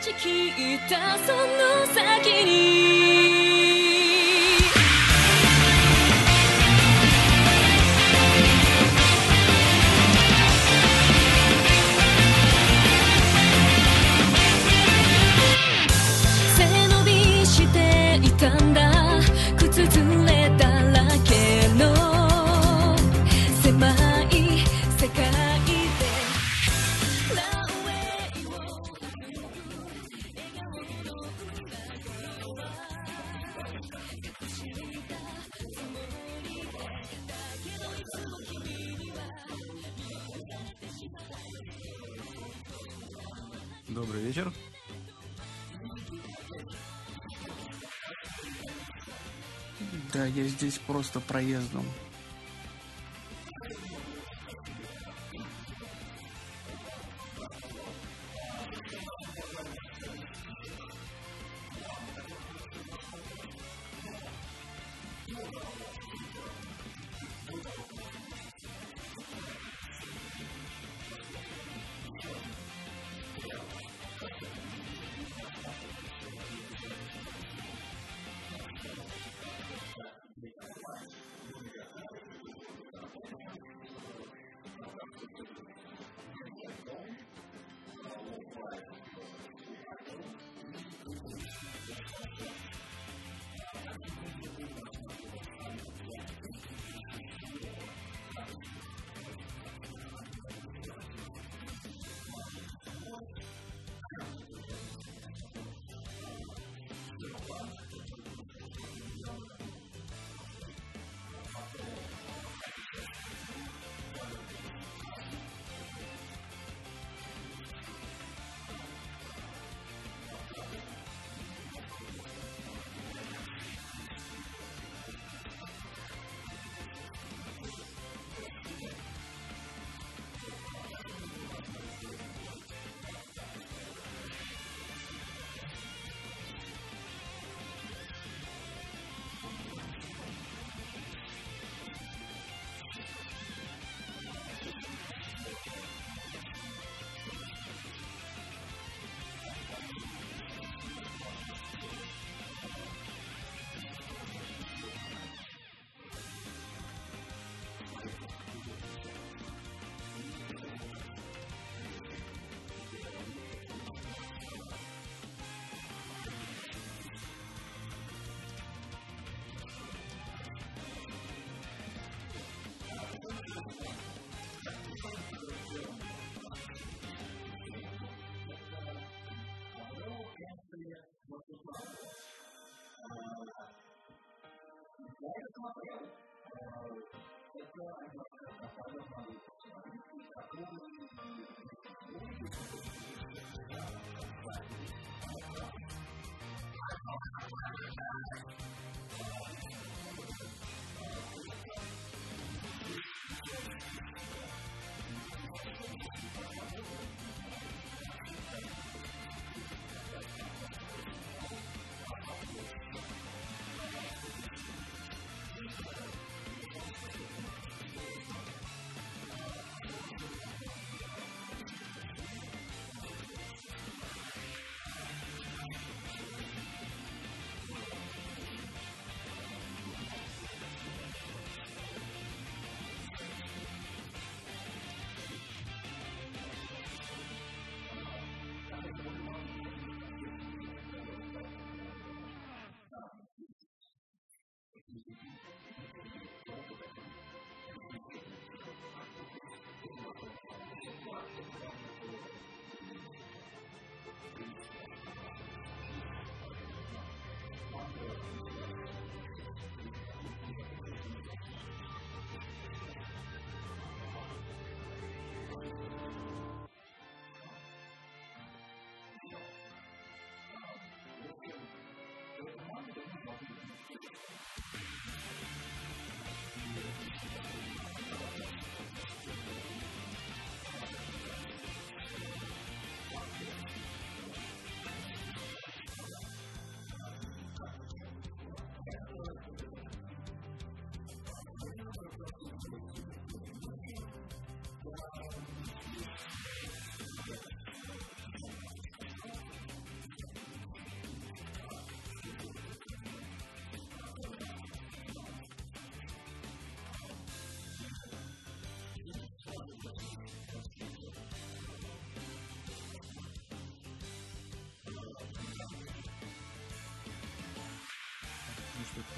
ち聞いたその先に просто проездом. Thank you.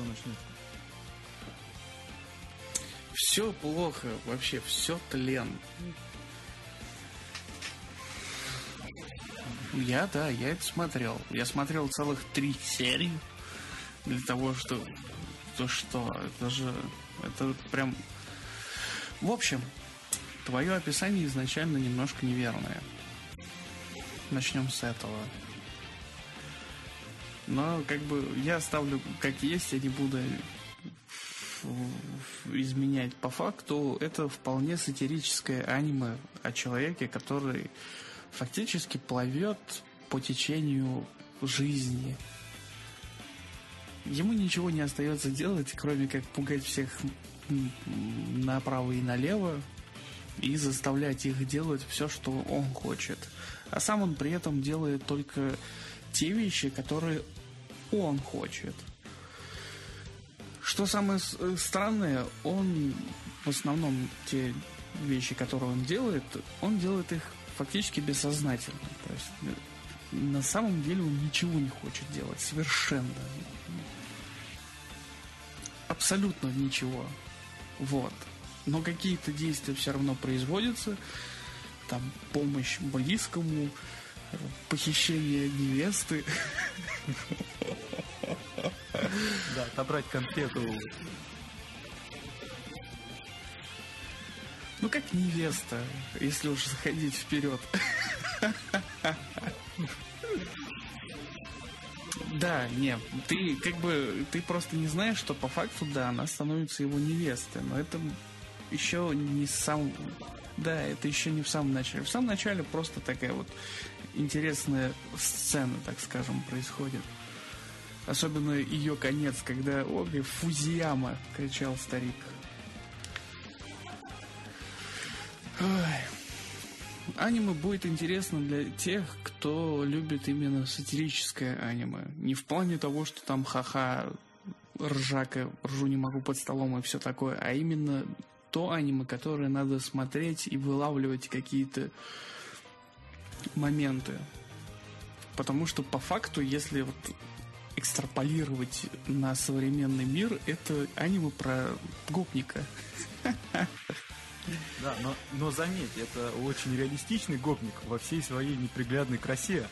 Что начнется? Все плохо, вообще все тлен. Я, да, я это смотрел. Я смотрел целых три серии для того, что... То что, это же... Это прям... В общем, твое описание изначально немножко неверное. Начнем с этого. Но как бы я оставлю как есть, я не буду изменять. По факту это вполне сатирическое аниме о человеке, который фактически плывет по течению жизни. Ему ничего не остается делать, кроме как пугать всех направо и налево и заставлять их делать все, что он хочет. А сам он при этом делает только те вещи, которые он хочет. Что самое э, странное, он в основном те вещи, которые он делает, он делает их фактически бессознательно. То есть э, на самом деле он ничего не хочет делать, совершенно. Абсолютно ничего. Вот. Но какие-то действия все равно производятся. Там помощь близкому, похищение невесты. Да, отобрать конфету. Ну как невеста, если уж заходить вперед. Да, нет, ты как бы ты просто не знаешь, что по факту, да, она становится его невестой, но это еще не сам, да, это еще не в самом начале. В самом начале просто такая вот интересная сцена, так скажем, происходит. Особенно ее конец, когда «Ой, Фузияма!» — кричал старик. Ой. Аниме будет интересно для тех, кто любит именно сатирическое аниме. Не в плане того, что там ха-ха, ржака, ржу не могу под столом и все такое, а именно то аниме, которое надо смотреть и вылавливать какие-то моменты. Потому что по факту, если вот экстраполировать на современный мир, это аниме про гопника. Да, но, но заметь, это очень реалистичный гопник во всей своей неприглядной красе.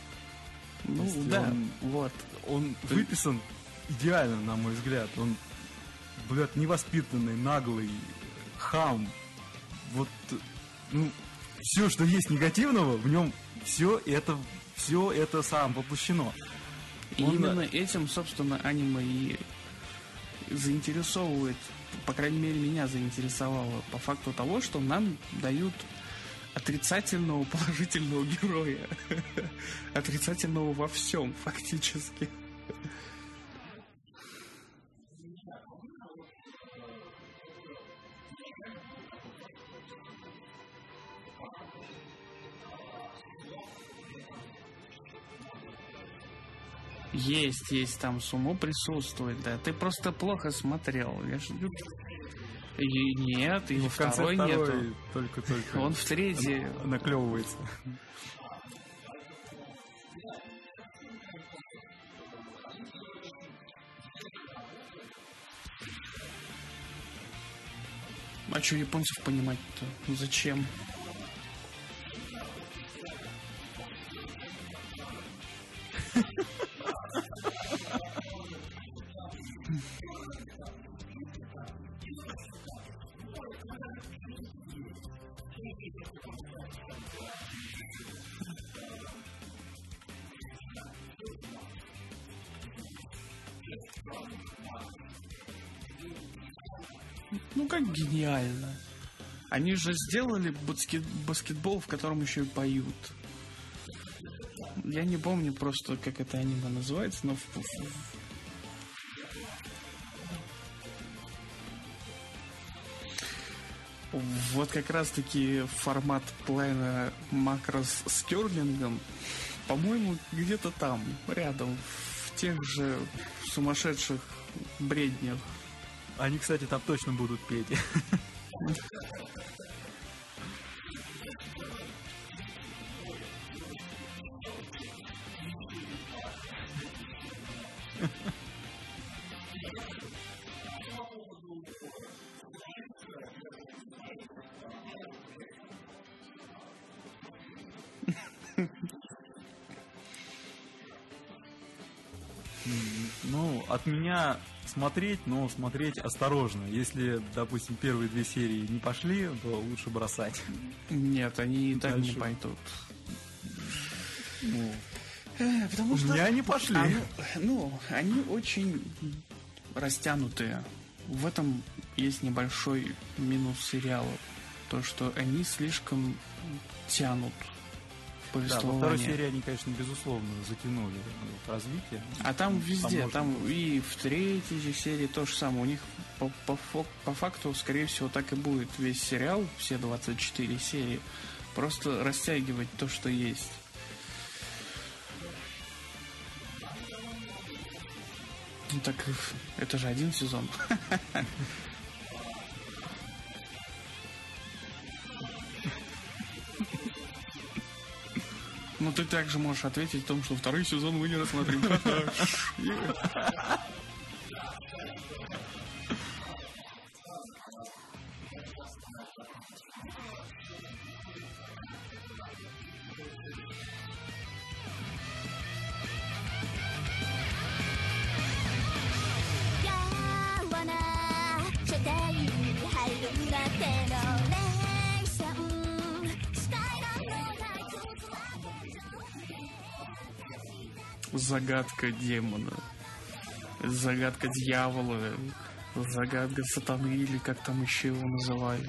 Ну да, он, вот. Он выписан идеально, на мой взгляд. Он, блядь, невоспитанный, наглый, хам. Вот, ну, все, что есть негативного, в нем все это, все это сам воплощено. И Он... именно этим, собственно, аниме и заинтересовывает, по крайней мере, меня заинтересовало по факту того, что нам дают отрицательного положительного героя. Отрицательного во всем, фактически. Есть, есть, там сумо присутствует, да. Ты просто плохо смотрел. Я ж... И нет, и, и во второй, второй нету. Только-только. Он в третий. Наклевывается. А что японцев понимать-то? Ну зачем? Ну как гениально. Они же сделали баскет, баскетбол, в котором еще и поют. Я не помню просто, как это аниме называется, но Вот как раз-таки формат плейна макрос с керлингом, по-моему, где-то там, рядом, в тех же сумасшедших бреднях. Они, кстати, там точно будут петь. от меня смотреть, но смотреть осторожно. Если, допустим, первые две серии не пошли, то лучше бросать. Нет, они и так не пойдут. Ну, Э, Потому У что... меня они пошли. Они- ну, они очень растянутые. В этом есть небольшой минус сериала. То, что они слишком тянут да, во второй серии они, конечно, безусловно, затянули развитие. А там везде, там было. и в третьей серии то же самое. У них по, по по факту, скорее всего, так и будет весь сериал, все 24 серии. Просто растягивать то, что есть. Ну так это же один сезон. Ну ты также можешь ответить о том, что второй сезон мы не рассмотрим. Загадка демона. Загадка дьявола. Загадка сатаны или как там еще его называют.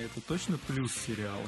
Это точно плюс сериала?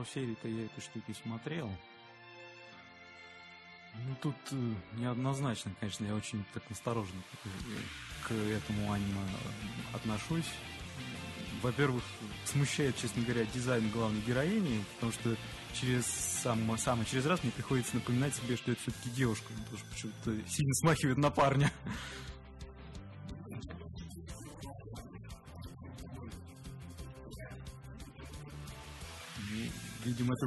Пару серий-то я этой штуки смотрел. Ну, тут э, неоднозначно, конечно, я очень так осторожно к, этому аниме отношусь. Во-первых, смущает, честно говоря, дизайн главной героини, потому что через сам, самый через раз мне приходится напоминать себе, что это все-таки девушка, потому что почему-то сильно смахивает на парня. Видимо, это...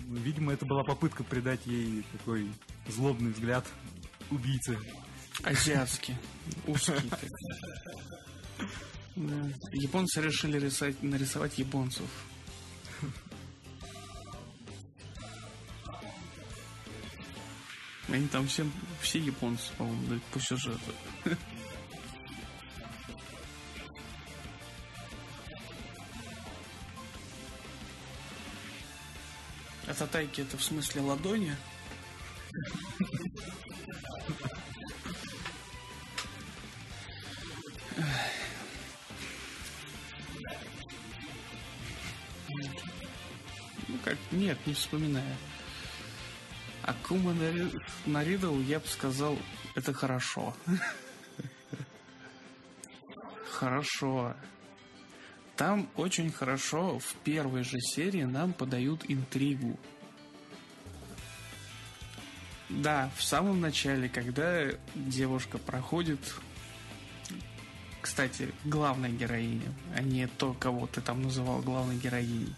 Видимо, это была попытка придать ей такой злобный взгляд убийцы. Азиатский. Узкий. Да. Японцы решили рисовать, нарисовать японцев. Они там все, все японцы, по-моему, по сюжету. Татайки это в смысле ладони? Ну как, нет, не вспоминаю. Акума на, Ридл, я бы сказал, это хорошо. Хорошо. Там очень хорошо в первой же серии нам подают интригу. Да, в самом начале, когда девушка проходит, кстати, главная героиня, а не то, кого ты там называл главной героиней.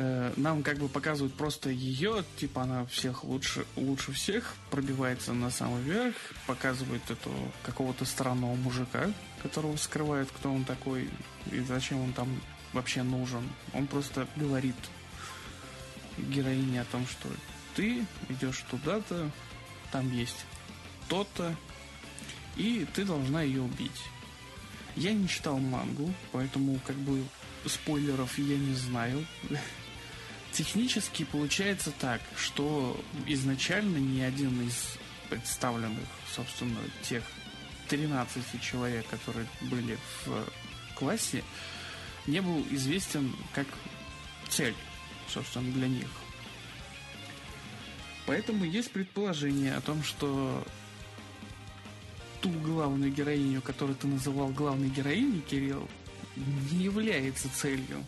Э, Нам как бы показывают просто ее, типа она всех лучше, лучше всех, пробивается на самый верх, показывает эту какого-то странного мужика, которого скрывает, кто он такой и зачем он там вообще нужен. Он просто говорит героине о том, что ты идешь туда-то, там есть то-то, и ты должна ее убить. Я не читал мангу, поэтому как бы спойлеров я не знаю. Технически получается так, что изначально ни один из представленных, собственно, тех 13 человек, которые были в классе, не был известен как цель, собственно, для них. Поэтому есть предположение о том, что ту главную героиню, которую ты называл главной героиней, Кирилл, не является целью.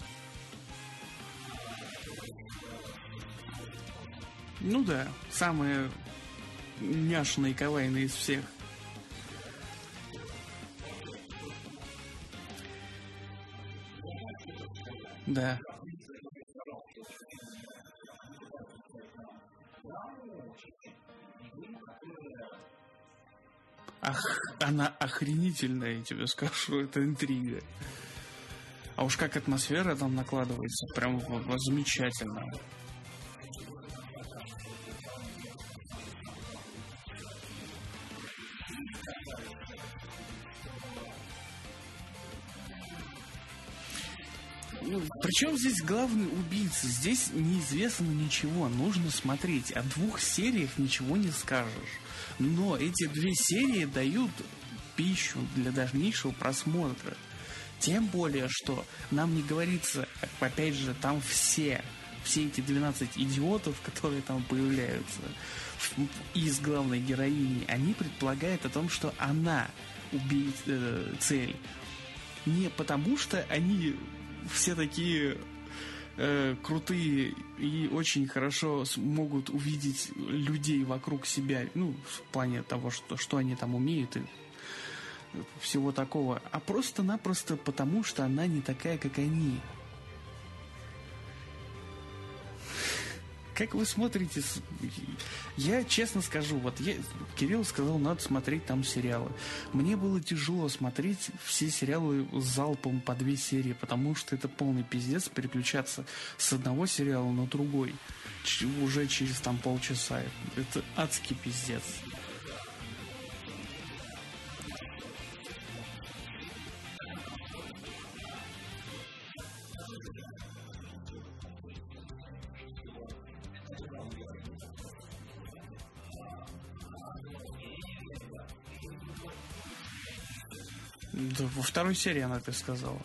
Ну да, самая няшная и кавайная из всех. Да. Ах, она охренительная, я тебе скажу, это интрига. А уж как атмосфера там накладывается, прям замечательно. Причем здесь главный убийца? Здесь неизвестно ничего, нужно смотреть. О двух сериях ничего не скажешь. Но эти две серии дают пищу для дальнейшего просмотра. Тем более, что нам не говорится, опять же, там все, все эти 12 идиотов, которые там появляются из главной героини, они предполагают о том, что она убийц, э, цель. Не потому, что они все такие э, крутые и очень хорошо смогут увидеть людей вокруг себя, ну, в плане того, что, что они там умеют и всего такого, а просто-напросто потому, что она не такая, как они. Как вы смотрите? с- Я честно скажу, вот я, Кирилл сказал, надо смотреть там сериалы. Мне было тяжело смотреть все сериалы залпом по две серии, потому что это полный пиздец переключаться с одного сериала на другой уже через там полчаса. Это адский пиздец. Да, во второй серии она это сказала.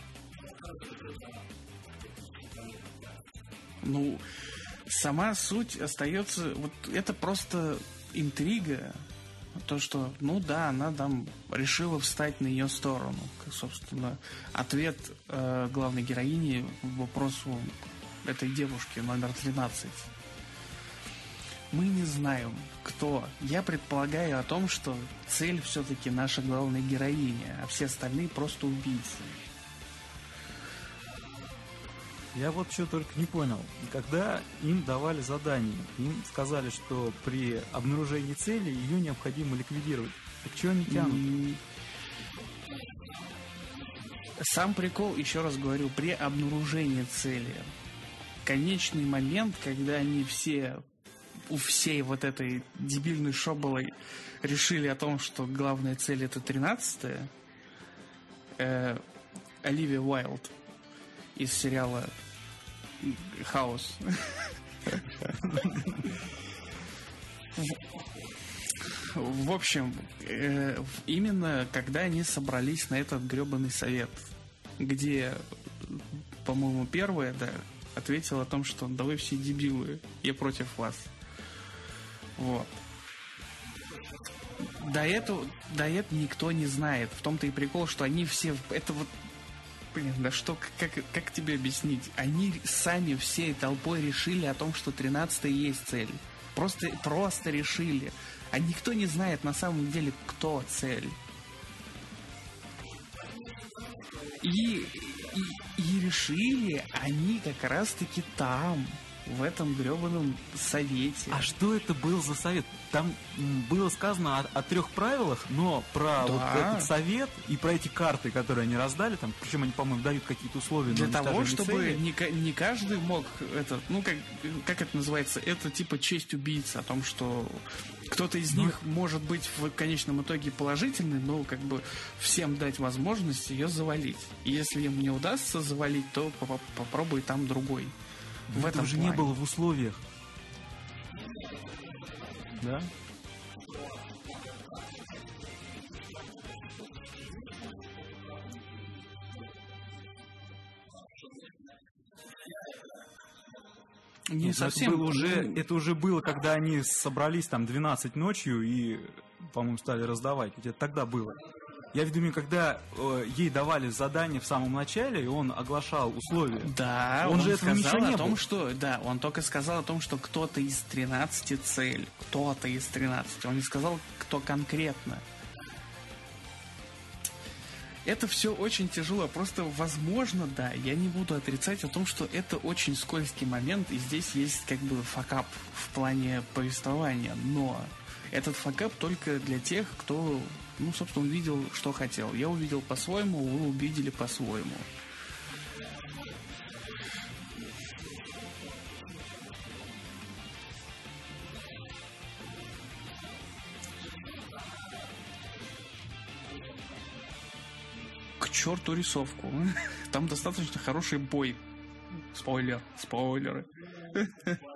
Ну, сама суть остается... Вот это просто интрига. То, что, ну да, она там решила встать на ее сторону. Как, собственно, ответ э, главной героини вопросу этой девушки номер 13. Мы не знаем, кто. Я предполагаю о том, что цель все-таки наша главная героиня, а все остальные просто убийцы. Я вот что только не понял. Когда им давали задание, им сказали, что при обнаружении цели ее необходимо ликвидировать. Так что они тянут? Сам прикол, еще раз говорю, при обнаружении цели. Конечный момент, когда они все у всей вот этой дебильной шоболой решили о том, что главная цель это 13 э, Оливия Уайлд из сериала Хаос. В общем, э, именно когда они собрались на этот гребаный совет, где, по-моему, первая, да, ответила о том, что да вы все дебилы, я против вас. Вот. До этого, до этого никто не знает. В том-то и прикол, что они все... Это вот... Блин, да что, как, как тебе объяснить? Они сами всей толпой решили о том, что 13 есть цель. Просто, просто решили. А никто не знает на самом деле, кто цель. И, и, и решили они как раз-таки там, в этом гребаном совете. А что это был за совет? Там было сказано о, о трех правилах, но про Да. вот этот совет и про эти карты, которые они раздали, там, причем они, по-моему, дают какие-то условия Для того, чтобы не, не каждый мог это, ну как, как это называется, это типа честь убийцы, о том, что кто-то из Ну, них может быть в конечном итоге положительный, но как бы всем дать возможность ее завалить. И если им не удастся завалить, то по- попробуй там другой. В Этого этом же не плане. было в условиях. Да? Не Это совсем. было уже, ну, это уже было, когда они собрались там 12 ночью и, по-моему, стали раздавать. Ведь это тогда было. Я виду, когда э, ей давали задание в самом начале, и он оглашал условия. Да, Он он, же этого сказал ничего не о том, было. что... Да, он только сказал о том, что кто-то из 13 цель. Кто-то из 13. Он не сказал, кто конкретно. Это все очень тяжело. Просто, возможно, да, я не буду отрицать о том, что это очень скользкий момент, и здесь есть как бы факап в плане повествования. Но этот факап только для тех, кто, ну, собственно, увидел, что хотел. Я увидел по-своему, вы увидели по-своему. К черту рисовку. Там достаточно хороший бой. Спойлер, спойлеры.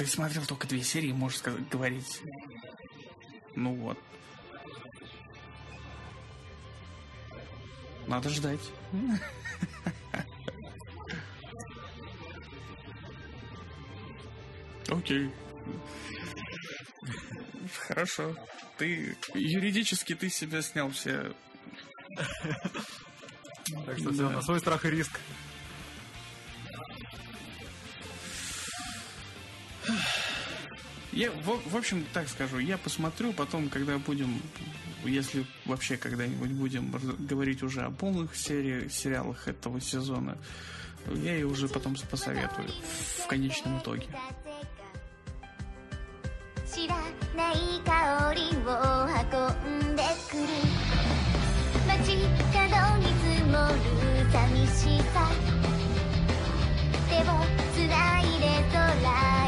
Ты смотрел только две серии, можешь сказать, говорить. Ну вот. Надо ждать. Окей. Хорошо. Ты юридически ты себя снял все. Так что все на свой страх и риск. Я, в, в общем, так скажу, я посмотрю потом, когда будем, если вообще когда-нибудь будем раз- говорить уже о полных сериях, сериалах этого сезона, я и уже потом посоветую в конечном итоге. 知らない香りを運んでくる街角に積もる寂しさ手をつないで空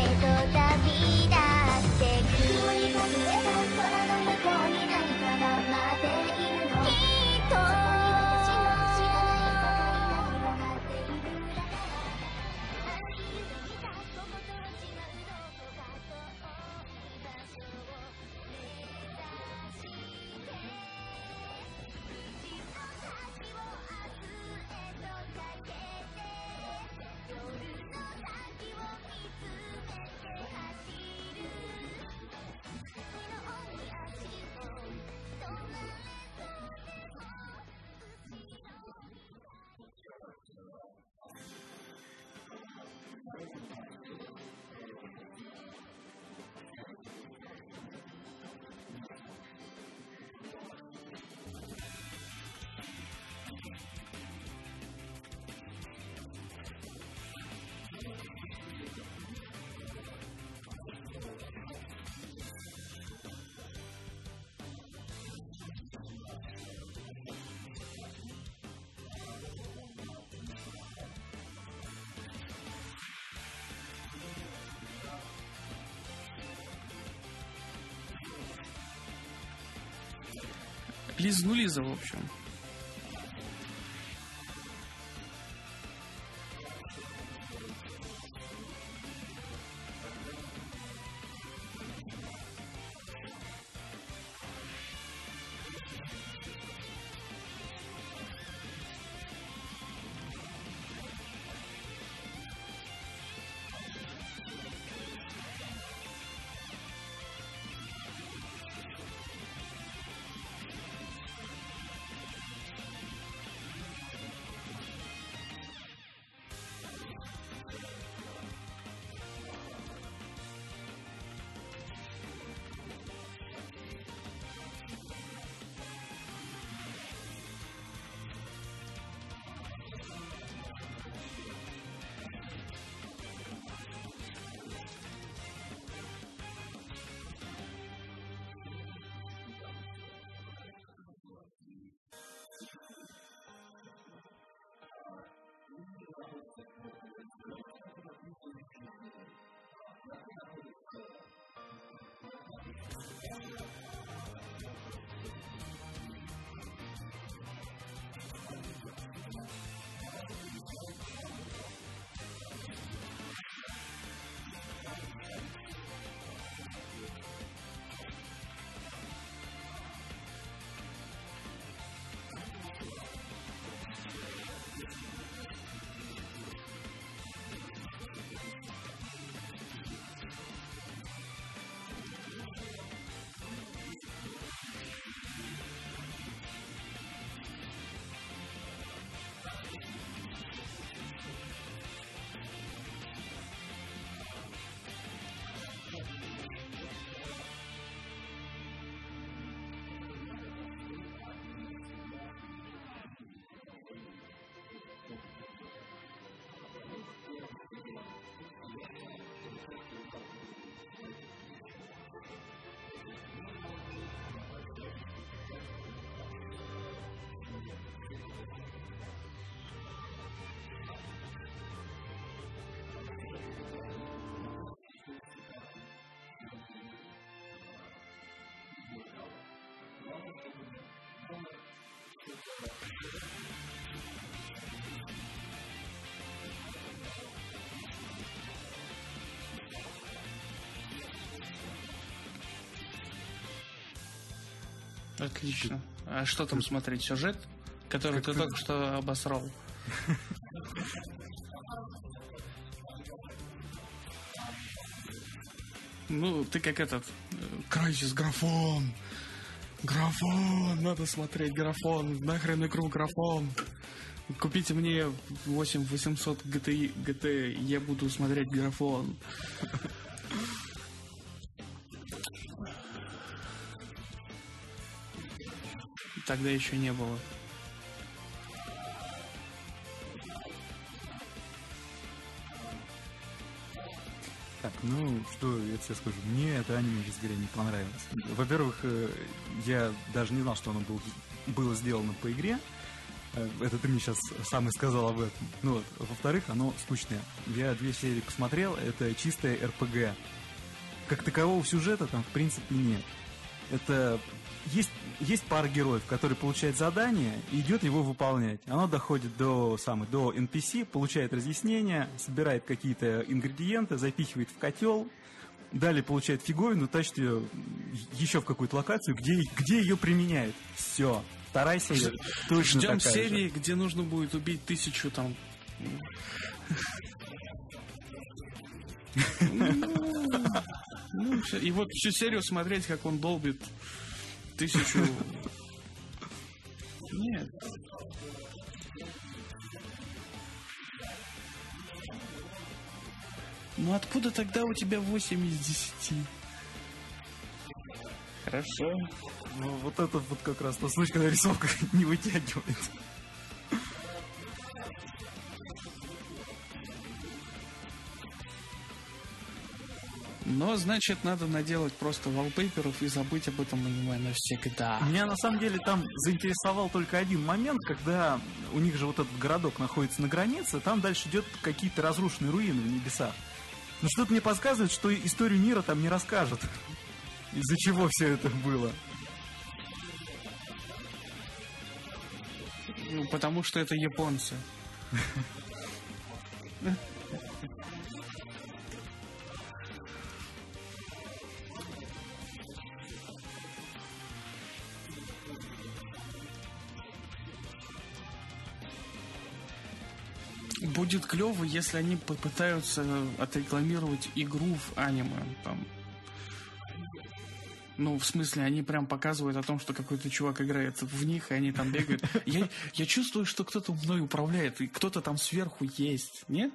Лизну Лиза, в общем. Отлично. А что там смотреть? Сюжет, который ты только что обосрал? Ну, ты как этот... Крайсис Графон. Графон, надо смотреть графон. Нахрен игру графон. Купите мне 8800 GTI, GT, я буду смотреть графон. Тогда еще не было. Так, ну, что я тебе скажу. Мне это аниме, честно говоря, не понравилось. Во-первых, э, я даже не знал, что оно был, было сделано по игре. Э, Это ты мне сейчас сам и сказал об этом. Ну вот. Во-вторых, оно скучное. Я две серии посмотрел, это чистое РПГ. Как такового сюжета там, в принципе, нет. Это есть, есть пара героев, которые получают задание и идет его выполнять. Оно доходит до, самой, до NPC, получает разъяснения, собирает какие-то ингредиенты, запихивает в котел, далее получает фиговину, тащит ее еще в какую-то локацию, где, где ее применяют. Все. Вторая серия точно Ждем такая же. серии, где нужно будет убить тысячу там. Ну, всё. и вот всю серию смотреть, как он долбит тысячу. Нет. Ну откуда тогда у тебя 8 из 10? Хорошо. Ну, вот это вот как раз тот случай, когда рисовка не вытягивает. Но, значит, надо наделать просто валпейперов и забыть об этом аниме навсегда. Меня на самом деле там заинтересовал только один момент, когда у них же вот этот городок находится на границе, там дальше идет какие-то разрушенные руины в небесах. Но что-то мне подсказывает, что историю мира там не расскажут. Из-за чего все это было. Ну, потому что это японцы. Будет клево, если они попытаются отрекламировать игру в аниме. Там. Ну, в смысле, они прям показывают о том, что какой-то чувак играет в них, и они там бегают. Я, я чувствую, что кто-то мной управляет, и кто-то там сверху есть, нет?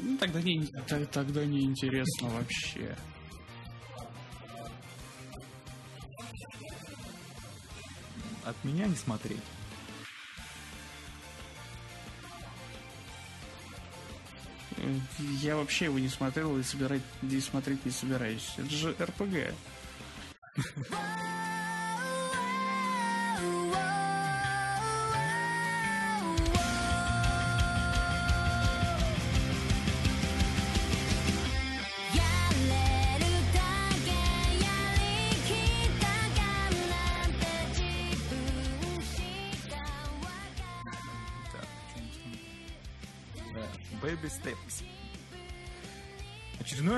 Ну, тогда не, тогда не интересно вообще. От меня не смотреть. Я вообще его не смотрел и собирать и смотреть не собираюсь. Это же РПГ.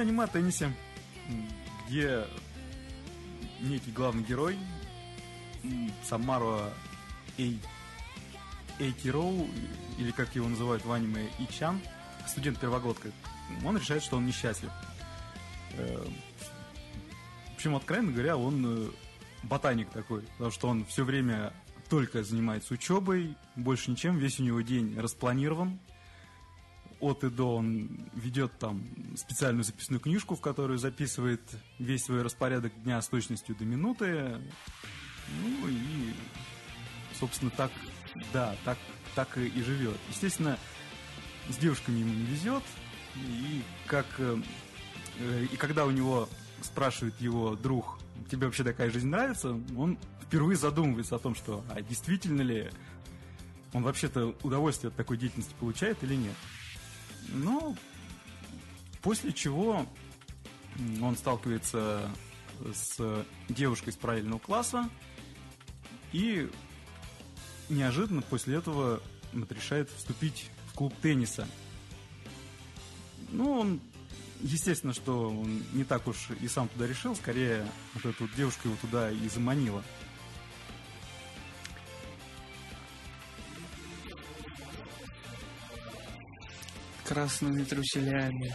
Аниме о теннисе, м, где некий главный герой Самаро Эй Эйкироу, или как его называют в аниме Ичан, студент-первогодка, он решает, что он несчастлив. Э, общем, откровенно говоря, он э, ботаник такой, потому что он все время только занимается учебой, больше ничем, весь у него день распланирован. От и до он ведет там специальную записную книжку, в которую записывает весь свой распорядок дня с точностью до минуты. Ну и, собственно, так, да, так, так и, живет. Естественно, с девушками ему не везет. И как э, и когда у него спрашивает его друг, тебе вообще такая жизнь нравится, он впервые задумывается о том, что а действительно ли он вообще-то удовольствие от такой деятельности получает или нет. Ну, после чего он сталкивается с девушкой из параллельного класса и неожиданно после этого решает вступить в клуб тенниса. Ну, он естественно, что он не так уж и сам туда решил, скорее вот эта вот девушка его туда и заманила. Красными труселями.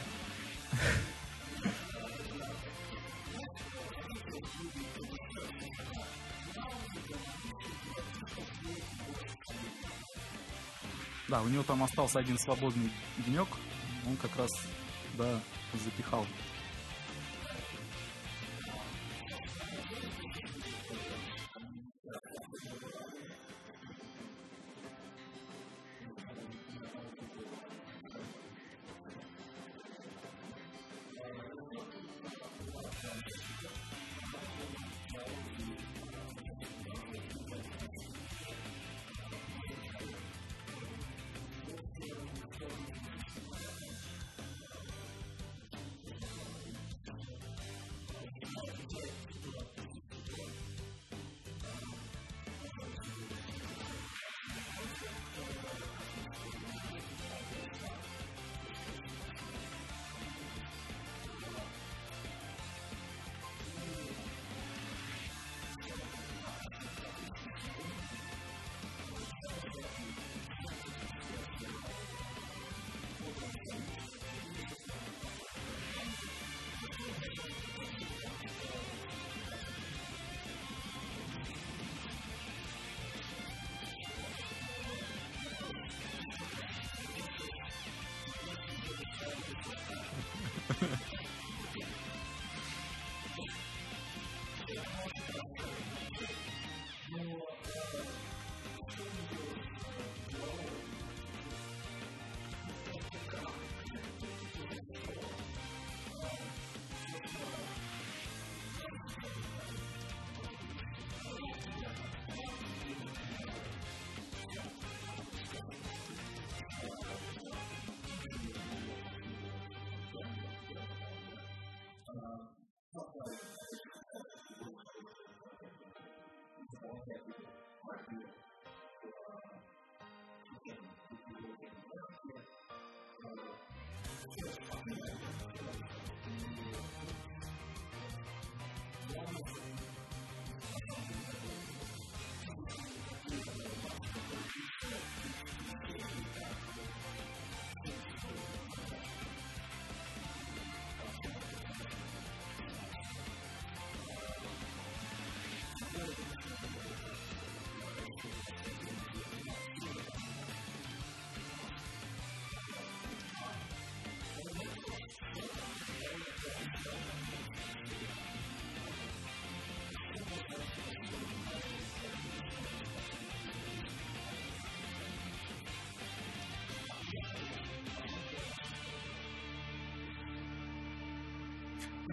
Да, у него там остался один свободный денек, он как раз, да, запихал.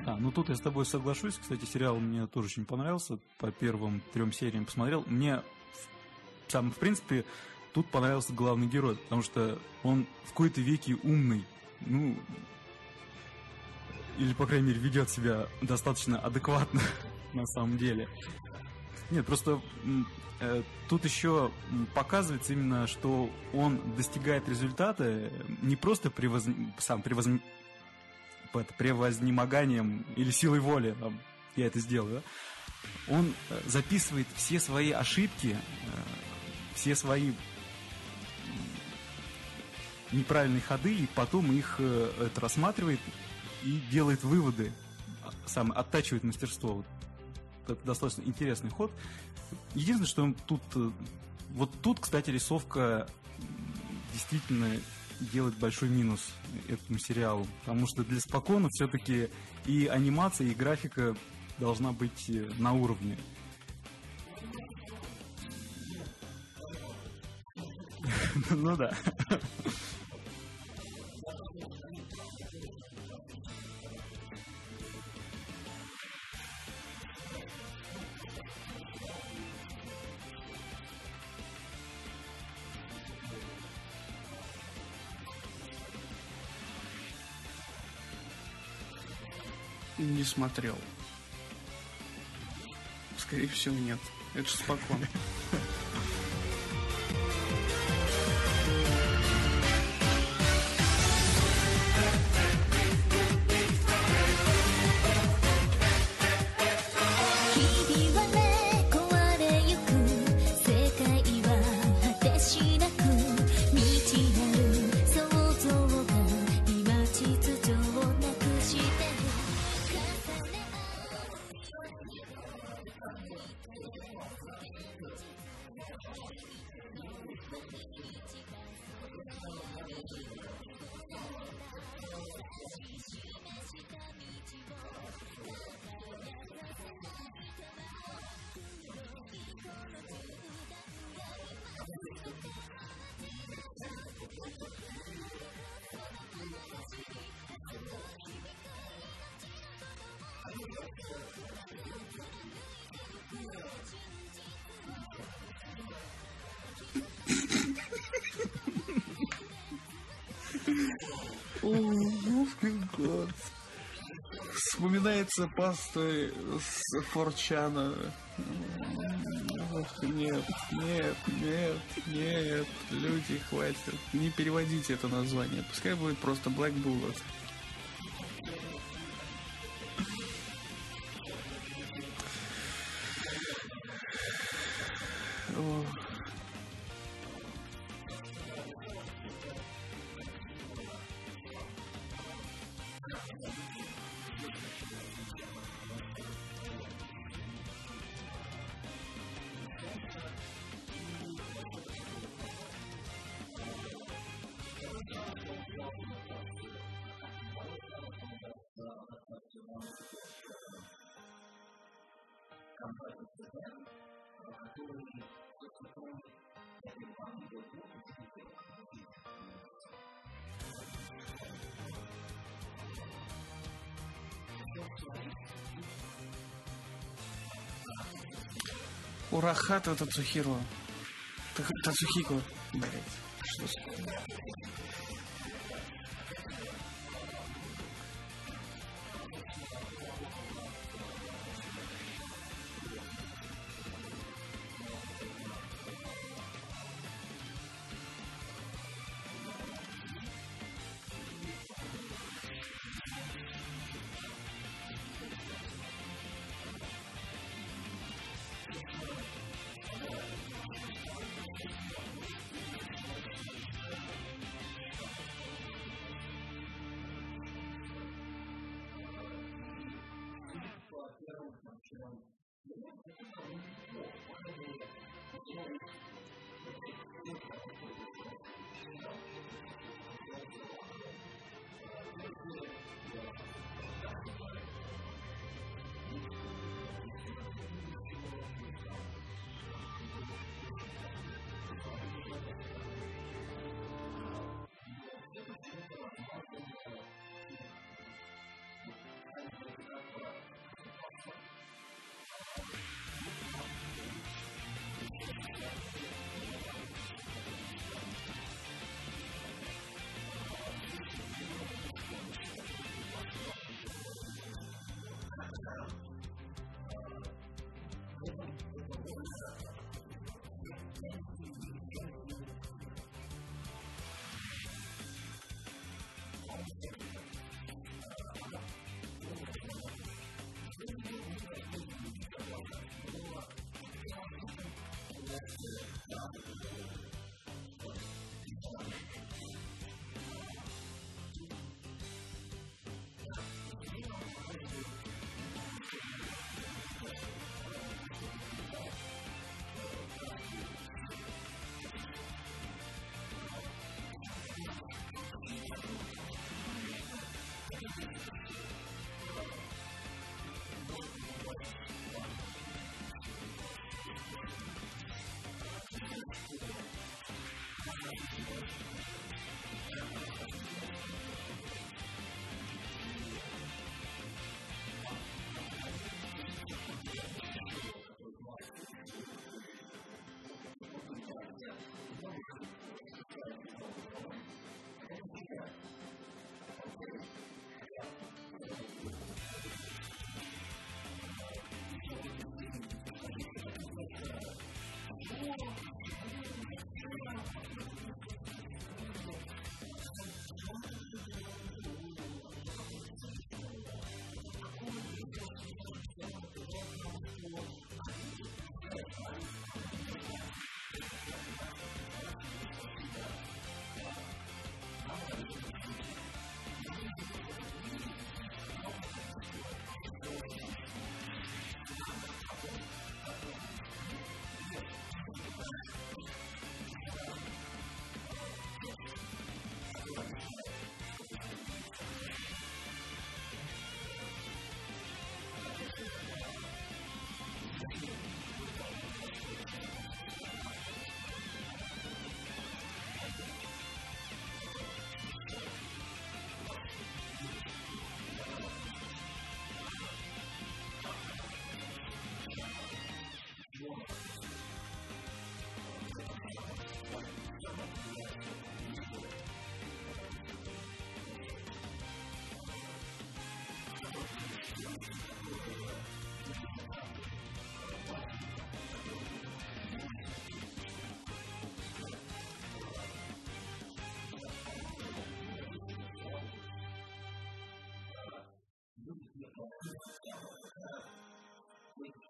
А, ну тут я с тобой соглашусь. Кстати, сериал мне тоже очень понравился. По первым трем сериям посмотрел. Мне, сам, в принципе, тут понравился главный герой, потому что он в какой-то веке умный. Ну, или, по крайней мере, ведет себя достаточно адекватно на самом деле. Нет, просто э, тут еще показывается именно, что он достигает результата не просто превоз... сам превоз это, превознемоганием или силой воли, там, я это сделаю, он э, записывает все свои ошибки, э, все свои неправильные ходы, и потом их э, это рассматривает и делает выводы, а, сам оттачивает мастерство. Вот. Это достаточно интересный ход. Единственное, что он тут... Вот тут, кстати, рисовка действительно делать большой минус этому сериалу. Потому что для спокойно все-таки и анимация, и графика должна быть э, на уровне. Ну да. Смотрел. Скорее всего, нет. Это же спокойно. год. Вспоминается паста с форчана. Нет, нет, нет, нет, люди, хватит. Не переводите это название. Пускай будет просто Black Bullet. Урахата Тацухиро. Та- Тацухико. Блять. Что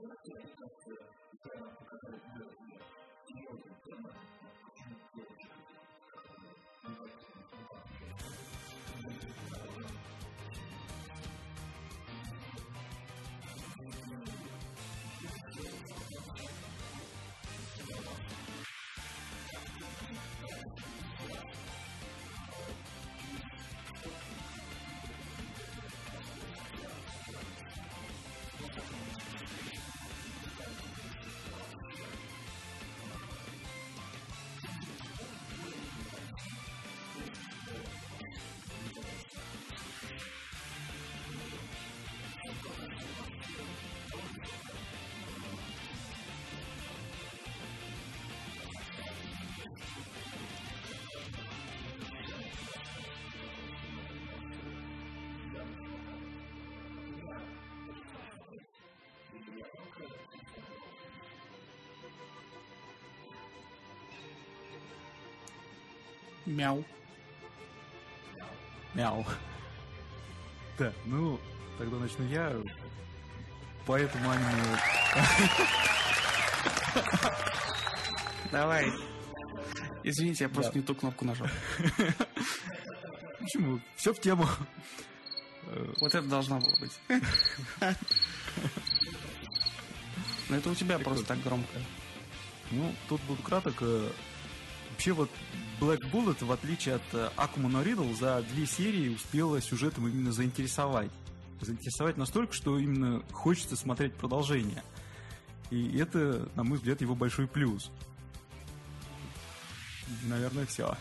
我们是老师。Мяу. Мяу. Да, ну, тогда начну я. Поэтому аниме... Давай. Извините, я просто не ту кнопку нажал. Почему? Все в тему. Вот это должно было быть. Но это у тебя просто так громко. Ну, тут буду краток. Э, Вообще вот Black Bullet, в отличие от э, Акума No Riddle, за две серии успела сюжетом именно заинтересовать. Заинтересовать настолько, что именно хочется смотреть продолжение. И это, на мой взгляд, его большой плюс. Наверное, все.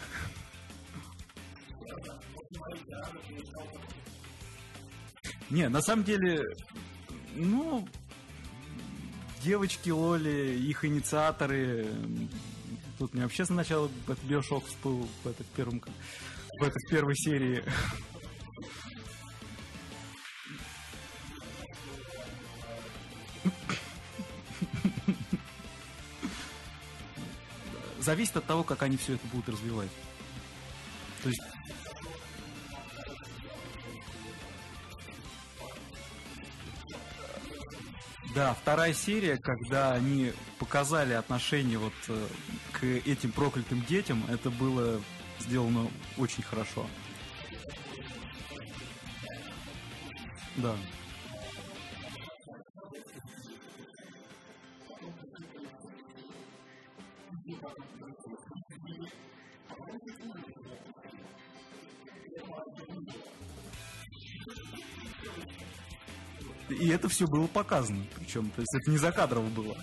Не, на самом деле, ну, девочки Лоли, их инициаторы, тут мне вообще сначала этот Биошок всплыл в, это, первом, в этой в первой серии. Зависит от того, как они все это будут развивать. То есть Да, вторая серия, когда они показали отношение вот э, к этим проклятым детям, это было сделано очень хорошо. Да. И это все было показано. Причем, то есть это не за кадров было.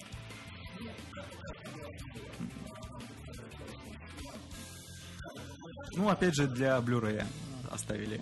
Ну, опять же, для Blu-ray оставили.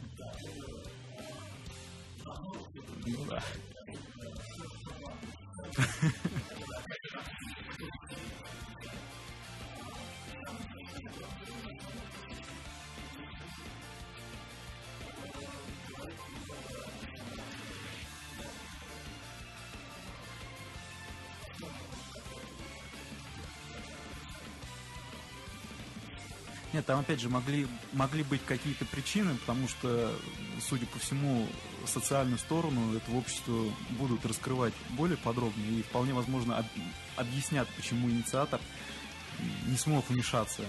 Там опять же могли, могли быть какие-то причины, потому что, судя по всему, социальную сторону этого общества будут раскрывать более подробно и вполне возможно об, объяснят, почему инициатор не смог вмешаться.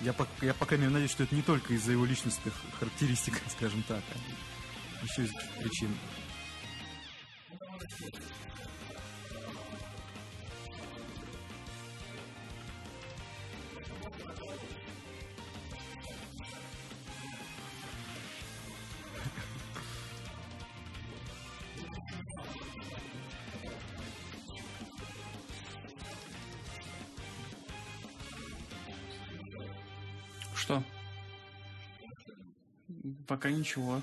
Я, я пока не надеюсь, что это не только из-за его личностных характеристик, скажем так, а еще из причин. Пока ничего.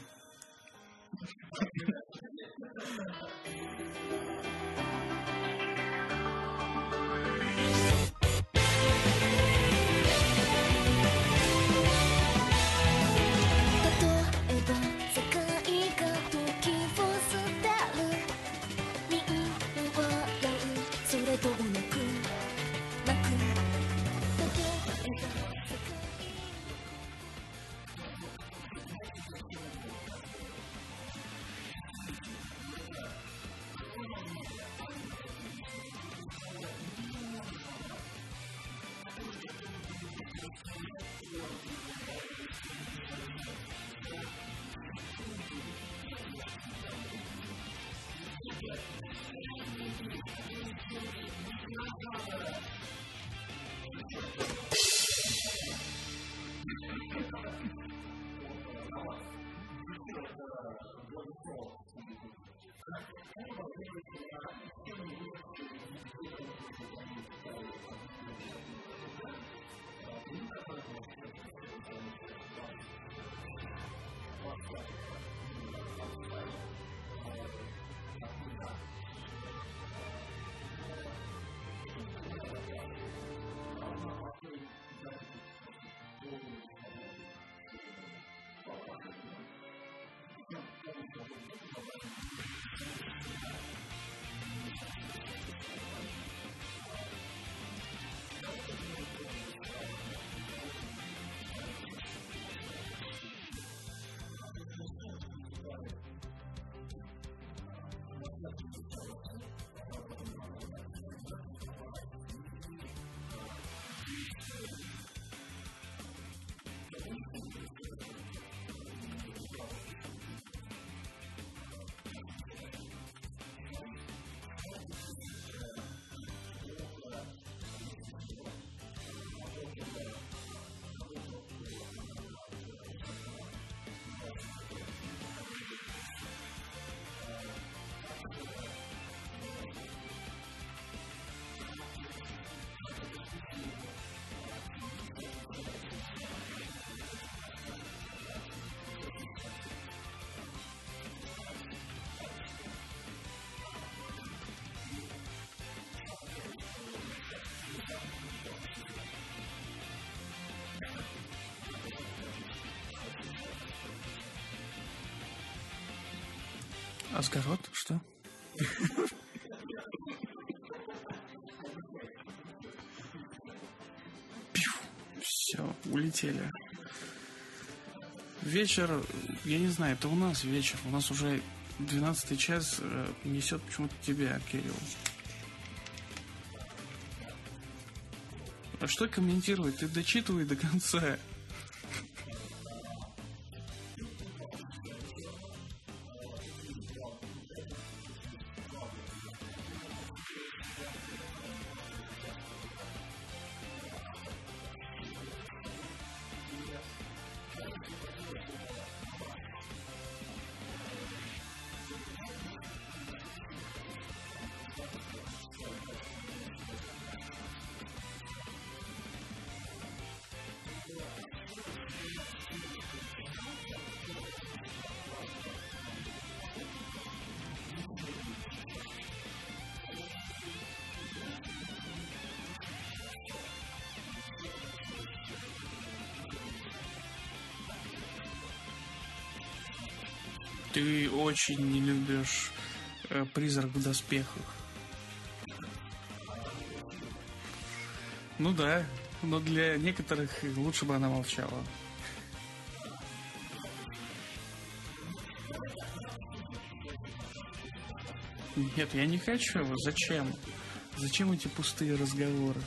Асгород? Что? Все, улетели. Вечер, я не знаю, это у нас вечер. У нас уже 12 час э, несет почему-то тебя, Кирилл. А что комментировать? Ты дочитывай до конца. Очень не любишь э, призрак в доспехах. Ну да, но для некоторых лучше бы она молчала. Нет, я не хочу. Зачем? Зачем эти пустые разговоры?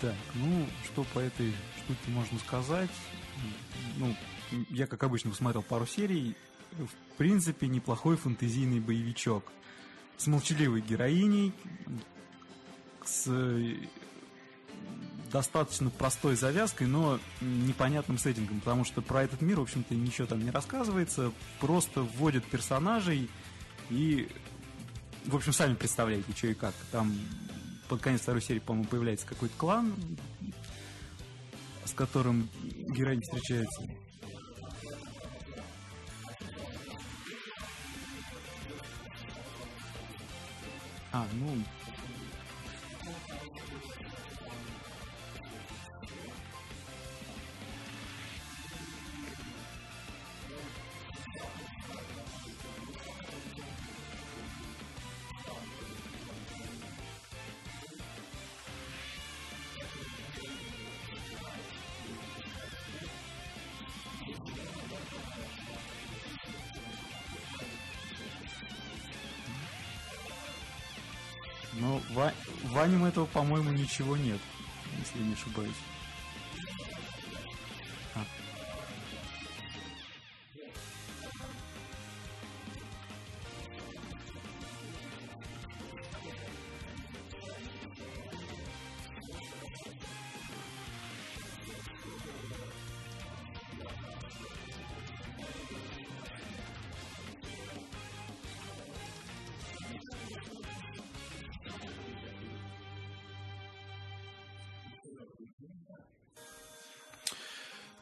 Так, ну, что по этой штуке можно сказать? Ну, я, как обычно, посмотрел пару серий. В принципе, неплохой фэнтезийный боевичок. С молчаливой героиней, с э, достаточно простой завязкой, но непонятным сеттингом, потому что про этот мир, в общем-то, ничего там не рассказывается, просто вводят персонажей и, в общем, сами представляете, что и как. Там под конец второй серии, по-моему, появляется какой-то клан, с которым героинь встречается. А, ну, по-моему, ничего нет, если не ошибаюсь.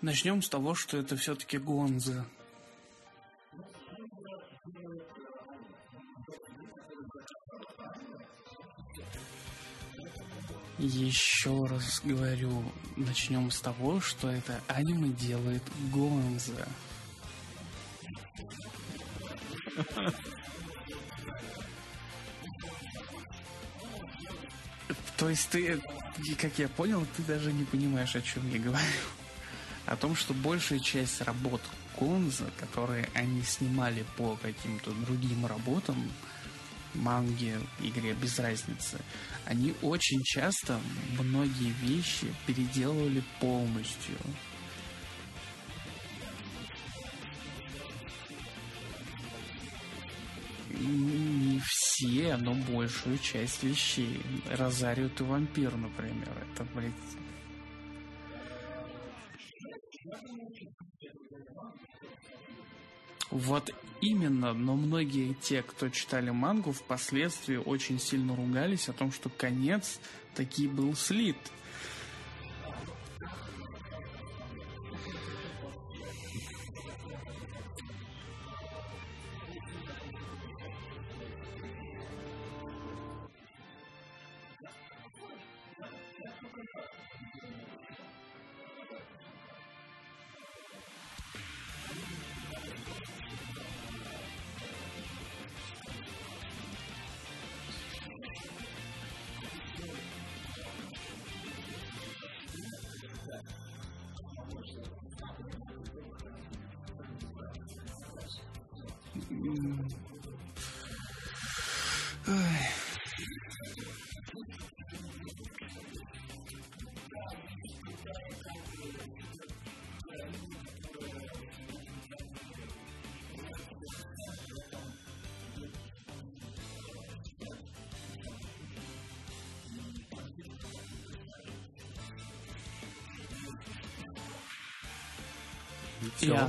Начнем с того, что это все-таки Гонза. Еще раз говорю, начнем с того, что это аниме делает Гонза. То есть ты, как я понял, ты даже не понимаешь, о чем я говорю о том, что большая часть работ Конза, которые они снимали по каким-то другим работам, манге, игре, без разницы, они очень часто многие вещи переделывали полностью. Не все, но большую часть вещей. Розарио ты вампир, например. Это, блядь, Вот именно, но многие те, кто читали мангу, впоследствии очень сильно ругались о том, что конец таки был слит.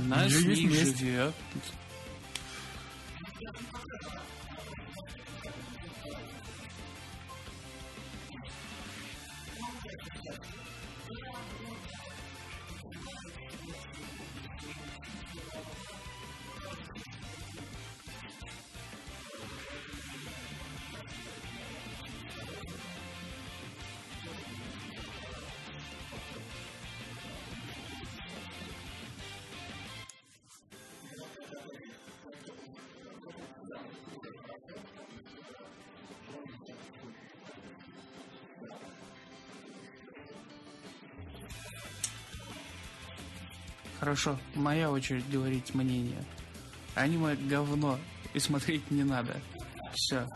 И Всё, она у с неё есть ней месть. живет. Хорошо, моя очередь говорить мнение. Аниме говно, и смотреть не надо. Все.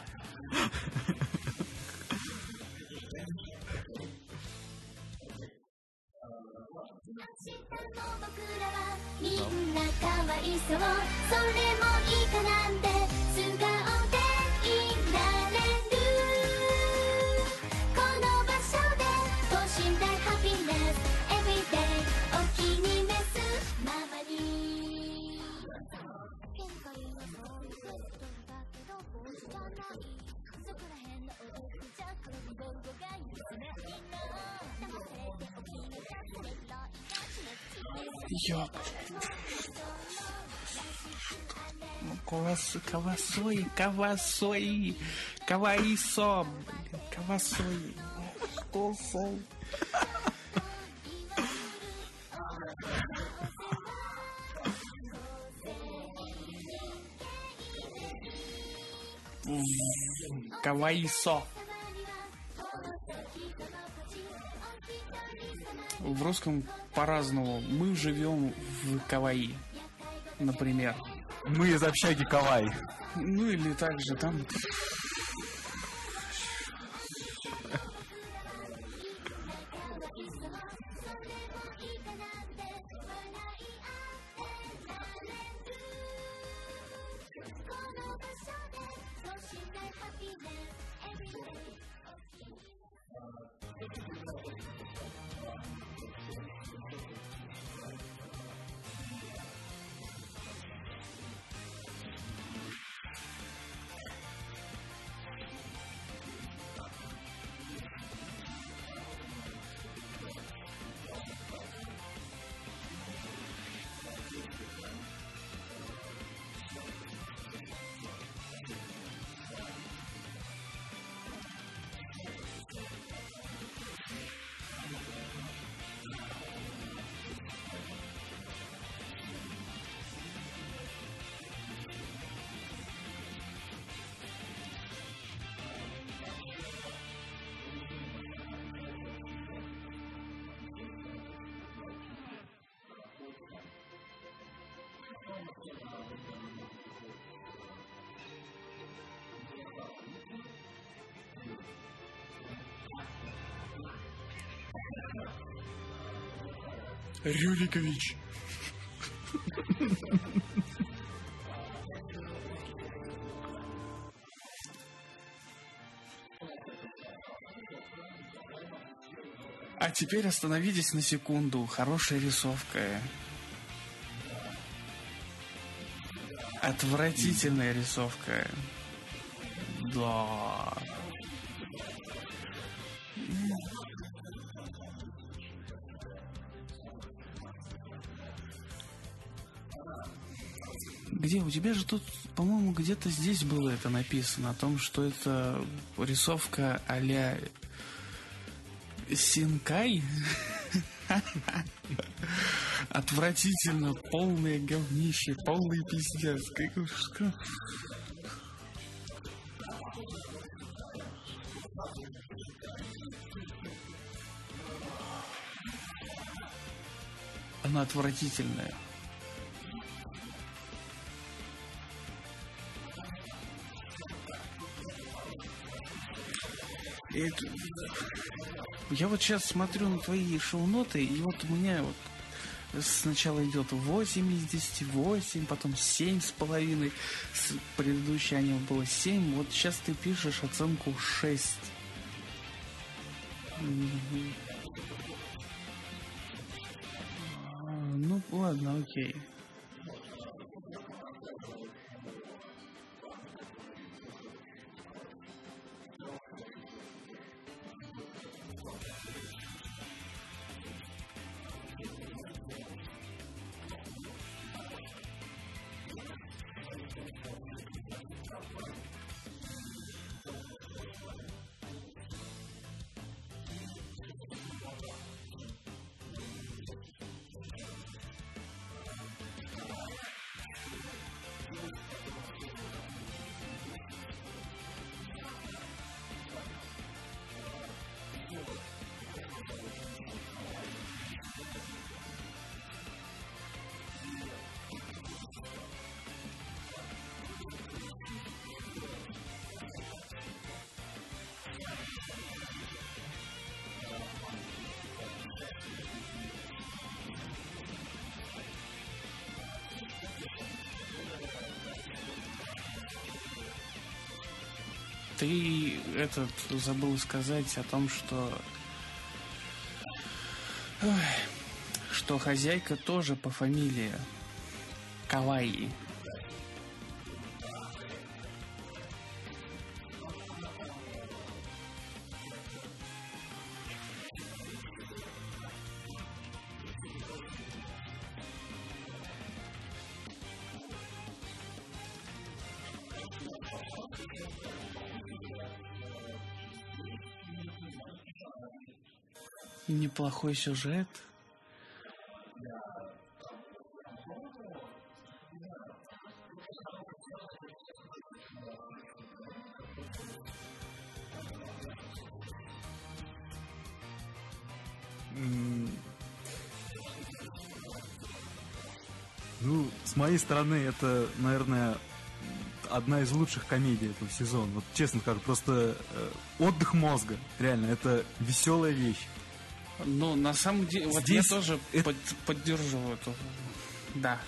Кавасой, кавасой, каваисо, блин, кавасой. Что со- Каваисо. В русском по-разному. Мы живем в Каваи, например. Мы из общаги Кавай. Ну или также там Рюрикович. А теперь остановитесь на секунду. Хорошая рисовка. Отвратительная рисовка. Да. Где? У тебя же тут, по-моему, где-то здесь было это написано, о том, что это рисовка а-ля Синкай. Отвратительно, полное говнище, полный пиздец. Как-? Она отвратительная. Это- Я вот сейчас смотрю на твои шоу-ноты, и вот у меня вот сначала идет 8 из 10, 8, потом 7 с половиной. С предыдущей аниме было 7. Вот сейчас ты пишешь оценку 6. Ты этот забыл сказать о том, что что хозяйка тоже по фамилии Кавайи. Неплохой сюжет. Ну, с моей стороны, это, наверное, одна из лучших комедий этого сезона. Вот честно скажу, просто э, отдых мозга. Реально, это веселая вещь. Ну, на самом деле, вот Здесь я тоже это- под- поддерживаю эту. Да.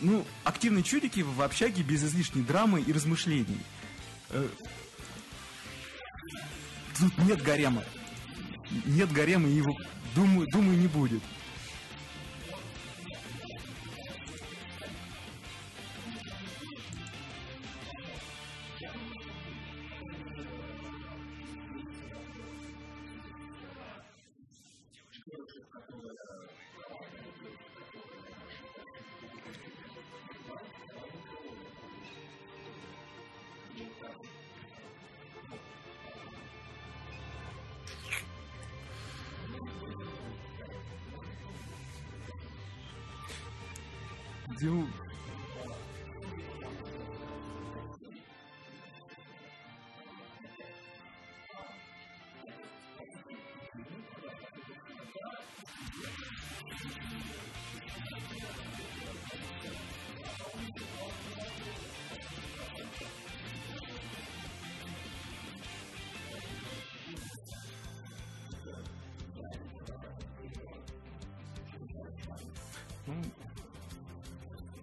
Ну, активные чудики в общаге без излишней драмы и размышлений. Э, Тут нет гарема. Нет гарема, и его, думаю, думаю, не будет.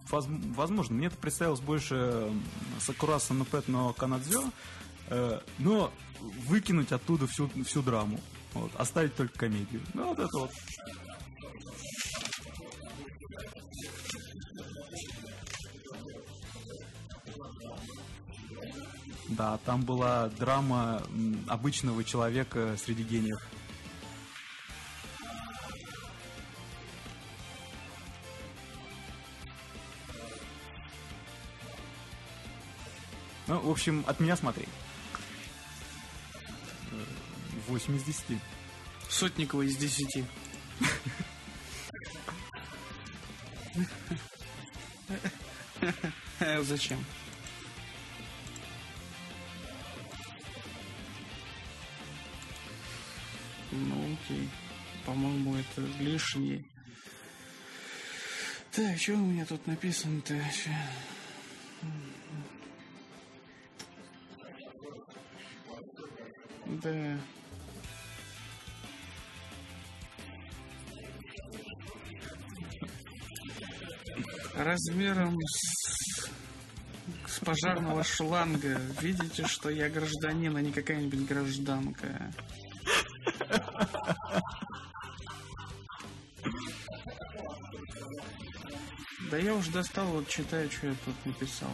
Воз- Возможно, мне это представилось больше Pet no Канадзё, э, но выкинуть оттуда всю, всю драму. Вот, оставить только комедию. Ну, вот это вот. Да, там была драма обычного человека среди гениев. В общем, от меня смотри. Э, 8 из 10. Сотникова из десяти. Зачем? Ну окей. По-моему, это лишнее. Так, что у меня тут написано-то? Да. размером с, с пожарного шланга. Видите, что я гражданин, а не какая-нибудь гражданка. Да я уже достал, вот читаю, что я тут написал.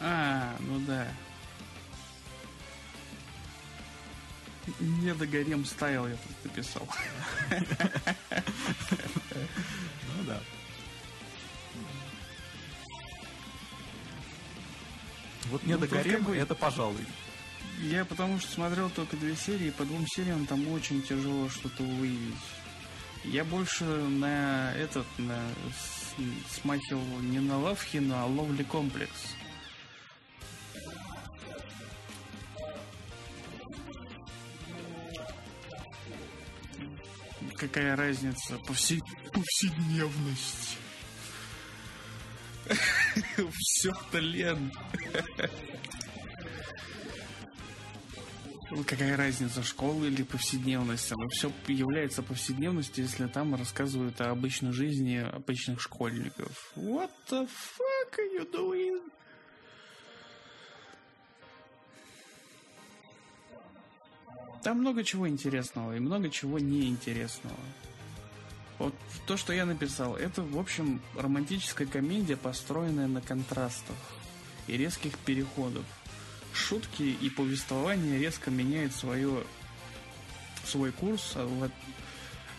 А, ну да. Не догорем стайл я тут написал. Ну да. Вот не Ну, догорем, бы- это пожалуй. Я потому что смотрел только две серии, по двум сериям там очень тяжело что-то выявить. Я больше на этот, на с- смахивал не на Лавхину, а Ловли Комплекс. Какая разница? Повсе... Повседневность. Все-то Лен. какая разница, школа или повседневность? Оно все является повседневностью, если там рассказывают о обычной жизни обычных школьников. What the fuck are you doing? Там много чего интересного и много чего неинтересного. Вот то, что я написал, это, в общем, романтическая комедия, построенная на контрастах и резких переходов. Шутки и повествование резко меняют свое, свой курс от,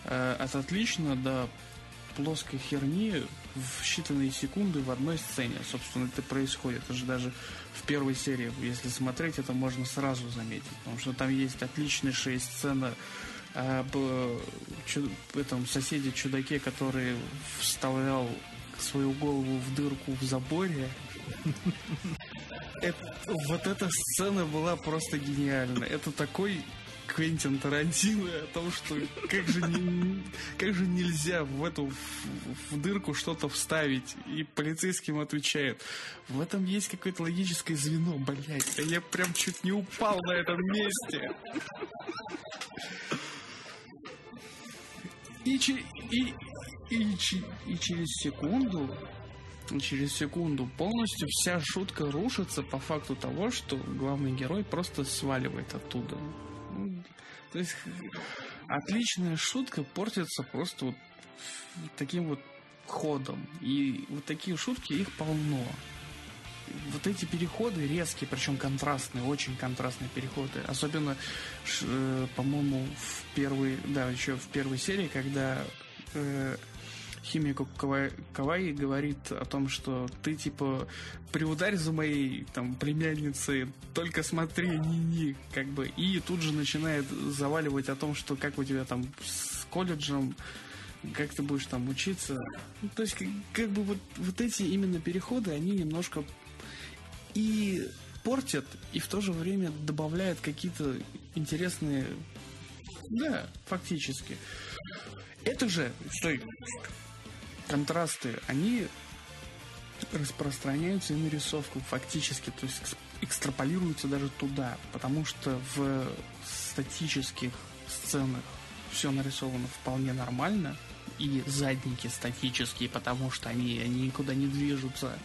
э, от отлично до плоской херни в считанные секунды в одной сцене. Собственно, это происходит. Это же даже в первой серии, если смотреть, это можно сразу заметить. Потому что там есть отличнейшая сцена об чу- этом соседе-чудаке, который вставлял свою голову в дырку в заборе. Это, вот эта сцена была просто гениальна. Это такой Квентин Тарантино о том, что как же, не, как же нельзя в эту в, в дырку что-то вставить. И полицейским отвечает, в этом есть какое-то логическое звено, блядь. А я прям чуть не упал на этом месте. И, и, и, и через секунду через секунду полностью вся шутка рушится по факту того, что главный герой просто сваливает оттуда. То есть отличная шутка портится просто вот таким вот ходом. И вот такие шутки, их полно. Вот эти переходы резкие, причем контрастные, очень контрастные переходы. Особенно, э, по-моему, в первой, да, еще в первой серии, когда Химико Кавай, говорит о том, что ты, типа, приударь за моей, там, племянницей, только смотри, не-не, как бы. И тут же начинает заваливать о том, что как у тебя там с колледжем, как ты будешь там учиться. То есть, как, как бы вот, вот эти именно переходы, они немножко и портят, и в то же время добавляют какие-то интересные... Да, фактически. Это же... Стой контрасты, они распространяются и на рисовку фактически, то есть экстраполируются даже туда, потому что в статических сценах все нарисовано вполне нормально, и задники статические, потому что они, они никуда не движутся.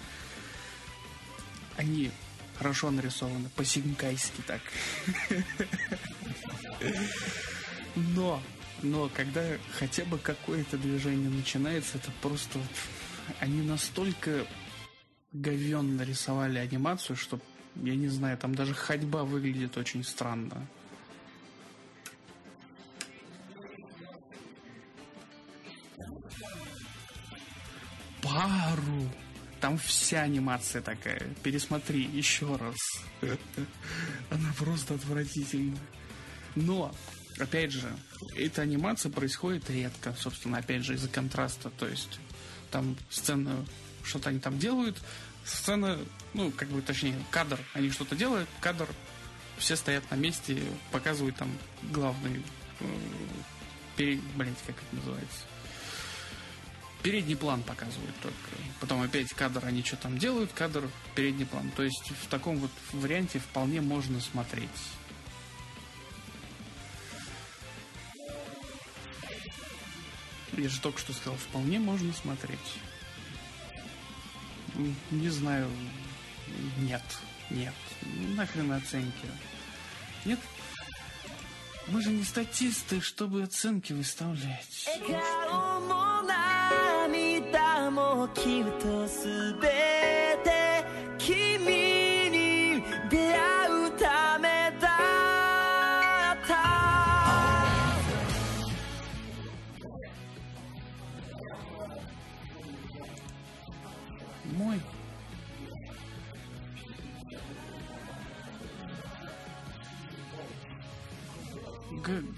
Они хорошо нарисованы, по-синкайски так. Но но когда хотя бы какое-то движение начинается, это просто... Они настолько говенно рисовали анимацию, что, я не знаю, там даже ходьба выглядит очень странно. Пару! Там вся анимация такая. Пересмотри еще раз. Она просто отвратительна. Но опять же, эта анимация происходит редко, собственно, опять же, из-за контраста. То есть там сцена, что-то они там делают, сцена, ну, как бы, точнее, кадр, они что-то делают, кадр, все стоят на месте, показывают там главный, э, перед, блядь, как это называется, передний план показывают только. Потом опять кадр, они что там делают, кадр, передний план. То есть в таком вот варианте вполне можно смотреть. Я же только что сказал, вполне можно смотреть. Не знаю. Нет. Нет. Нахрен оценки. Нет. Мы же не статисты, чтобы оценки выставлять. も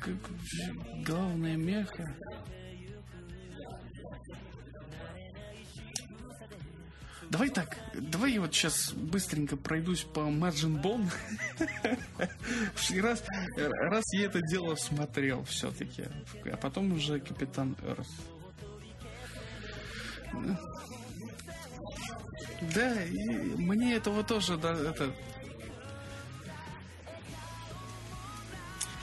Г -г главная меха. Давай так, давай я вот сейчас быстренько пройдусь по Margin Bone. раз, раз я это дело смотрел все-таки, а потом уже Капитан Эрс. Да, и мне этого тоже, да, это...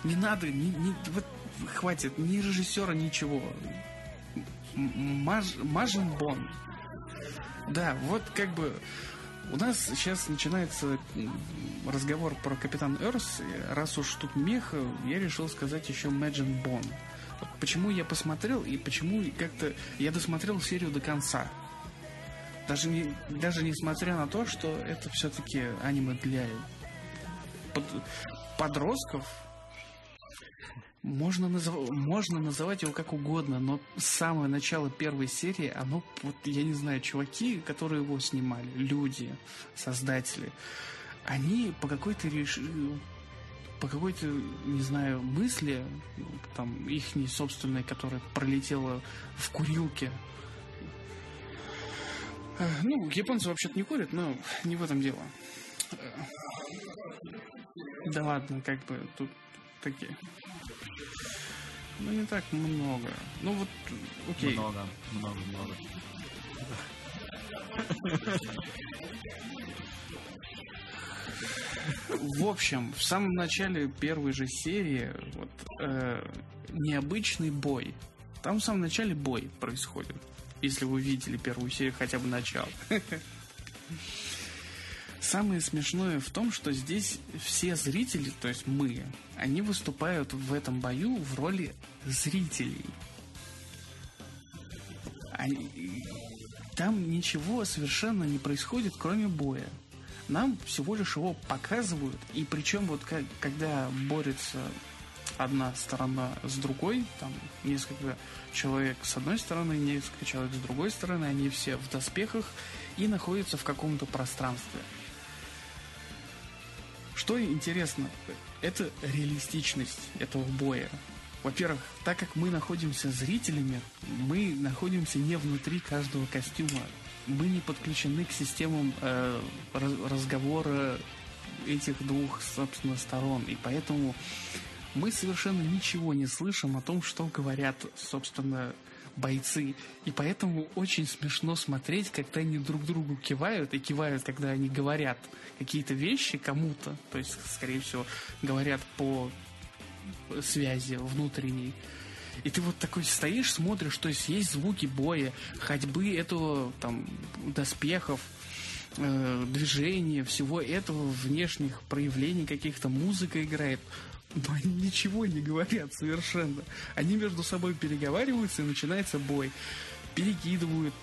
Не надо, не, не, вот хватит, ни режиссера, ничего. Маж, Мажин Бон. Да, вот как бы у нас сейчас начинается разговор про Капитан Эрс. Раз уж тут мех, я решил сказать еще Imagine Бон. Почему я посмотрел и почему как-то я досмотрел серию до конца. Даже, не, даже несмотря на то, что это все-таки аниме для под- подростков, можно, назыв- можно называть его как угодно, но самое начало первой серии, оно, вот, я не знаю, чуваки, которые его снимали, люди, создатели, они по какой-то реш... по какой-то, не знаю, мысли, там, их собственной, которая пролетела в курилке. Э, Ну, японцы вообще-то не курят, но не в этом дело. Э, Да ладно, как бы тут такие. Ну, не так много. Ну, вот, окей. Много, много, много. В общем, в самом начале первой же серии вот, э, необычный бой. Там в самом начале бой происходит. Если вы видели первую серию, хотя бы начало. Самое смешное в том, что здесь все зрители, то есть мы, они выступают в этом бою в роли зрителей. Они- Там ничего совершенно не происходит, кроме боя. Нам всего лишь его показывают, и причем вот как, когда борется одна сторона с другой, там несколько человек с одной стороны, несколько человек с другой стороны, они все в доспехах и находятся в каком-то пространстве. Что интересно, это реалистичность этого боя. Во-первых, так как мы находимся зрителями, мы находимся не внутри каждого костюма. Мы не подключены к системам э, раз- разговора этих двух, собственно, сторон. И поэтому мы совершенно ничего не слышим о том, что говорят, собственно, бойцы. И поэтому очень смешно смотреть, когда они друг другу кивают, и кивают, когда они говорят какие-то вещи кому-то. То есть, скорее всего, говорят по связи внутренней. И ты вот такой стоишь, смотришь, то есть есть звуки боя, ходьбы этого, там, доспехов, э, движения, всего этого, внешних проявлений каких-то, музыка играет. Но они ничего не говорят совершенно. Они между собой переговариваются, и начинается бой. Перекидывают,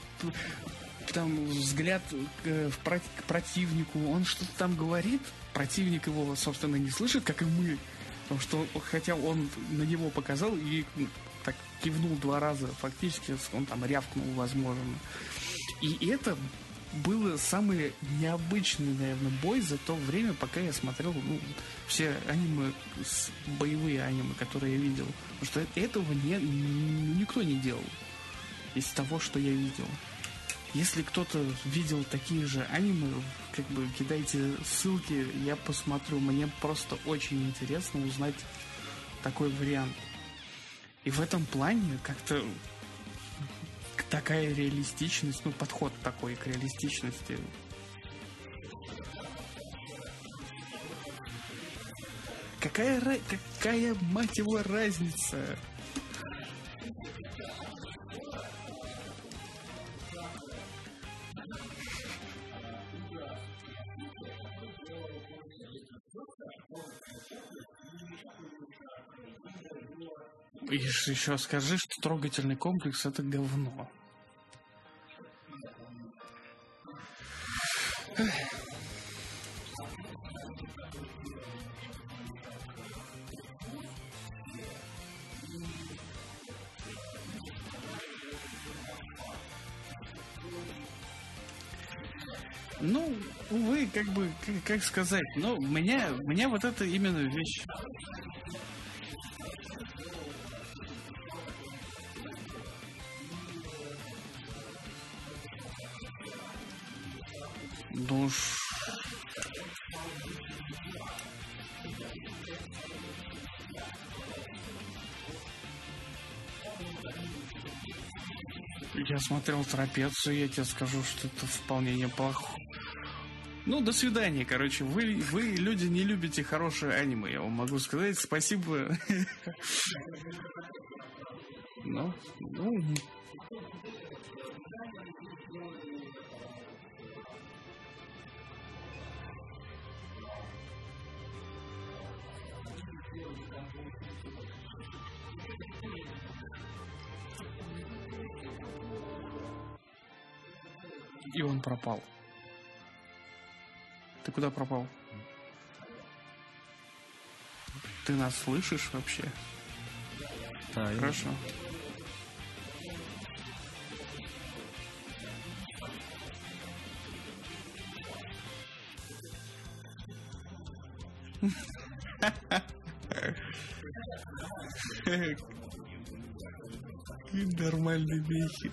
там взгляд э, к противнику, он что-то там говорит, противник его, собственно, не слышит, как и мы. Потому что, хотя он на него показал и м, так кивнул два раза, фактически он там рявкнул, возможно. И это было самый необычный, наверное, бой за то время, пока я смотрел ну, все аниме, боевые аниме, которые я видел. Потому что этого не, никто не делал из того, что я видел. Если кто-то видел такие же аниме, как бы кидайте ссылки, я посмотрю. Мне просто очень интересно узнать такой вариант. И в этом плане как-то такая реалистичность, ну, подход такой к реалистичности. Какая, какая мать его разница? И еще скажи, что трогательный комплекс это говно. Ну, увы, как бы, как, сказать, ну, меня, меня вот это именно вещь. Уж... Я смотрел трапецию, я тебе скажу, что это вполне неплохо. Ну, до свидания, короче. Вы, вы, люди, не любите хорошее аниме, я вам могу сказать. Спасибо. Ну, ну, и он пропал. Ты куда пропал? Ты нас слышишь вообще? Да, Хорошо. Нормальный мехи.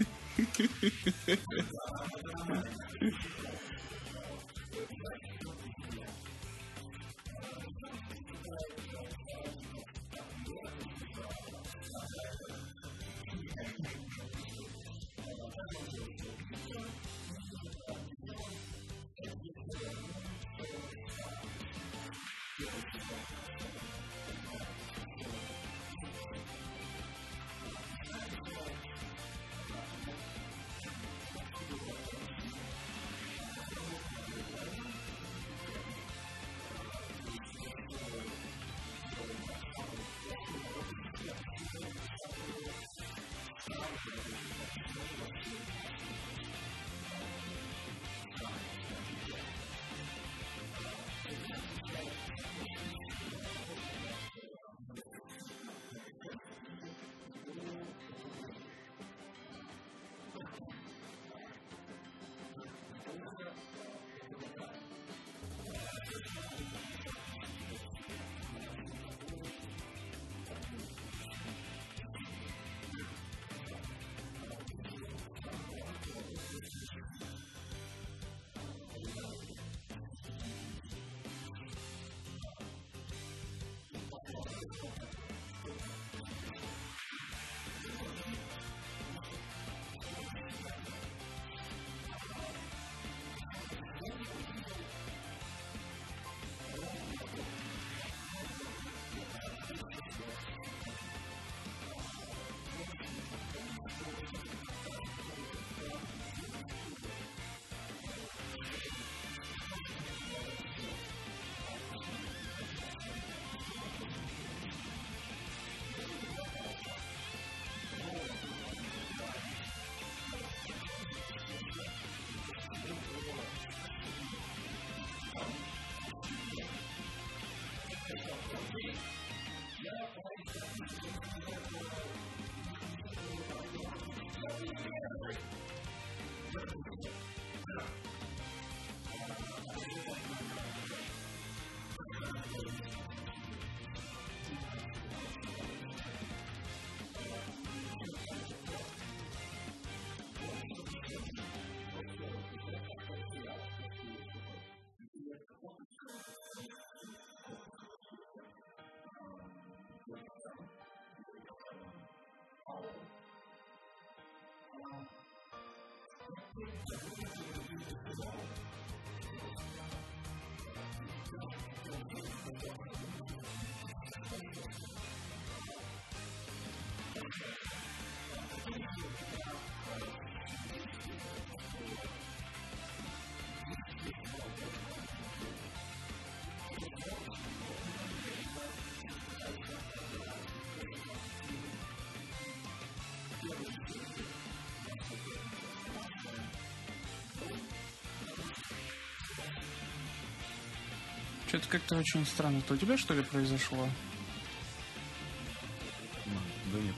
Что-то как-то очень странно. Это у тебя что ли произошло?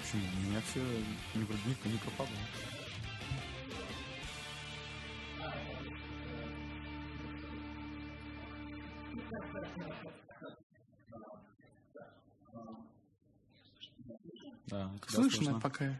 Почему? У меня все не вроде никто не пропадал. Да, тебя Слышно пока?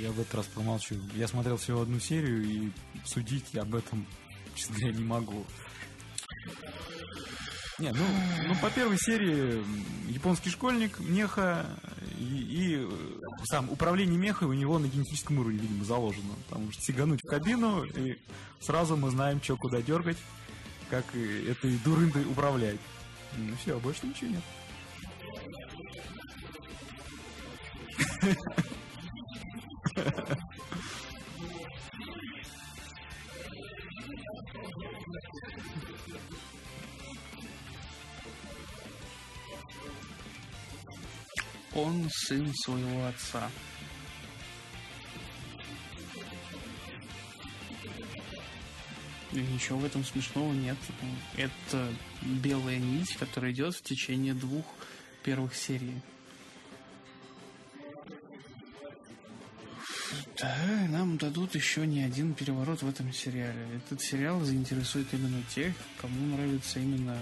Я в этот раз промолчу. Я смотрел всего одну серию и судить об этом, честно говоря, не могу. Не, ну, ну по первой серии японский школьник, меха и, и, э, сам управление мехой у него на генетическом уровне, видимо, заложено. Потому что сигануть в кабину, и сразу мы знаем, что куда дергать, как этой дурындой управлять. Ну все, больше ничего нет. сын своего отца. И ничего в этом смешного нет. Это белая нить, которая идет в течение двух первых серий. Да, нам дадут еще не один переворот в этом сериале. Этот сериал заинтересует именно тех, кому нравится именно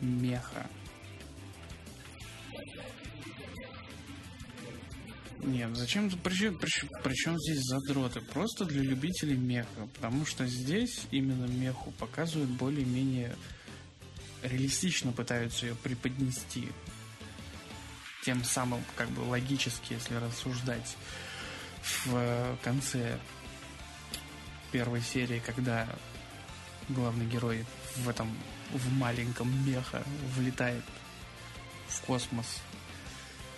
меха. Нет, зачем? Причем, причем, причем здесь задроты? Просто для любителей меха. Потому что здесь именно меху показывают более-менее реалистично пытаются ее преподнести. Тем самым, как бы логически, если рассуждать в конце первой серии, когда главный герой в этом в маленьком меха влетает в космос,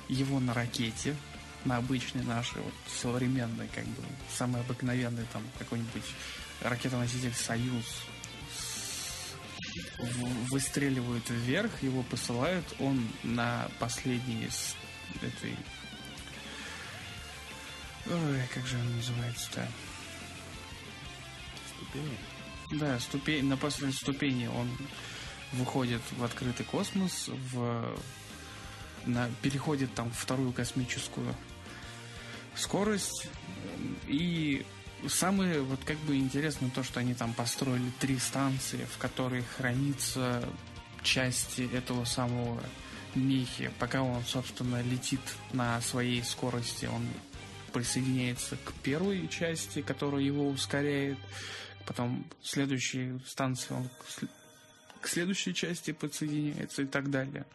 его на ракете, на обычной нашей, вот современной, как бы, самый обыкновенный там какой-нибудь ракетоноситель «Союз» выстреливают вверх, его посылают, он на последней с этой... Ой, как же он называется-то? Ступени. Да, ступень, на последней ступени он выходит в открытый космос, в, на, переходит там вторую космическую скорость. И самое вот как бы интересно то, что они там построили три станции, в которых хранится части этого самого мехи. Пока он, собственно, летит на своей скорости, он присоединяется к первой части, которая его ускоряет. Потом следующие станции он к следующей части подсоединяется и так далее.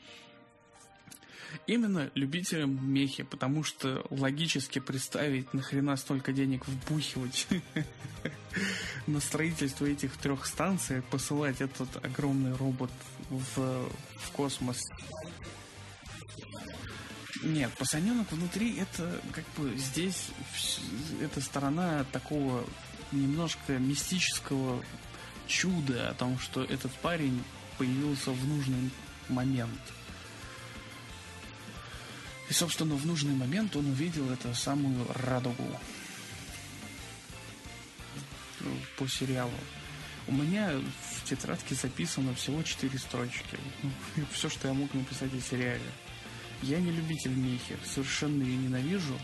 Именно любителям мехи, потому что логически представить, нахрена столько денег вбухивать на строительство этих трех станций, посылать этот огромный робот в, в космос. Нет, пацаненок внутри это как бы здесь эта сторона такого немножко мистического чуда о том, что этот парень появился в нужный момент. И, собственно, в нужный момент он увидел эту самую радугу Ну, по сериалу. У меня в тетрадке записано всего четыре строчки. Все, что я мог написать о сериале. Я не любитель мехи, совершенно ее ненавижу.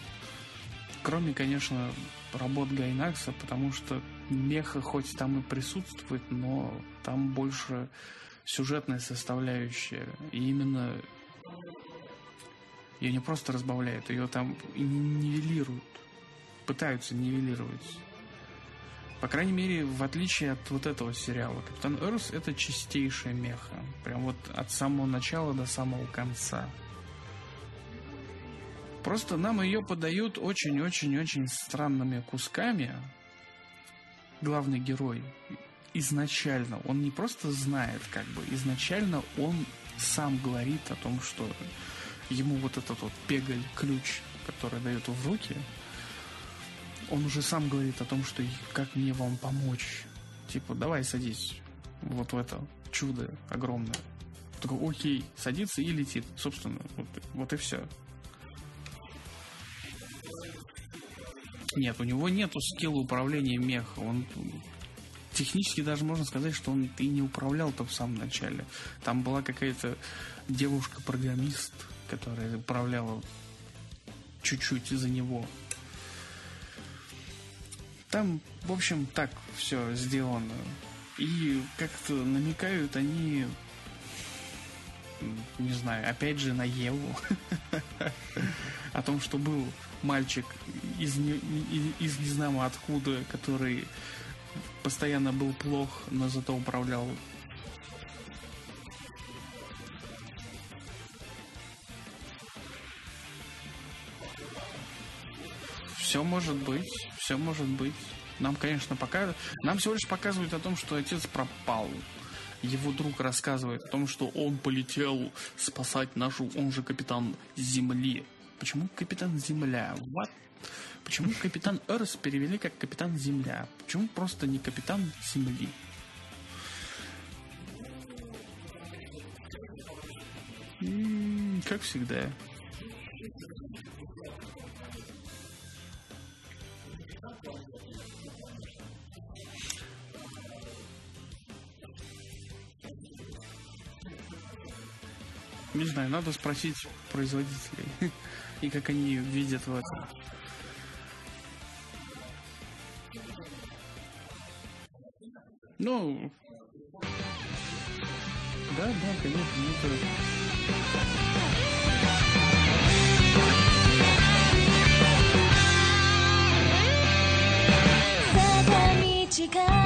Кроме, конечно, работ Гайнакса, потому что меха хоть там и присутствует, но там больше сюжетная составляющая. И именно ее не просто разбавляют, ее там нивелируют. Пытаются нивелировать. По крайней мере, в отличие от вот этого сериала. Капитан Эрс это чистейшая меха. Прям вот от самого начала до самого конца. Просто нам ее подают очень-очень-очень странными кусками. Главный герой изначально, он не просто знает, как бы, изначально он сам говорит о том, что ему вот этот вот пегаль, ключ, который дает в руки, он уже сам говорит о том, что как мне вам помочь. Типа, давай садись вот в это чудо огромное. Такой, окей, садится и летит. Собственно, вот, вот и все. Нет, у него нету скилла управления меха. Он технически даже можно сказать, что он и не управлял-то в самом начале. Там была какая-то девушка-программист, которая управляла чуть-чуть за него. Там, в общем, так все сделано. И как-то намекают они не знаю, опять же на Еву. О том, что был мальчик из, из не знамо откуда, который постоянно был плох, но зато управлял Все может быть, все может быть. Нам, конечно, пока... Нам всего лишь показывают о том, что отец пропал. Его друг рассказывает о том, что он полетел спасать нашу... Он же капитан Земли. Почему капитан Земля? What? Почему капитан Эрс перевели как капитан Земля? Почему просто не капитан Земли? Как всегда. Не знаю, надо спросить производителей. И как они видят в этом. Ну... Да, да, конечно, это... 坂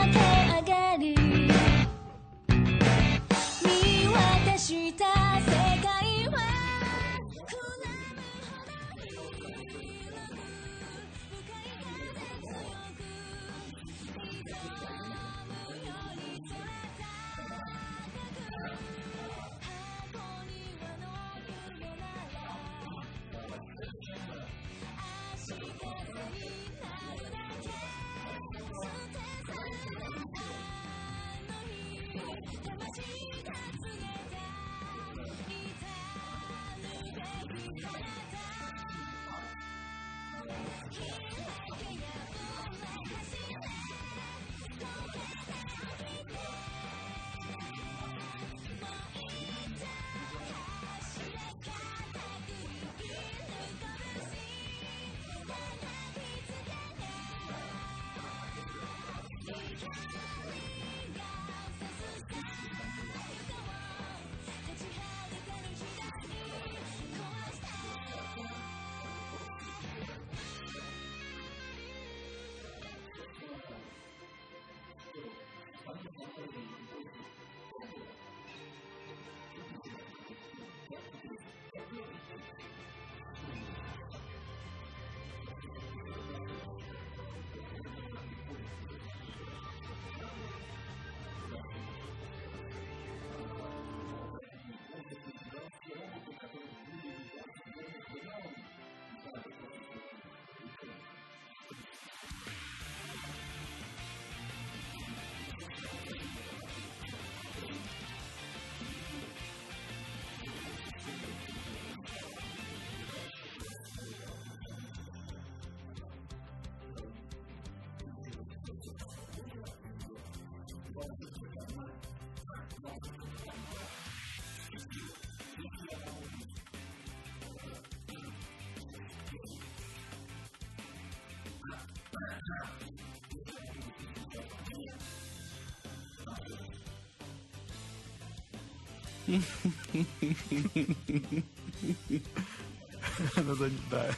Надо- Да.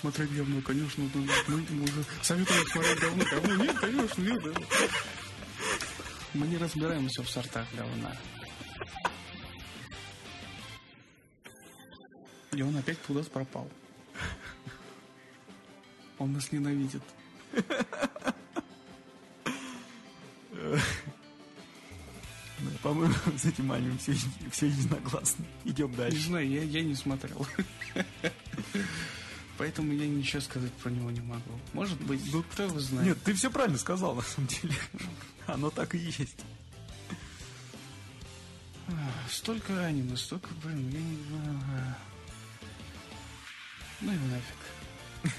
Смотреть говно, конечно, да, мы, мы уже советуем смотреть говно, говно, нет, конечно, нет, да. Мы не разбираемся в сортах говна. И он опять куда-то пропал. Он нас ненавидит. Да, По-моему, с этим аниме все, все единогласны. Идем Не дальше. знаю, я, я не смотрел. Поэтому я ничего сказать про него не могу. Может быть, ну кто его знает. Нет, ты все правильно сказал, на самом деле. Оно так и есть. Столько аниме, столько, блин, я не знаю. Ну и нафиг.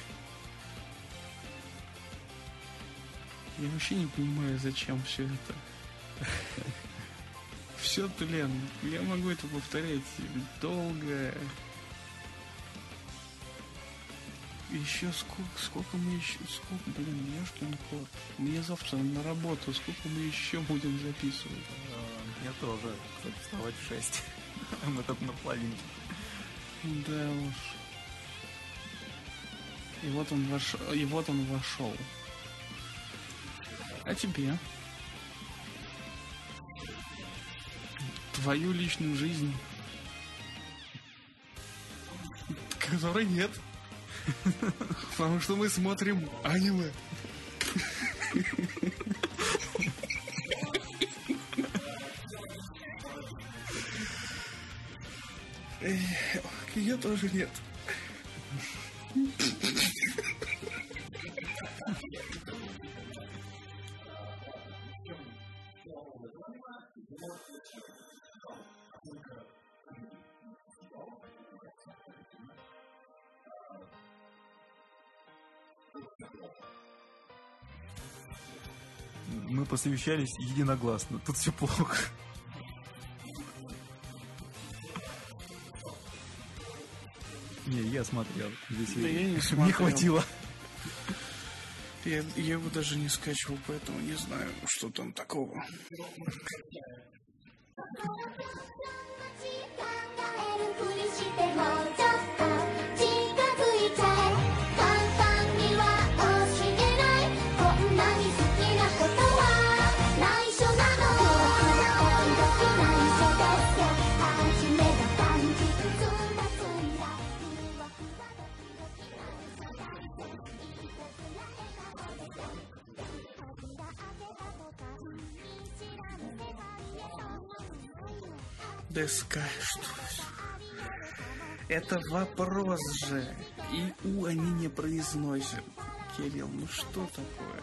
Я вообще не понимаю, зачем все это. Все, блин, я могу это повторять долго. Еще сколько, сколько мы еще, сколько, блин, ешкин кот. Мне завтра на работу, сколько мы еще будем записывать? А, Я тоже, кстати, вставать в 6. Мы только на половинке. Да уж. И вот он вошел, и вот он вошел. А тебе? Твою личную жизнь. Которой нет. Потому что мы смотрим аниме. Ее тоже нет. Посовещались единогласно. Тут все плохо. Не, я смотрел. Здесь Да я не Мне смотрел. хватило. Я, я его даже не скачивал, поэтому не знаю, что там такого. よ Да скай, что. Это вопрос же. И У они не произносят. Кирилл, ну что такое?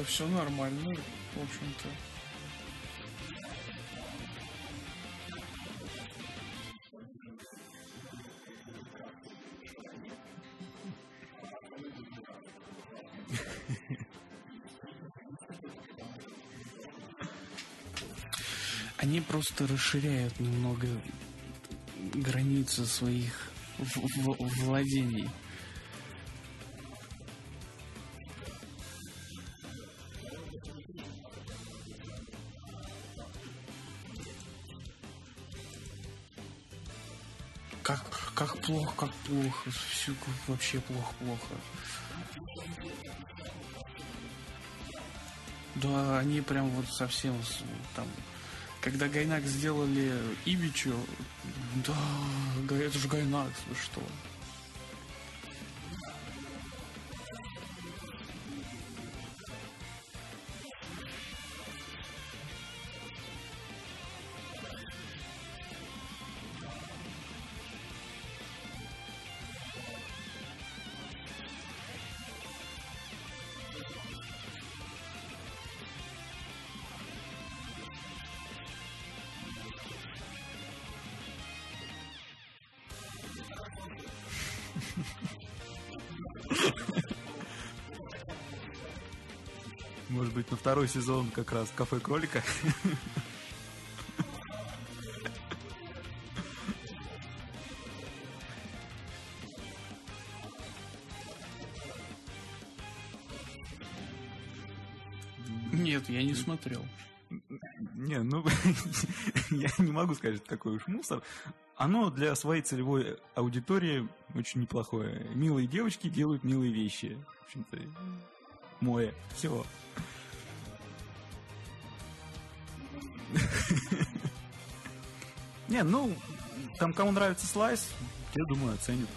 Да все нормально, в общем-то. Они просто расширяют немного границы своих владений. Как плохо. Все вообще плохо-плохо. Да, они прям вот совсем там... Когда Гайнак сделали Ибичу, да, это же Гайнакс, вы что? Второй сезон как раз кафе кролика. Нет, я не смотрел. Не, ну, я не могу сказать, что такой уж мусор. Оно для своей целевой аудитории очень неплохое. Милые девочки делают милые вещи. В общем-то, мое. Все. Не, ну, там кому нравится слайс, те, думаю, оценят.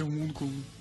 ter é um mundo comum.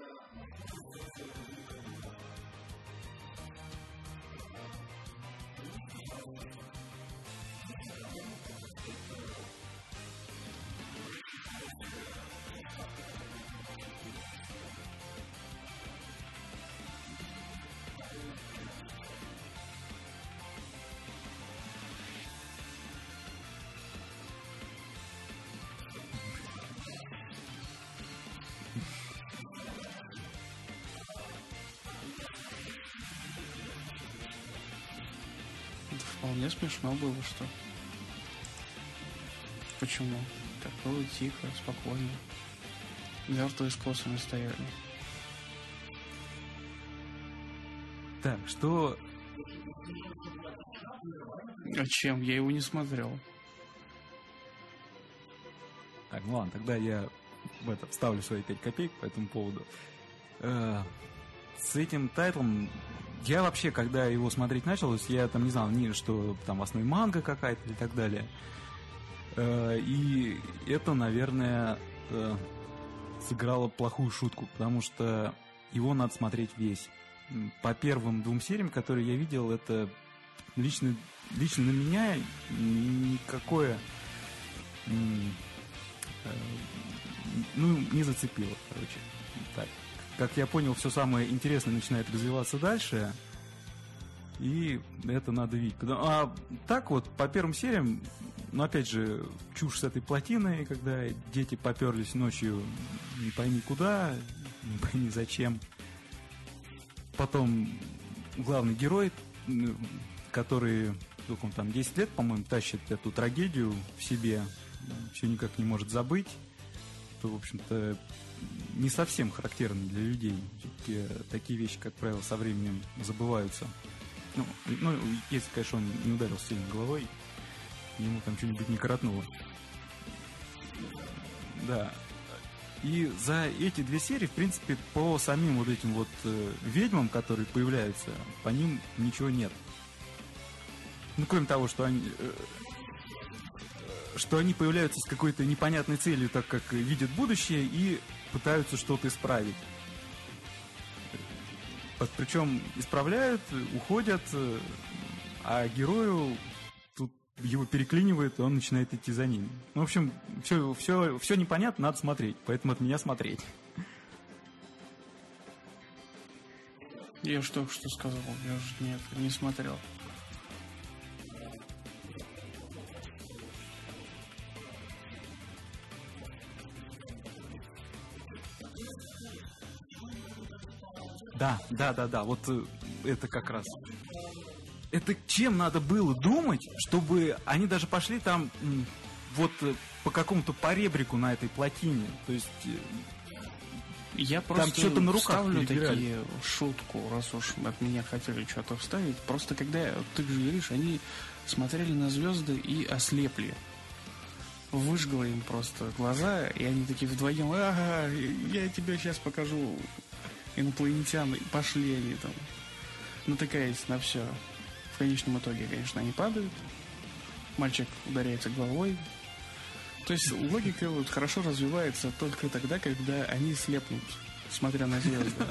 Thank you. Мне смешно было, что... Почему? Так было тихо, спокойно. Мертвые с косами стояли. Так, что... А чем? Я его не смотрел. Так, ну ладно, тогда я в это вставлю свои 5 копеек по этому поводу. Э, с этим тайтлом я вообще, когда его смотреть начал, я там не знал ни что там в основе манга какая-то и так далее. Э, и это, наверное, э, сыграло плохую шутку, потому что его надо смотреть весь. По первым двум сериям, которые я видел, это лично, лично на меня никакое Э, ну, не зацепило, короче. Так. Как я понял, все самое интересное начинает развиваться дальше. И это надо видеть. А так вот, по первым сериям, ну, опять же, чушь с этой плотиной, когда дети поперлись ночью не пойми куда, не пойми зачем. Потом главный герой, который, сколько он там, 10 лет, по-моему, тащит эту трагедию в себе, все никак не может забыть, то, в общем-то, не совсем характерно для людей. Все-таки такие вещи, как правило, со временем забываются. Ну, ну если, конечно, он не ударил сильно головой, ему там что-нибудь не коротнуло. Да. И за эти две серии, в принципе, по самим вот этим вот э, ведьмам, которые появляются, по ним ничего нет. Ну, кроме того, что они... Э, что они появляются с какой-то непонятной целью, так как видят будущее и пытаются что-то исправить. Причем исправляют, уходят, а герою тут его переклинивает, и он начинает идти за ним. Ну, в общем, все, все, все непонятно, надо смотреть, поэтому от меня смотреть. Я что что сказал, я же нет, не смотрел. Да, да, да, да, вот э, это как раз. Это чем надо было думать, чтобы они даже пошли там вот э, по какому-то поребрику на этой плотине. То есть э, я просто что-то на руках ставлю такие шутку, раз уж от меня хотели что-то вставить. Просто когда ты же говоришь, они смотрели на звезды и ослепли. Выжгло им просто глаза, и они такие вдвоем, ага, я тебе сейчас покажу инопланетян, пошли они там, натыкаясь на все. В конечном итоге, конечно, они падают. Мальчик ударяется головой. То есть логика вот хорошо развивается только тогда, когда они слепнут, смотря на звезды.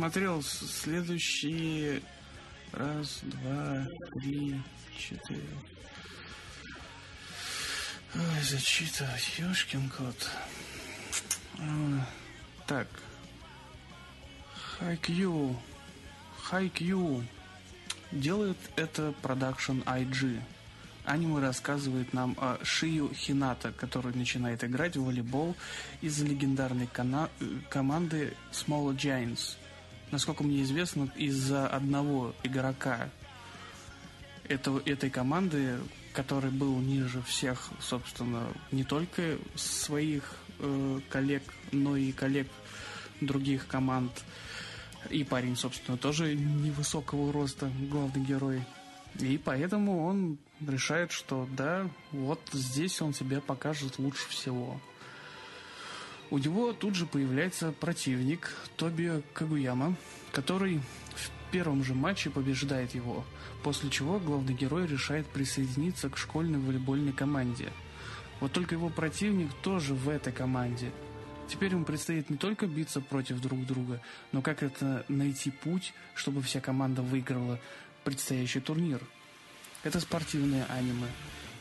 Смотрел следующие... Раз, два, три, четыре. Ой, зачитывать, ёшкин кот. А, так. Хайкью. Хайкью. Делает это продакшн IG. Аниме рассказывает нам о Шию Хината, который начинает играть в волейбол из легендарной команды Small Giants – насколько мне известно, из-за одного игрока этого, этой команды, который был ниже всех, собственно, не только своих э, коллег, но и коллег других команд. И парень, собственно, тоже невысокого роста, главный герой. И поэтому он решает, что да, вот здесь он себя покажет лучше всего. У него тут же появляется противник Тоби Кагуяма, который первом же матче побеждает его, после чего главный герой решает присоединиться к школьной волейбольной команде. Вот только его противник тоже в этой команде. Теперь ему предстоит не только биться против друг друга, но как это найти путь, чтобы вся команда выиграла предстоящий турнир. Это спортивное аниме,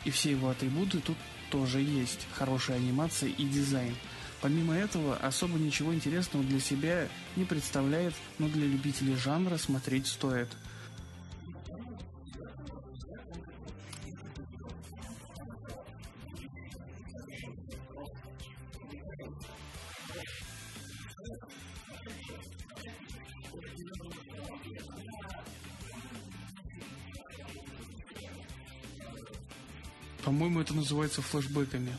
и все его атрибуты тут тоже есть, хорошая анимация и дизайн – Помимо этого, особо ничего интересного для себя не представляет, но для любителей жанра смотреть стоит. По-моему, это называется флешбеками.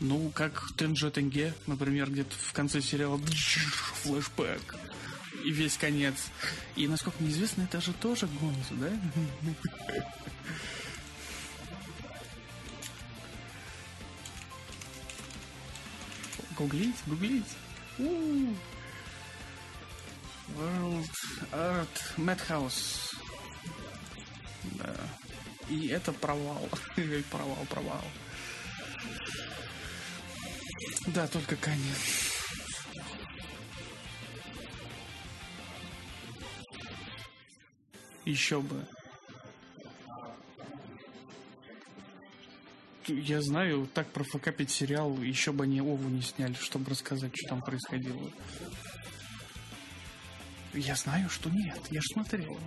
Ну, как Тенджо Тенге, например, где-то в конце сериала флешбэк. И весь конец. И, насколько мне известно, это же тоже Гонзу, да? Гуглить, гуглить. World Art Madhouse. Да. И это провал. провал, провал. Да, только конец. Еще бы. Я знаю, так профокапить сериал, еще бы они Ову не сняли, чтобы рассказать, что там происходило. Я знаю, что нет, я ж смотрел.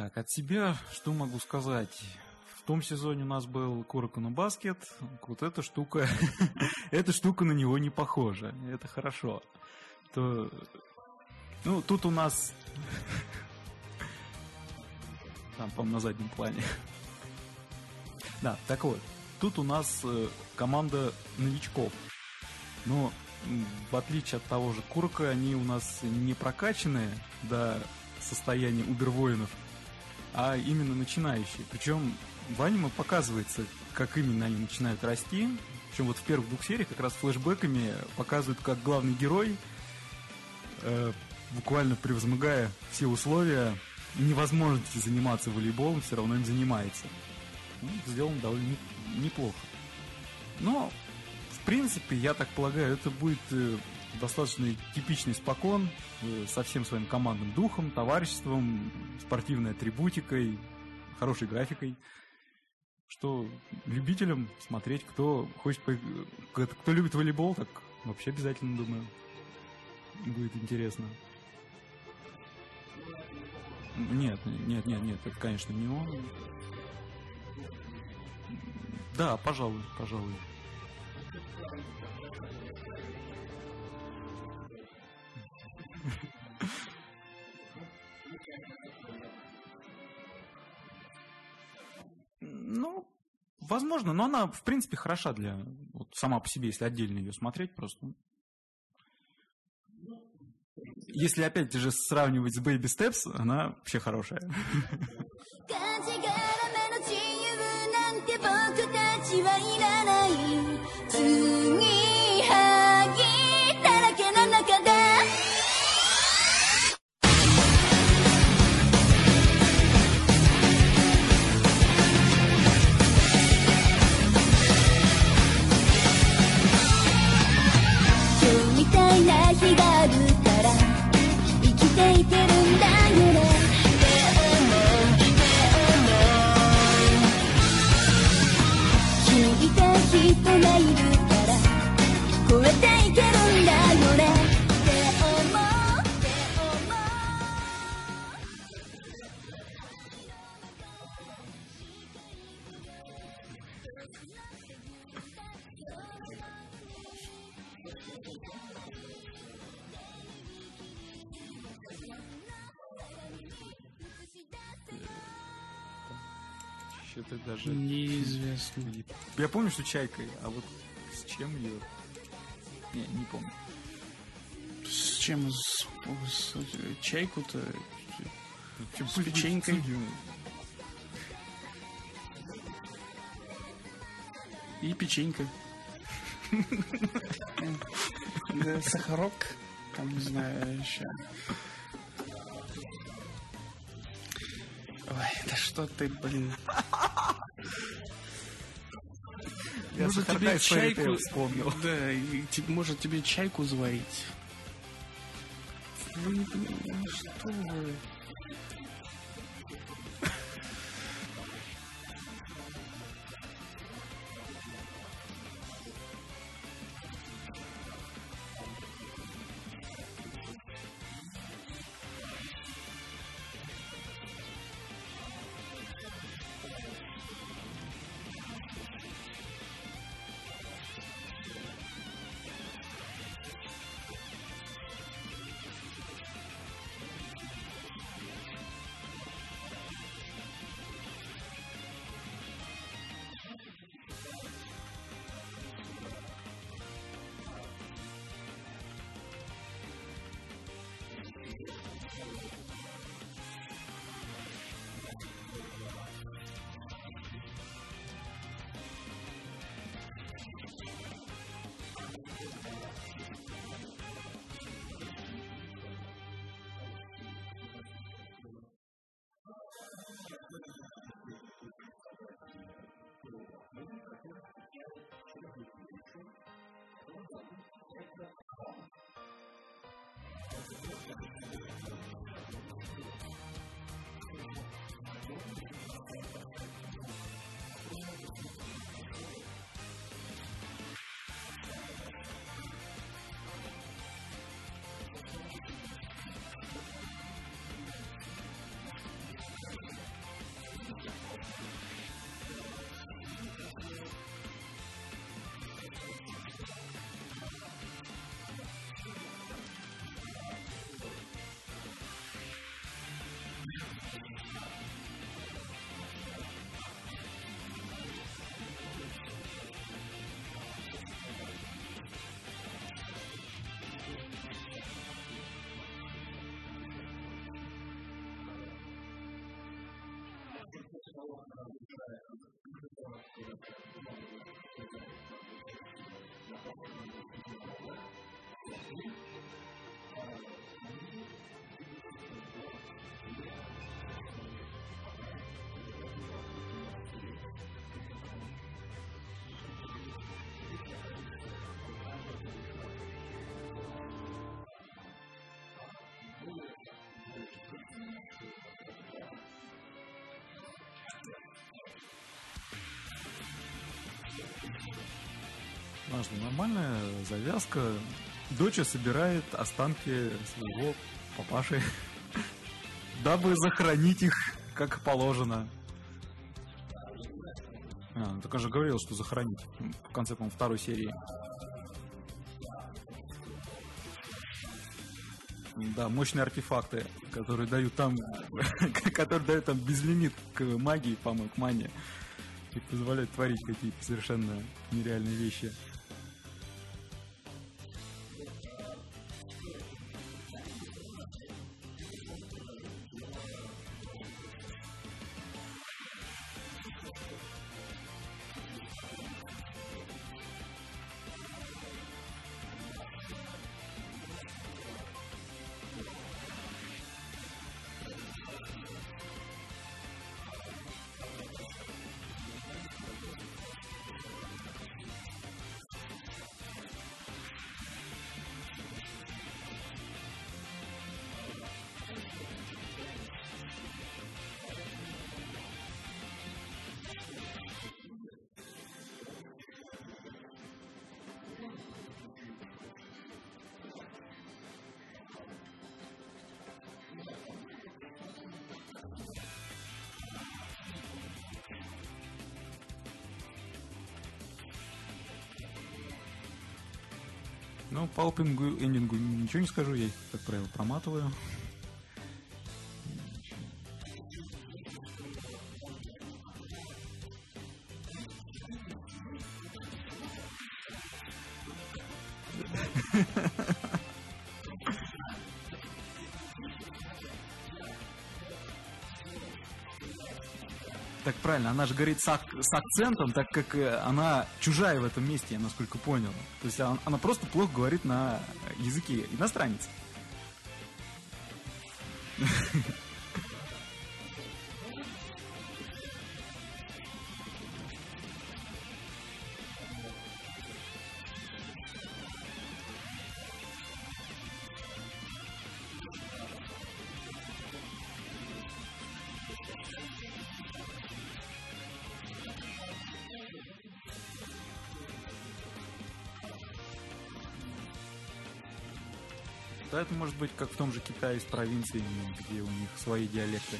Так, от себя что могу сказать? В том сезоне у нас был Куракуна Баскет. Вот эта штука... эта штука на него не похожа. Это хорошо. То... Ну, тут у нас... Там, по-моему, на заднем плане. Да, так вот. Тут у нас э, команда новичков. Но в отличие от того же Курка, они у нас не прокачанные до состояния убервоинов, а именно начинающие. Причем в аниме показывается, как именно они начинают расти. Причем вот в первых двух сериях как раз флешбеками показывают, как главный герой, э, буквально превозмогая все условия невозможности заниматься волейболом, все равно им занимается. Ну, сделано довольно неплохо. Но, в принципе, я так полагаю, это будет э, достаточно типичный спокон э, со всем своим командным духом, товариществом, спортивной атрибутикой, хорошей графикой. Что любителям смотреть, кто хочет, кто любит волейбол, так вообще обязательно, думаю, будет интересно. Нет, нет, нет, нет, это, конечно, не он. Да, пожалуй, пожалуй. Ну, возможно, но она, в принципе, хороша для... Вот сама по себе, если отдельно ее смотреть просто. если опять же сравнивать с Baby Steps, она вообще хорошая. 日があるから生きていけるんだよね。って思うって思う聞いた人がいる даже... Неизвестно. Я помню, что чайкой, а вот с чем ее... Не, не помню. С чем? С, с- чайку-то? Чем С печенькой? И печенька. Да, сахарок. Там, не знаю, еще. Ой, да что ты, блин. Я может тебе чайку... Вспомнил. Да, и те- может тебе чайку заварить. Вы не понимаете, ну что вы. so on. Важно, нормальная завязка. Доча собирает останки своего папаши, дабы захоронить их как положено. А, ну так он же говорил, что захоронить в конце, по-моему, второй серии. Да, мощные артефакты, которые дают там, которые дают там безлимит к магии, по-моему, к мане. И позволяют творить какие-то совершенно нереальные вещи. По опенингу, эндингу ничего не скажу, я их, как правило, проматываю. Правильно, она же говорит с, ак- с акцентом, так как э, она чужая в этом месте, я насколько понял. То есть она, она просто плохо говорит на языке иностранец. Быть как в том же Китае с провинциями, где у них свои диалекты.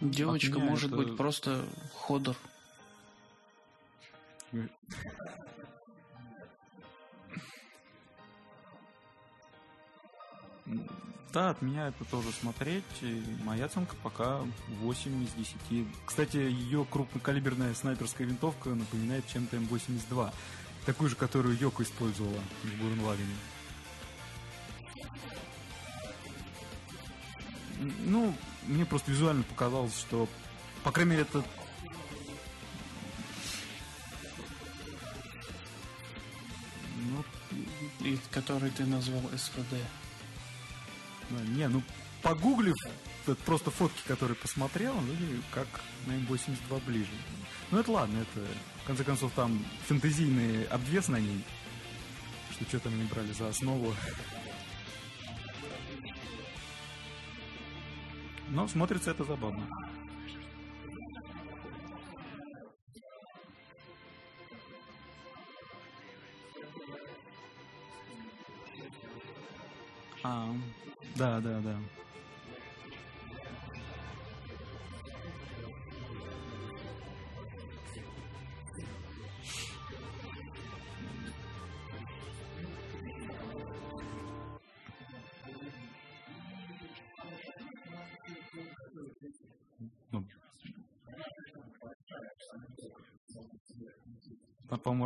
Девочка От может это- быть просто ходор. Меня это тоже смотреть. И моя оценка пока 8 из 10. Кстати, ее крупнокалиберная снайперская винтовка напоминает чем-то М82. Такую же, которую Йоко использовала в. М, Ну, мне просто визуально показалось, что, по крайней мере, это ну, который ты назвал СВД. Ну, Не, ну, погуглив, просто фотки, которые посмотрел, ну, как на М82 ближе. Ну, это ладно, это, в конце концов, там фэнтезийный обвес на ней, что что там не брали за основу. Но смотрится это забавно.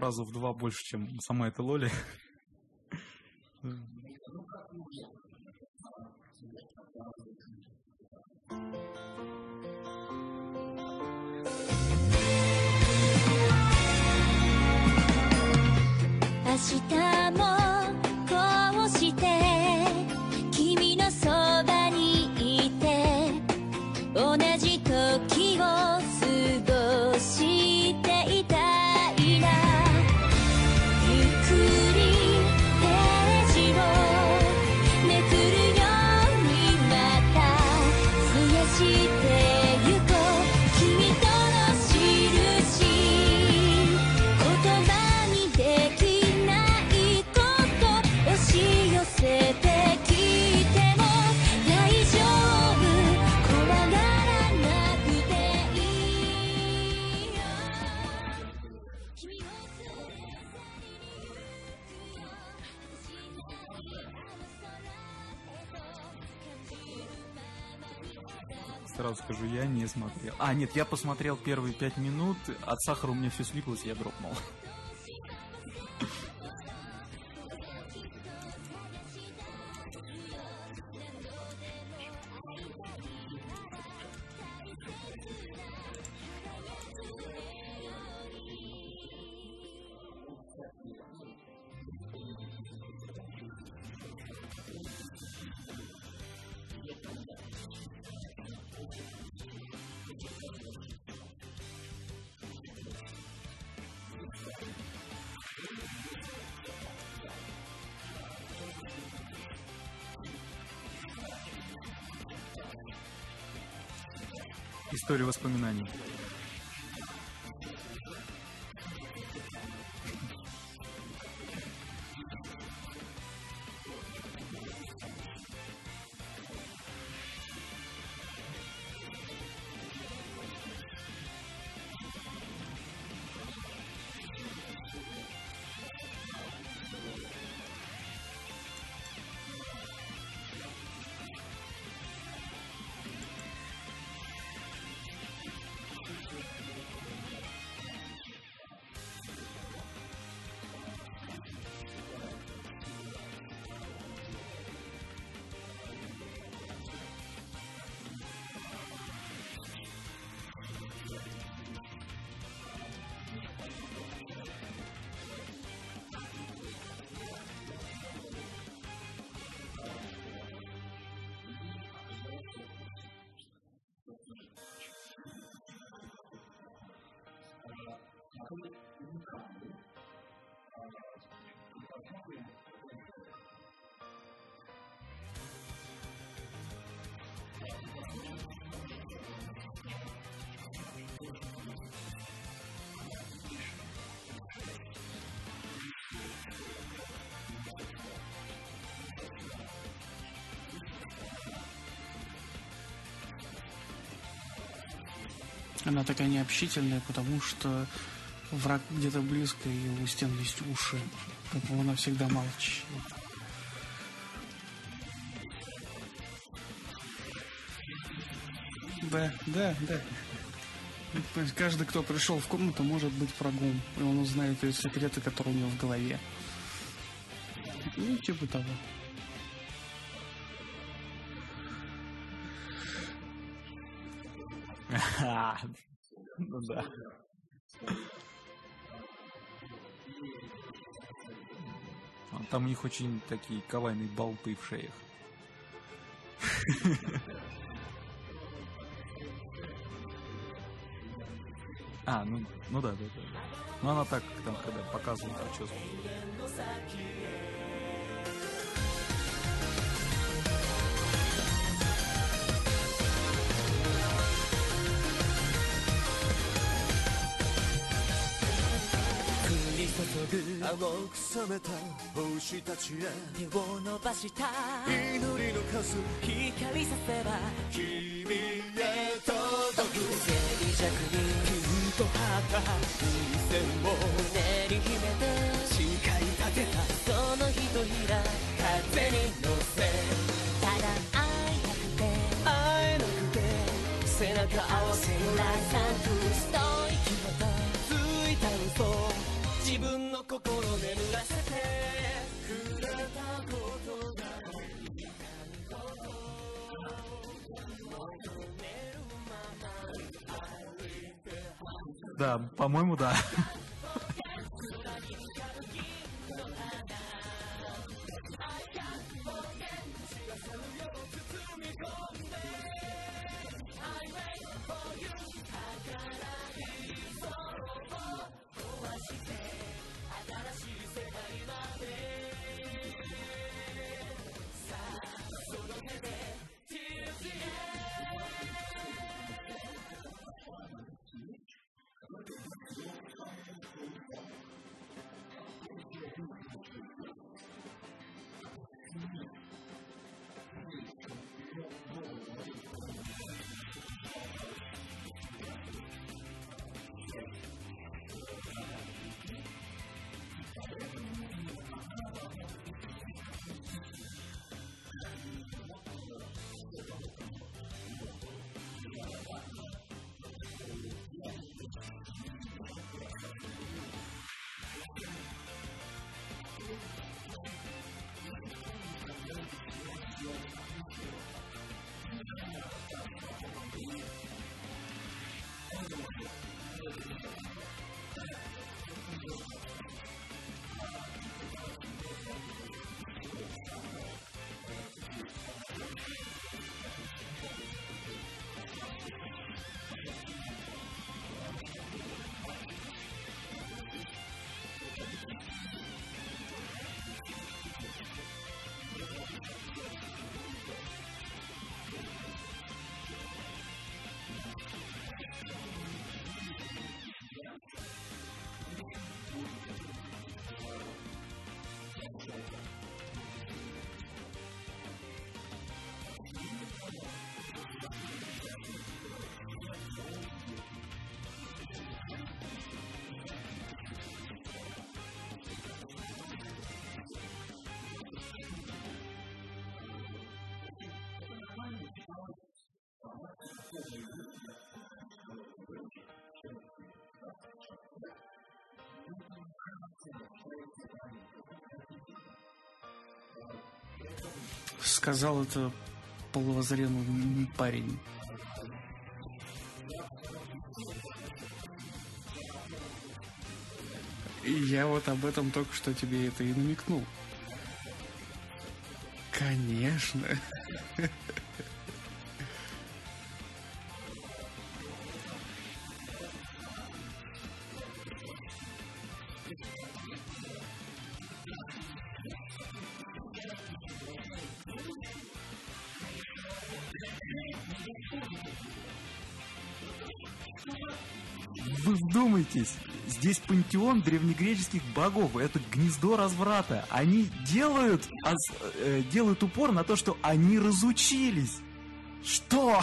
Раза в два больше, чем сама эта Лоли. Я посмотрел первые пять минут, от сахара у меня все слиплось, я дропнул. История воспоминаний. Такая необщительная, потому что враг где-то близко, и у стен есть уши. Поэтому она всегда молчит. Да, да, да. То есть каждый, кто пришел в комнату, может быть врагом. И он узнает ее секреты, которые у него в голове. Ну, типа того. Да. А Там у них очень такие кавайные болты в шеях. А, ну, ну да, да, да. Ну она так, там, когда показывает прическу. 青く染めた星たちへ。手を伸ばした祈りの数光させば。君へ届く。静寂にキュンと張った風船を。練り秘めて誓い立てた。そのひとひら風に乗せ。ただ会いたくて。会えなくて。背中合わせ。らさ Да, по-моему, да. Сказал это полувозрелый парень. Я вот об этом только что тебе это и намекнул. Конечно. Вдумайтесь, здесь пантеон древнегреческих богов, это гнездо разврата. Они делают, ос- э, делают упор на то, что они разучились. Что?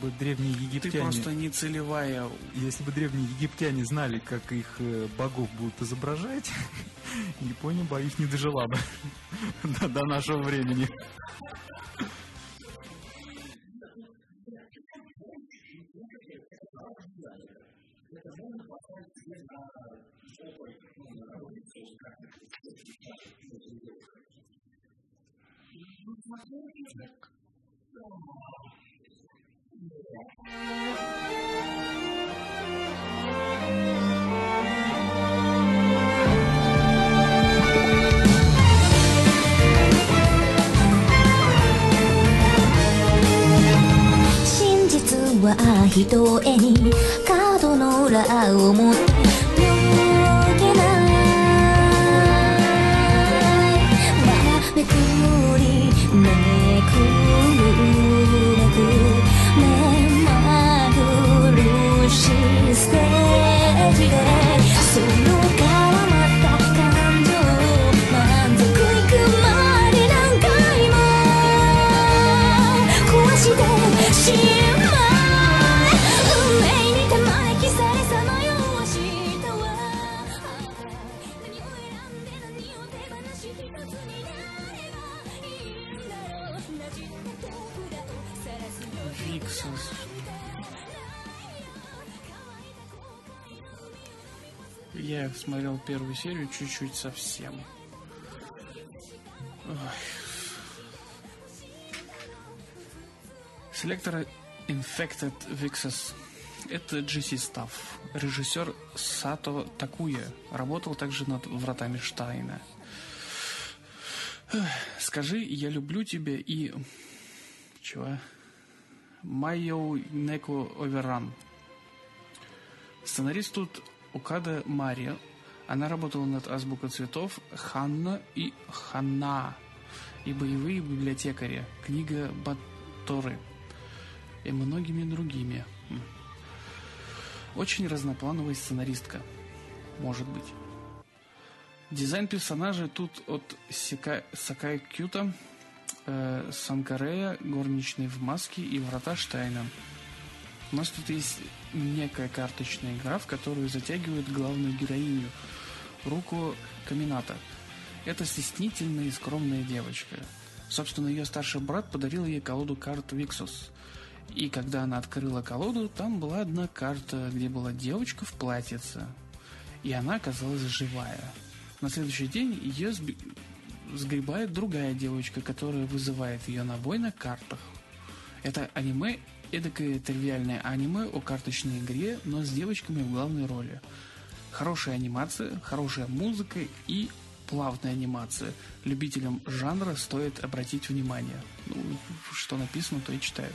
Бы древние Ты египтяне... просто не целевая. Если бы древние египтяне знали, как их э, богов будут изображать, Япония, боюсь, не дожила бы до нашего времени. Vixus. Это GC Staff. Режиссер Сато Такуя. Работал также над «Вратами Штайна». Скажи, я люблю тебя и... Чего? Майо Неко Оверан. Сценарист тут Укада Мария. Она работала над «Азбукой цветов», «Ханна» и «Ханна» и «Боевые библиотекари», книга Баторы и многими другими. Очень разноплановая сценаристка, может быть. Дизайн персонажей тут от Сика- Сакай Кьюта. э, Санкарея, Горничный в маске и Врата Штайна. У нас тут есть некая карточная игра, в которую затягивают главную героиню, руку Камината. Это стеснительная и скромная девочка. Собственно, ее старший брат подарил ей колоду карт Виксус. И когда она открыла колоду, там была одна карта, где была девочка в платьице. И она оказалась живая. На следующий день ее сби- сгребает другая девочка, которая вызывает ее на бой на картах. Это аниме, эдакое тривиальное аниме о карточной игре, но с девочками в главной роли. Хорошая анимация, хорошая музыка и плавная анимация. Любителям жанра стоит обратить внимание. Ну, что написано, то и читаю.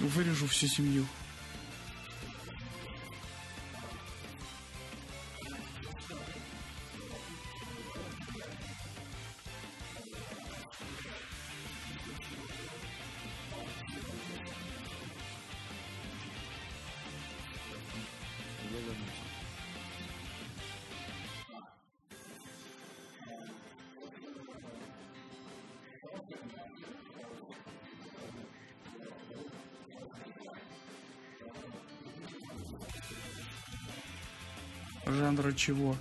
Вырежу всю семью. Чего?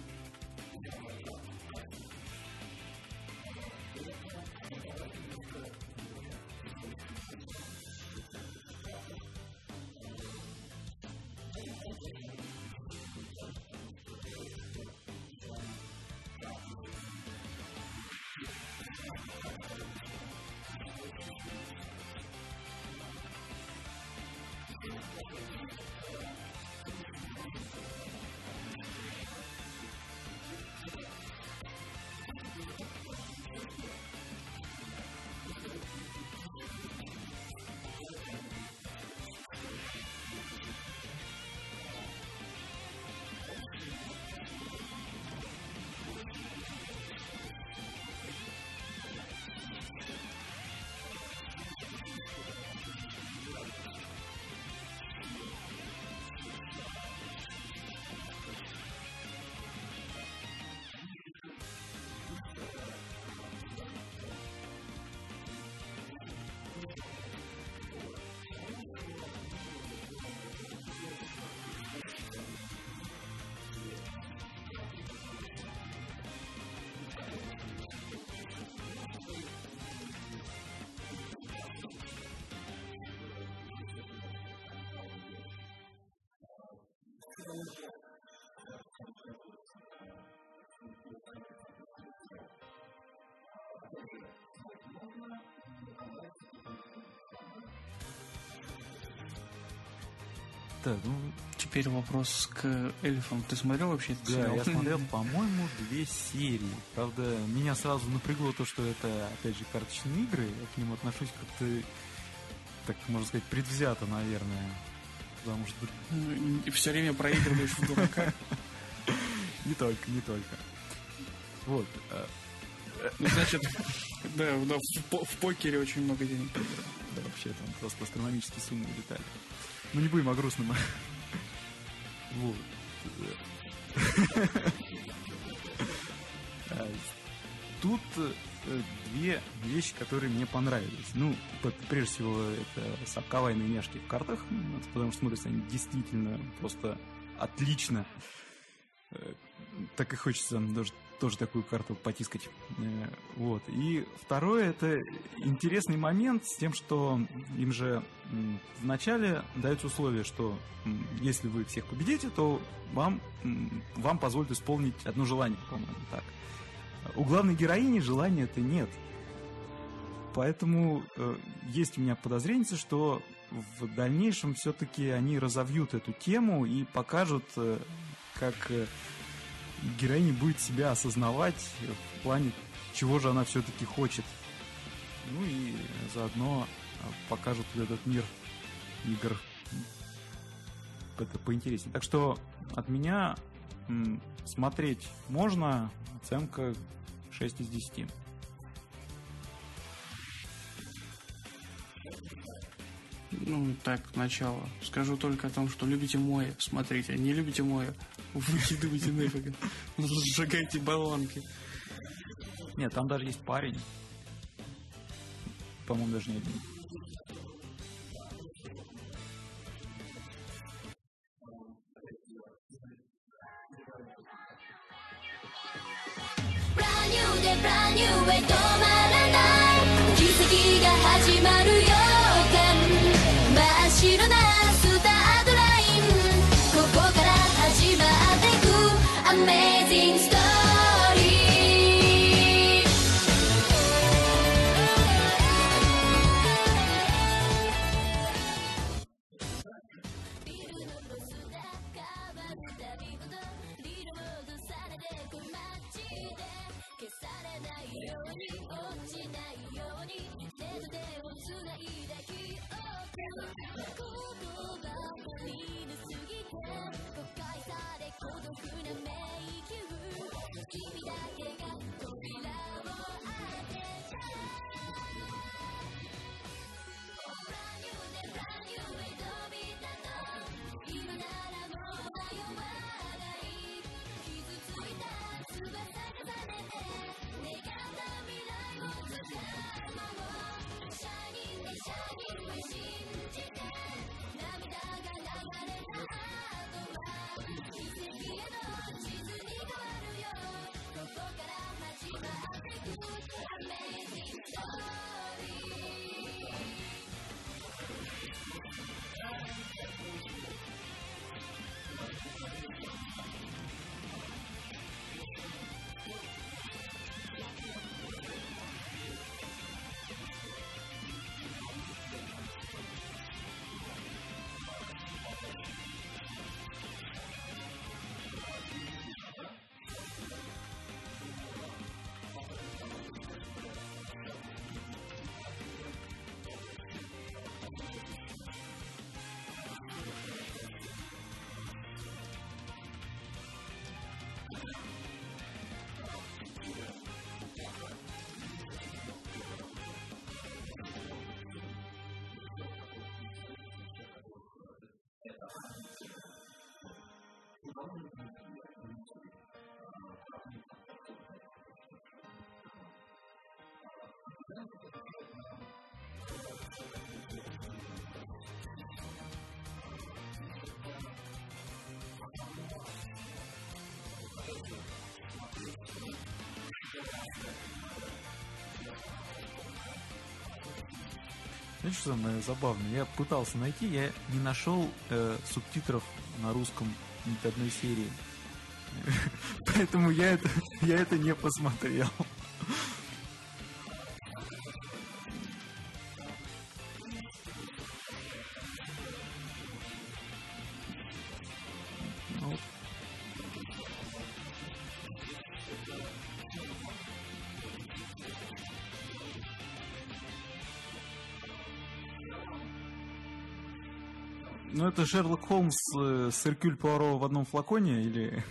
Так, ну, Теперь вопрос к эльфам. Ты смотрел вообще этот да, сериал? я смотрел, по-моему, две серии. Правда, меня сразу напрягло то, что это, опять же, карточные игры. Я к ним отношусь как-то, так можно сказать, предвзято, наверное. Потому что Все время проигрываешь в дурака. не только, не только. Вот. а, Ну, значит, да, да, в, по- в покере очень много денег. Да, вообще там просто астрономические суммы улетали. Ну не будем о грустном. Вот. Тут э, две вещи, которые мне понравились. Ну, прежде всего, это совковайные няшки в картах, потому что смотрятся они действительно просто отлично. Э, Так и хочется даже тоже такую карту потискать. Э, Вот. И второе, это интересный момент с тем, что им же вначале дается условие, что если вы всех победите, то вам, вам позволят исполнить одно желание, по-моему, так. У главной героини желания-то нет. Поэтому э, есть у меня подозрение, что в дальнейшем все-таки они разовьют эту тему и покажут, э, как э, героиня будет себя осознавать в плане, чего же она все-таки хочет. Ну и заодно а, покажут этот мир игр это поинтереснее. Так что от меня смотреть можно, оценка 6 из 10. Ну, так, начало. Скажу только о том, что любите мое, смотрите. А не любите мое, выкидывайте нафиг. Ну, сжигайте баллонки. Нет, там даже есть парень. По-моему, даже не один. Знаешь, что самое забавное? Я пытался найти, я не нашел э, субтитров на русском ни одной серии. Поэтому я это, я это не посмотрел. Шерлок Холмс э, с Эркюль Пуаро в одном флаконе или...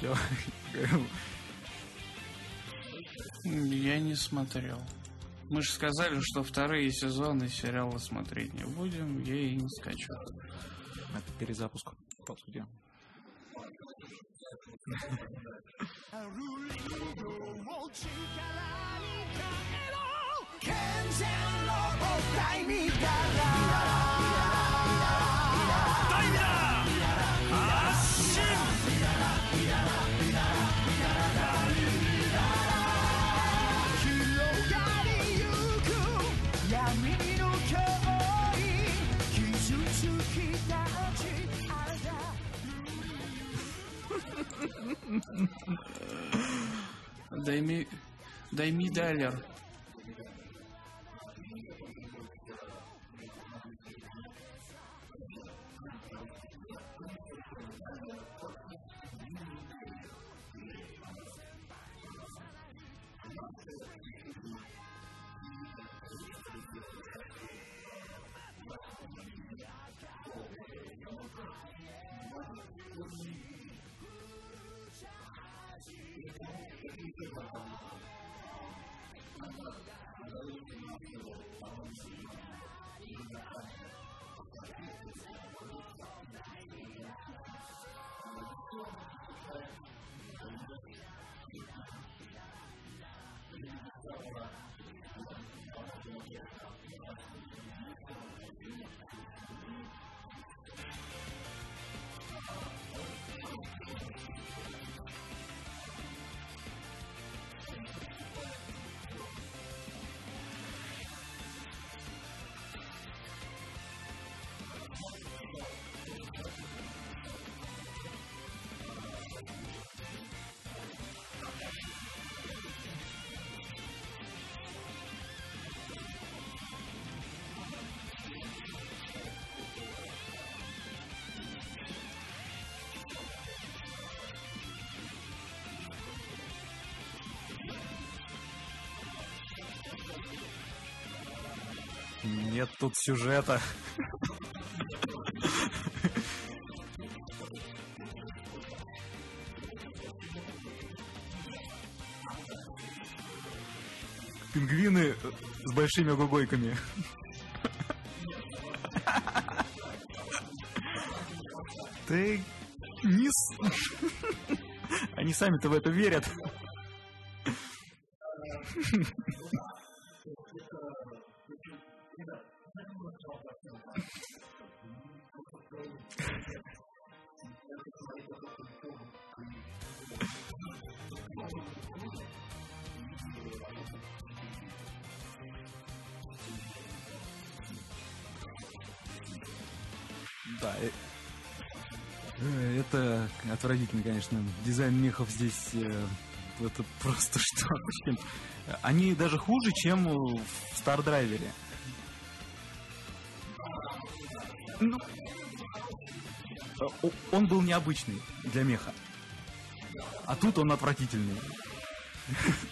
все. Я не смотрел. Мы же сказали, что вторые сезоны сериала смотреть не будем, я и не скачу. Это перезапуск Нет тут сюжета. Пингвины с большими гугойками. Ты не... Они сами-то в это верят. Отвратительно, конечно. Дизайн мехов здесь э, это просто что? Они даже хуже, чем в Стардрайвере. Ну, он был необычный для меха. А тут он отвратительный.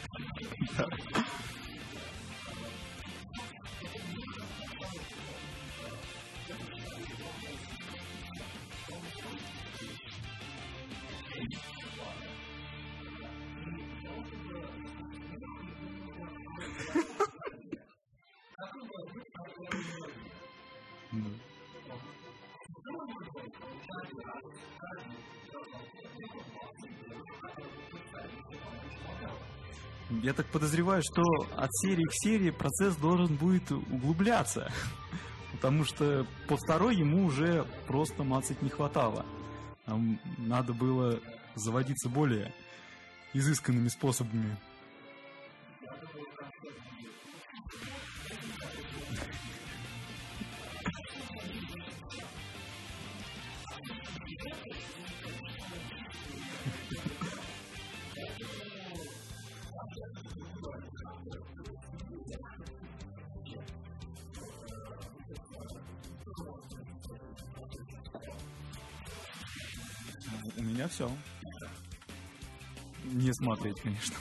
Я так подозреваю, что от серии к серии процесс должен будет углубляться. Потому что по второй ему уже просто мацать не хватало. Там надо было заводиться более изысканными способами. Смотреть, конечно.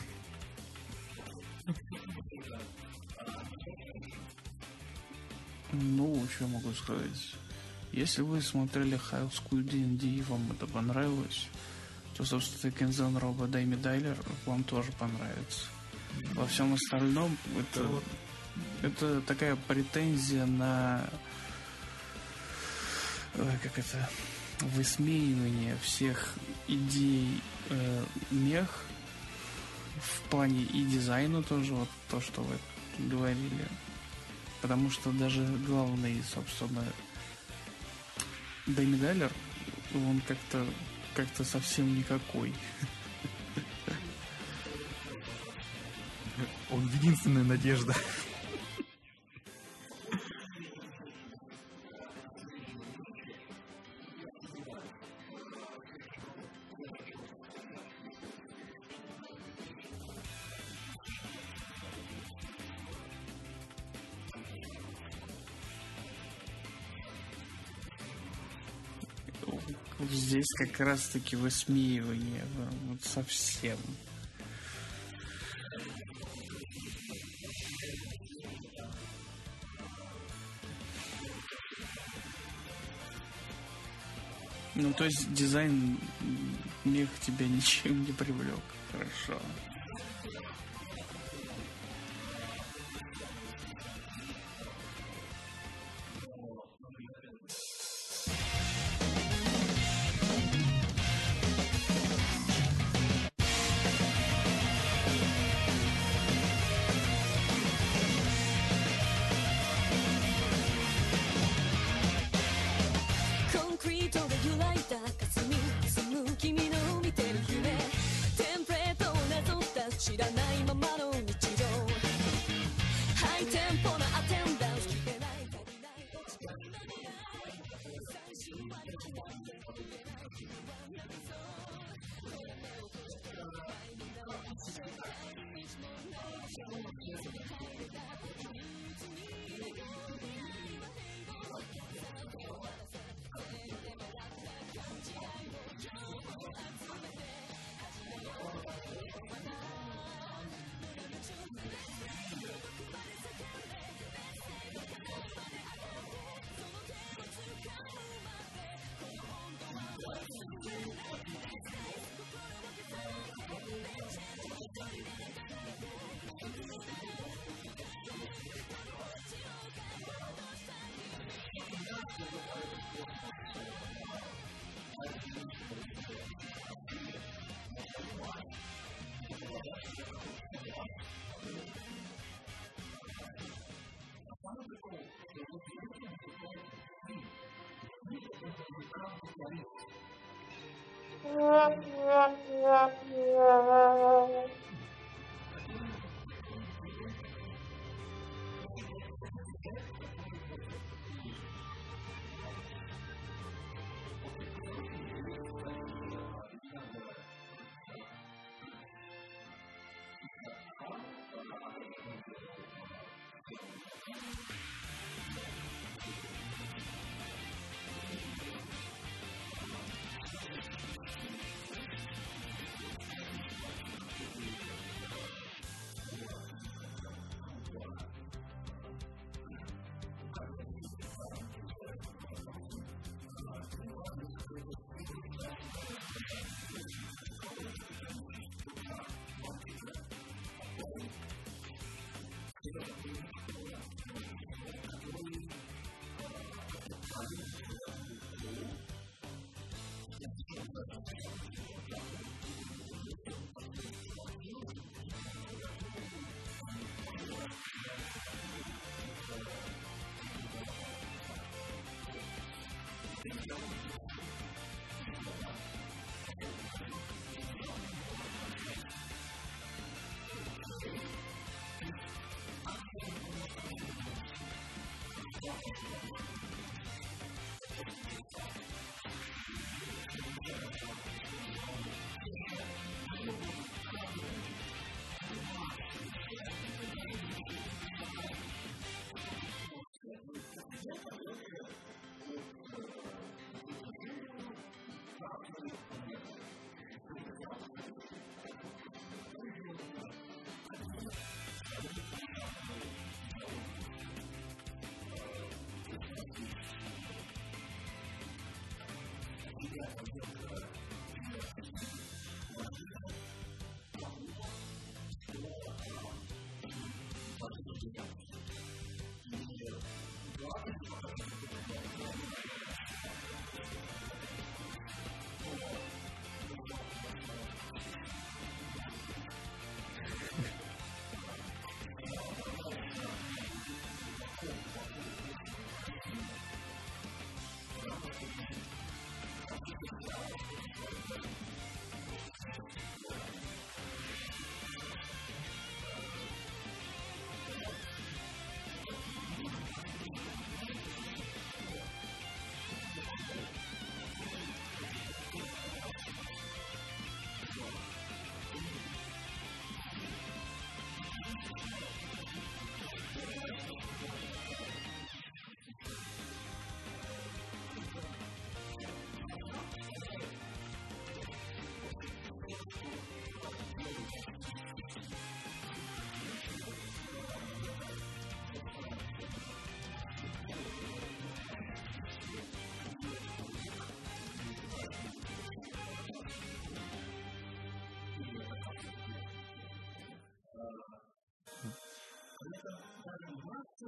Ну, что могу сказать? Если вы смотрели High School D&D и вам это понравилось, то, собственно, Кензен Роба Дайми Дайлер вам тоже понравится. Во всем остальном это, это такая претензия на как это высмеивание всех идей э, мех в плане и дизайна тоже вот то, что вы говорили. Потому что даже главный, собственно, Дэми Дайлер, он как-то как-то совсем никакой. Он единственная надежда. как раз-таки высмеивание. Вот совсем. Ну, то есть дизайн мех тебя ничем не привлек. Хорошо.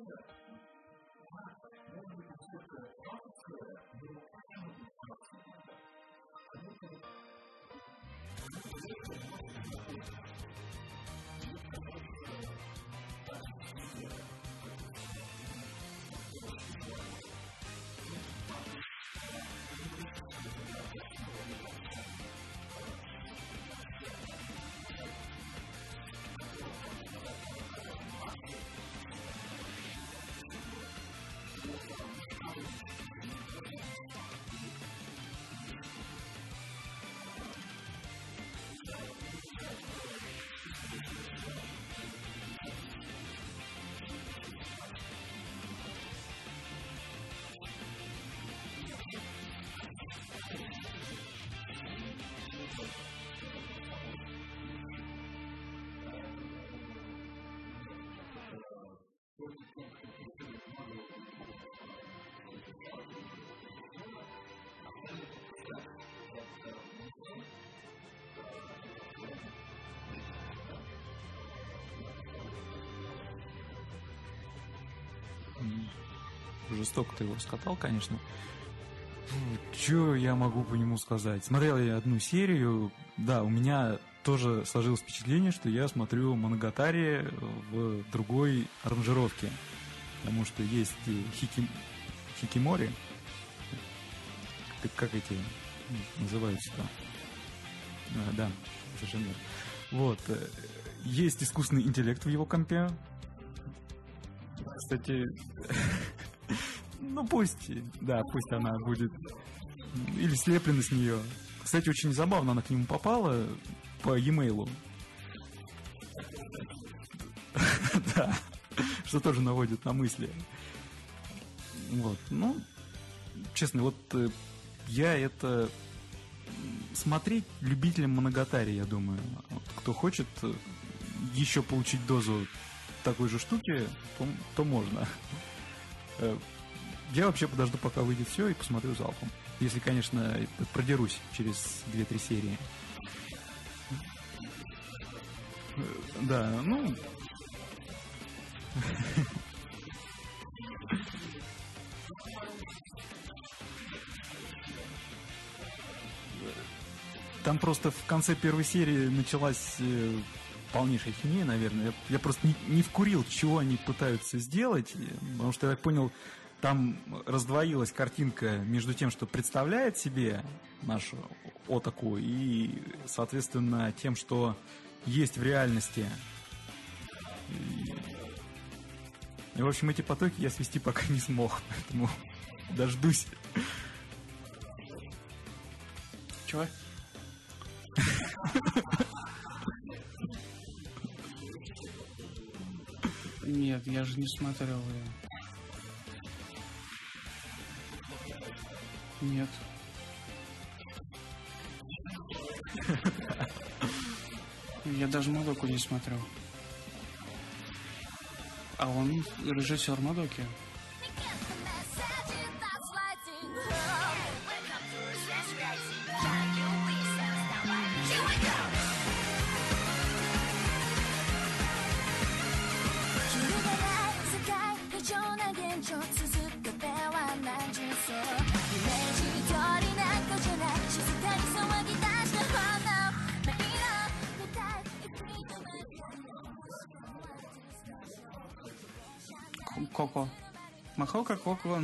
consider. Then you consider culture, your family culture. And you can, you can Жестоко ты его раскатал, конечно. Что я могу по нему сказать? Смотрел я одну серию. Да, у меня тоже сложилось впечатление, что я смотрю Моногатари в другой аранжировке. Потому что есть хики... хикимори. Как, как эти называются-то? А, да, совершенно верно. Вот. э, Есть искусственный интеллект в его компе. Кстати, ну пусть, да, пусть она будет или слеплена с нее. Кстати, очень забавно она к нему попала по e-mail. Да, что тоже наводит на мысли. Вот, ну, честно, вот э, я это смотреть любителям Моногатари, я думаю. Вот кто хочет э, еще получить дозу такой же штуки, то, то можно. Э, Я вообще подожду, пока выйдет все, и посмотрю залпом. Если, конечно, продерусь через 2-3 серии. Да, ну... Там просто в конце первой серии началась э, полнейшая химия, наверное. Я, я просто не, не вкурил, чего они пытаются сделать, потому что я так понял, там раздвоилась картинка между тем, что представляет себе нашу Отаку, и, соответственно, тем, что есть в реальности. И, в общем, эти потоки я свести пока не смог, поэтому дождусь. Чего? Нет, я же не смотрел ее. Нет. Я даже Мадоку не смотрел. А он режиссер Мадоки.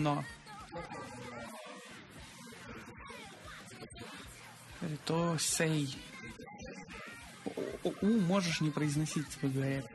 Но. То сей. У можешь не произносить, тебе говорят.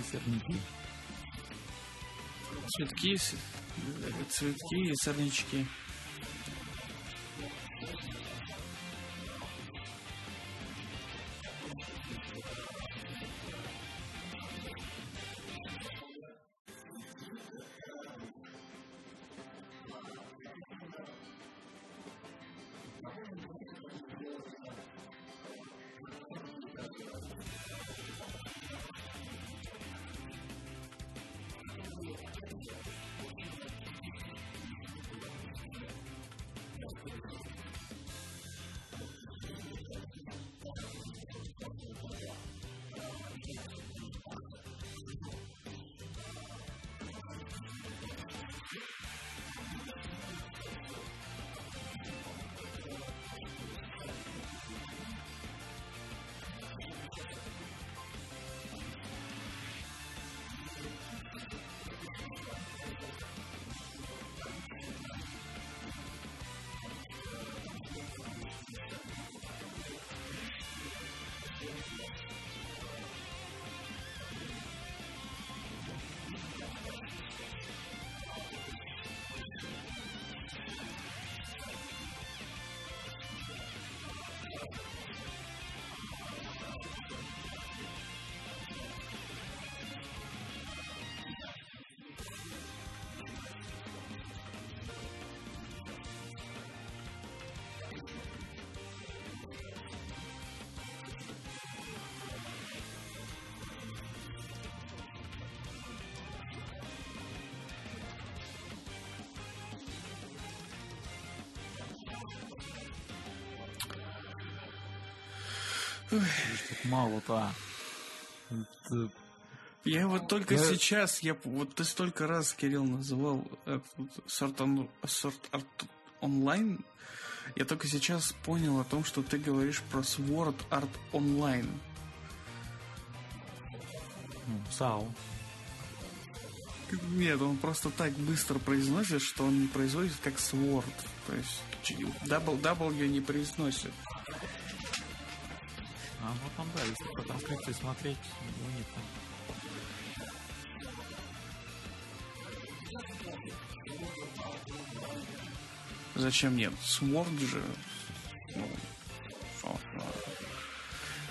и сорняки. Цветки, э, цветки и сорнячки. Мало-то. Я вот только Да. сейчас, я вот ты столько раз, Кирилл, называл этот сорт, он- сорт арт онлайн, я только сейчас понял о том, что ты говоришь про Sword Art Online. САУ. Нет, он просто так быстро произносит, что он не производит как Sword. То есть W, w не произносит. А если по транскрипции смотреть, у них там Зачем нет? Sword же. Ну,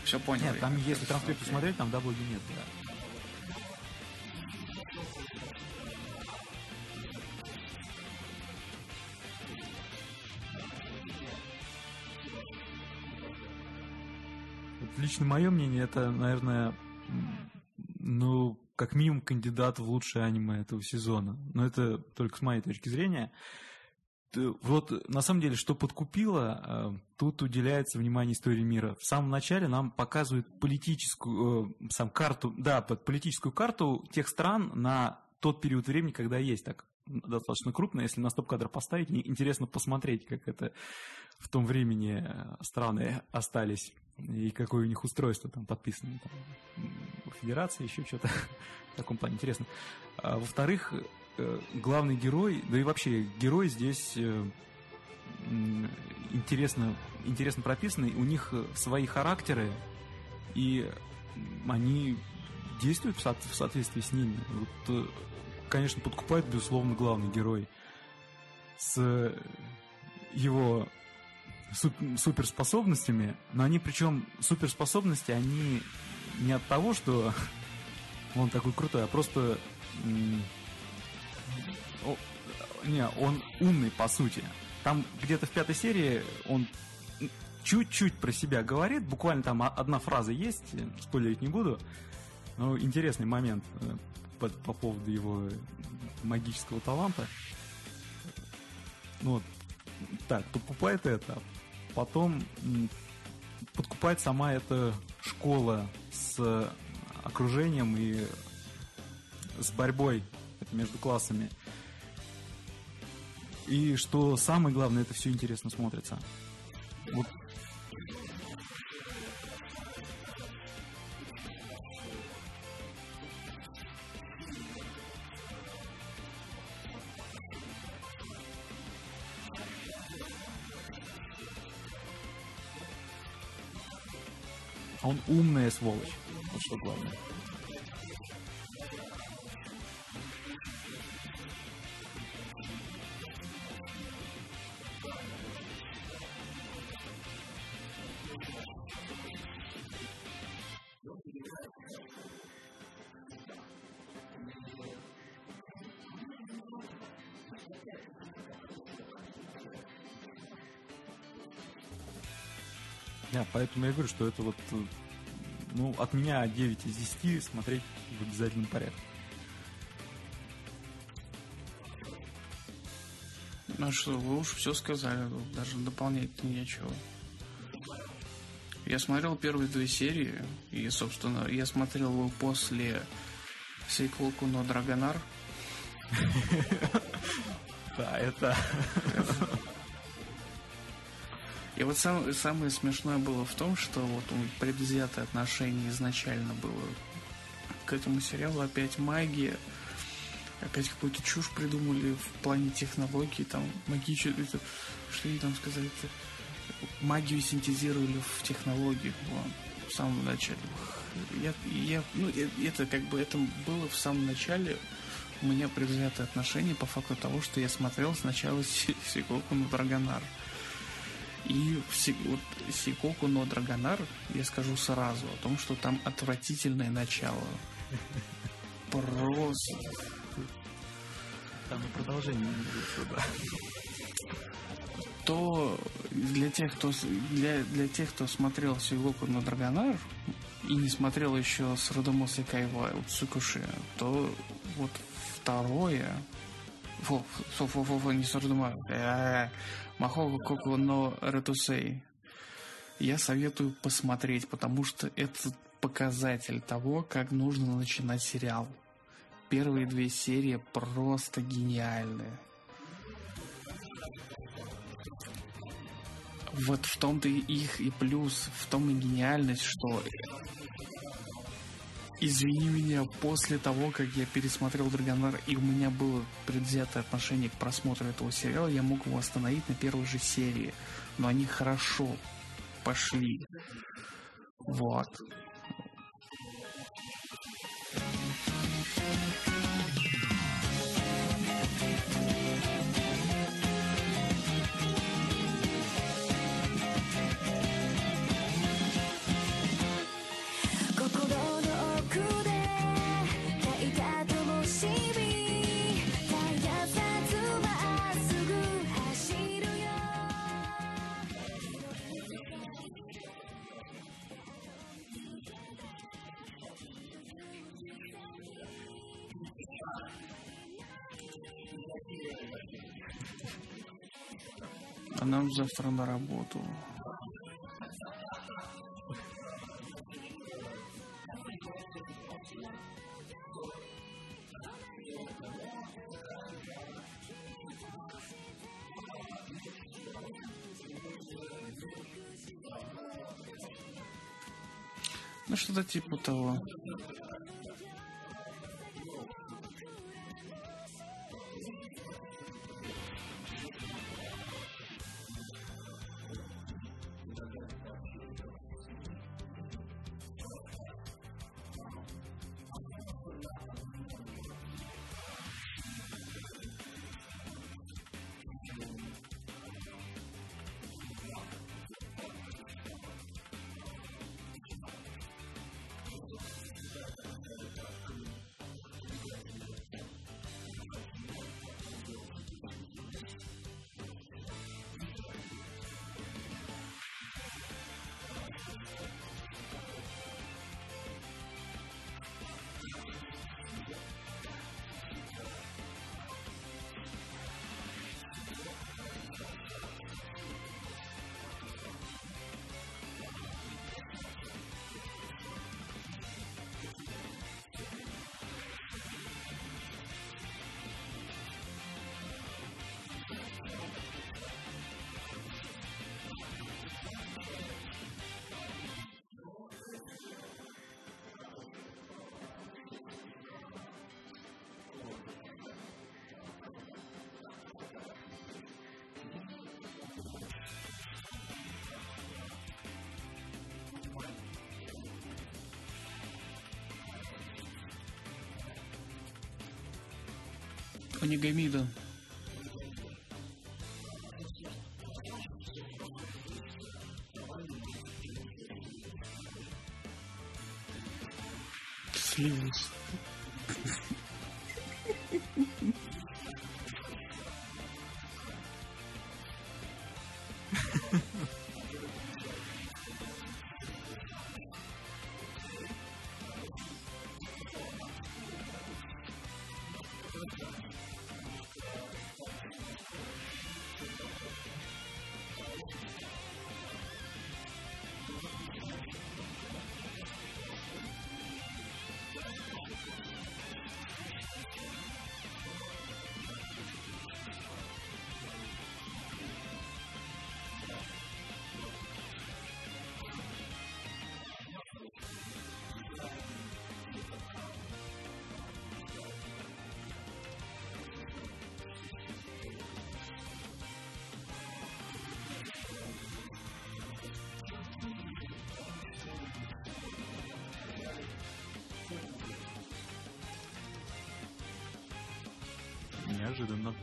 все понял. Нет, там если транскрипцию смотреть, там W нет, да. Лично мое мнение, это, наверное, ну, как минимум кандидат в лучшее аниме этого сезона. Но это только с моей точки зрения. Вот на самом деле, что подкупило, э, тут уделяется внимание истории мира. В самом начале нам показывают политическую э, сам карту, да, политическую карту тех стран на тот период времени, когда есть так достаточно крупно, если на стоп-кадр поставить, интересно посмотреть, как это в том времени э, страны остались и какое у них устройство там подписано. Там, м, федерация, еще что-то в таком плане интересно. А, во-вторых, э, главный герой, да и вообще герой здесь э, интересно, интересно прописаны, у них э, свои характеры, и они действуют в, в соответствии с ними. Вот, конечно, подкупает, безусловно, главный герой с его суперспособностями, но они причем суперспособности, они не от того, что он такой крутой, а просто не, он умный по сути. Там где-то в пятой серии он чуть-чуть про себя говорит, буквально там одна фраза есть, спойлерить не буду, но интересный момент э, по, по поводу его магического таланта. Ну, вот, так, подкупает это. Потом подкупает сама эта школа с окружением и с борьбой между классами. И что самое главное, это все интересно смотрится. Вот умная сволочь. Вот что главное. Да, поэтому я говорю, что это вот э, ну, от меня 9 из 10 смотреть в обязательном порядке. Ну что, вы уж все сказали, тут даже дополнять нечего. Я смотрел первые две серии, и, собственно, я смотрел его после сиквел Куно Драгонар. Да, это... Вот сам- самое смешное было в том, что вот предвзятое отношение изначально было к этому сериалу. Опять магия, опять какую-то чушь придумали в плане технологий, там магичи, что они там сказали, это, магию синтезировали в технологиях вот, в самом начале. Я, я, ну, э- это как бы это было в самом начале у меня предвзятое отношение по факту того, что я смотрел сначала Си- Сикоку на Драгонар. И вот Сикоку но Драгонар я скажу сразу о том, что там отвратительное начало. Просто. Там и продолжение не будет, да. то для тех, кто для, для тех, кто смотрел Сигоку на Драгонар и не смотрел еще с Родомоса Кайва Цукуши, то вот второе фу, фу, фу, фу, не Сардума, Махого Коку но Ретусей. Я советую посмотреть, потому что это показатель того, как нужно начинать сериал. Первые две серии просто гениальные. Вот в том-то их и плюс, в том и гениальность, что извини меня, после того, как я пересмотрел Драгонар, и у меня было предвзятое отношение к просмотру этого сериала, я мог его остановить на первой же серии. Но они хорошо пошли. Вот.「нам завтра на работу. Ну, что-то типа того. o nie Gameville. Неожиданно.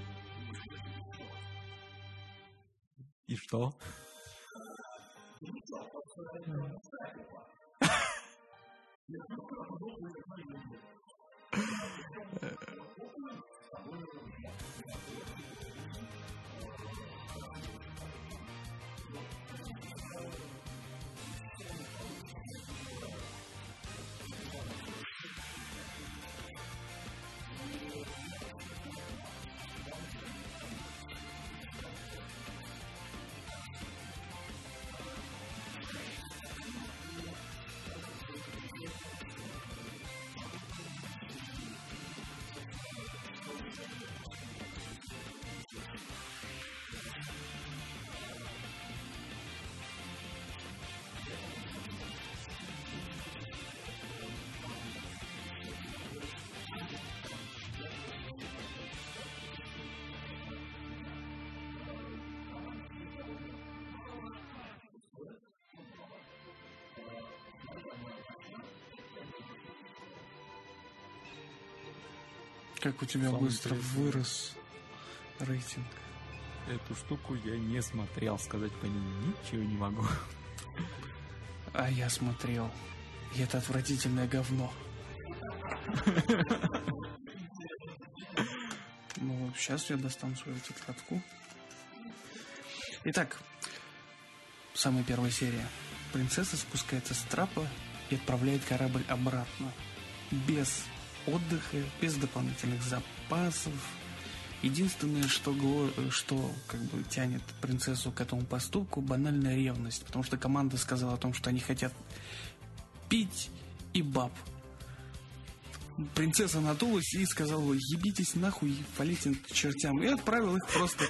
И что? Как у тебя Самое быстро интересное. вырос рейтинг. Эту штуку я не смотрел, сказать по ней ничего не могу. А я смотрел. И это отвратительное говно. Ну, сейчас я достану свою тетрадку. Итак, самая первая серия. Принцесса спускается с трапа и отправляет корабль обратно. Без отдыха, без дополнительных запасов. Единственное, что, что как бы тянет принцессу к этому поступку, банальная ревность. Потому что команда сказала о том, что они хотят пить и баб. Принцесса надулась и сказала, ебитесь нахуй, валите к чертям. И отправил их просто...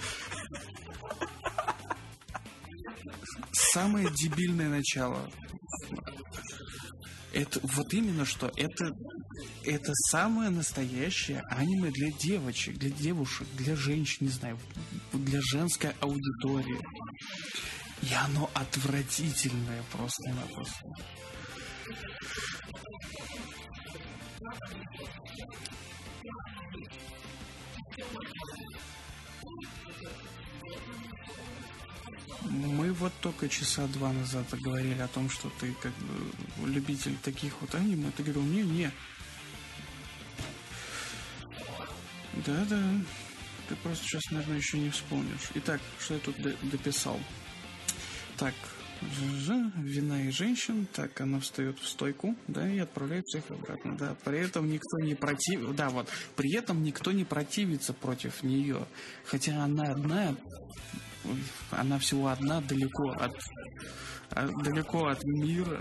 Самое дебильное начало. Это вот именно что это это самое настоящее аниме для девочек, для девушек, для женщин, не знаю, для женской аудитории. И оно отвратительное просто-напросто. Мы вот только часа два назад говорили о том, что ты как бы любитель таких вот аниме. Ты говорил, не-не. Да-да. Ты просто сейчас, наверное, еще не вспомнишь. Итак, что я тут дописал? Так, вина и женщин. Так, она встает в стойку, да, и отправляет всех обратно. Да, при этом никто не против... Да, вот. При этом никто не противится против нее. Хотя она одна, она всего одна далеко от, от- далеко от мира.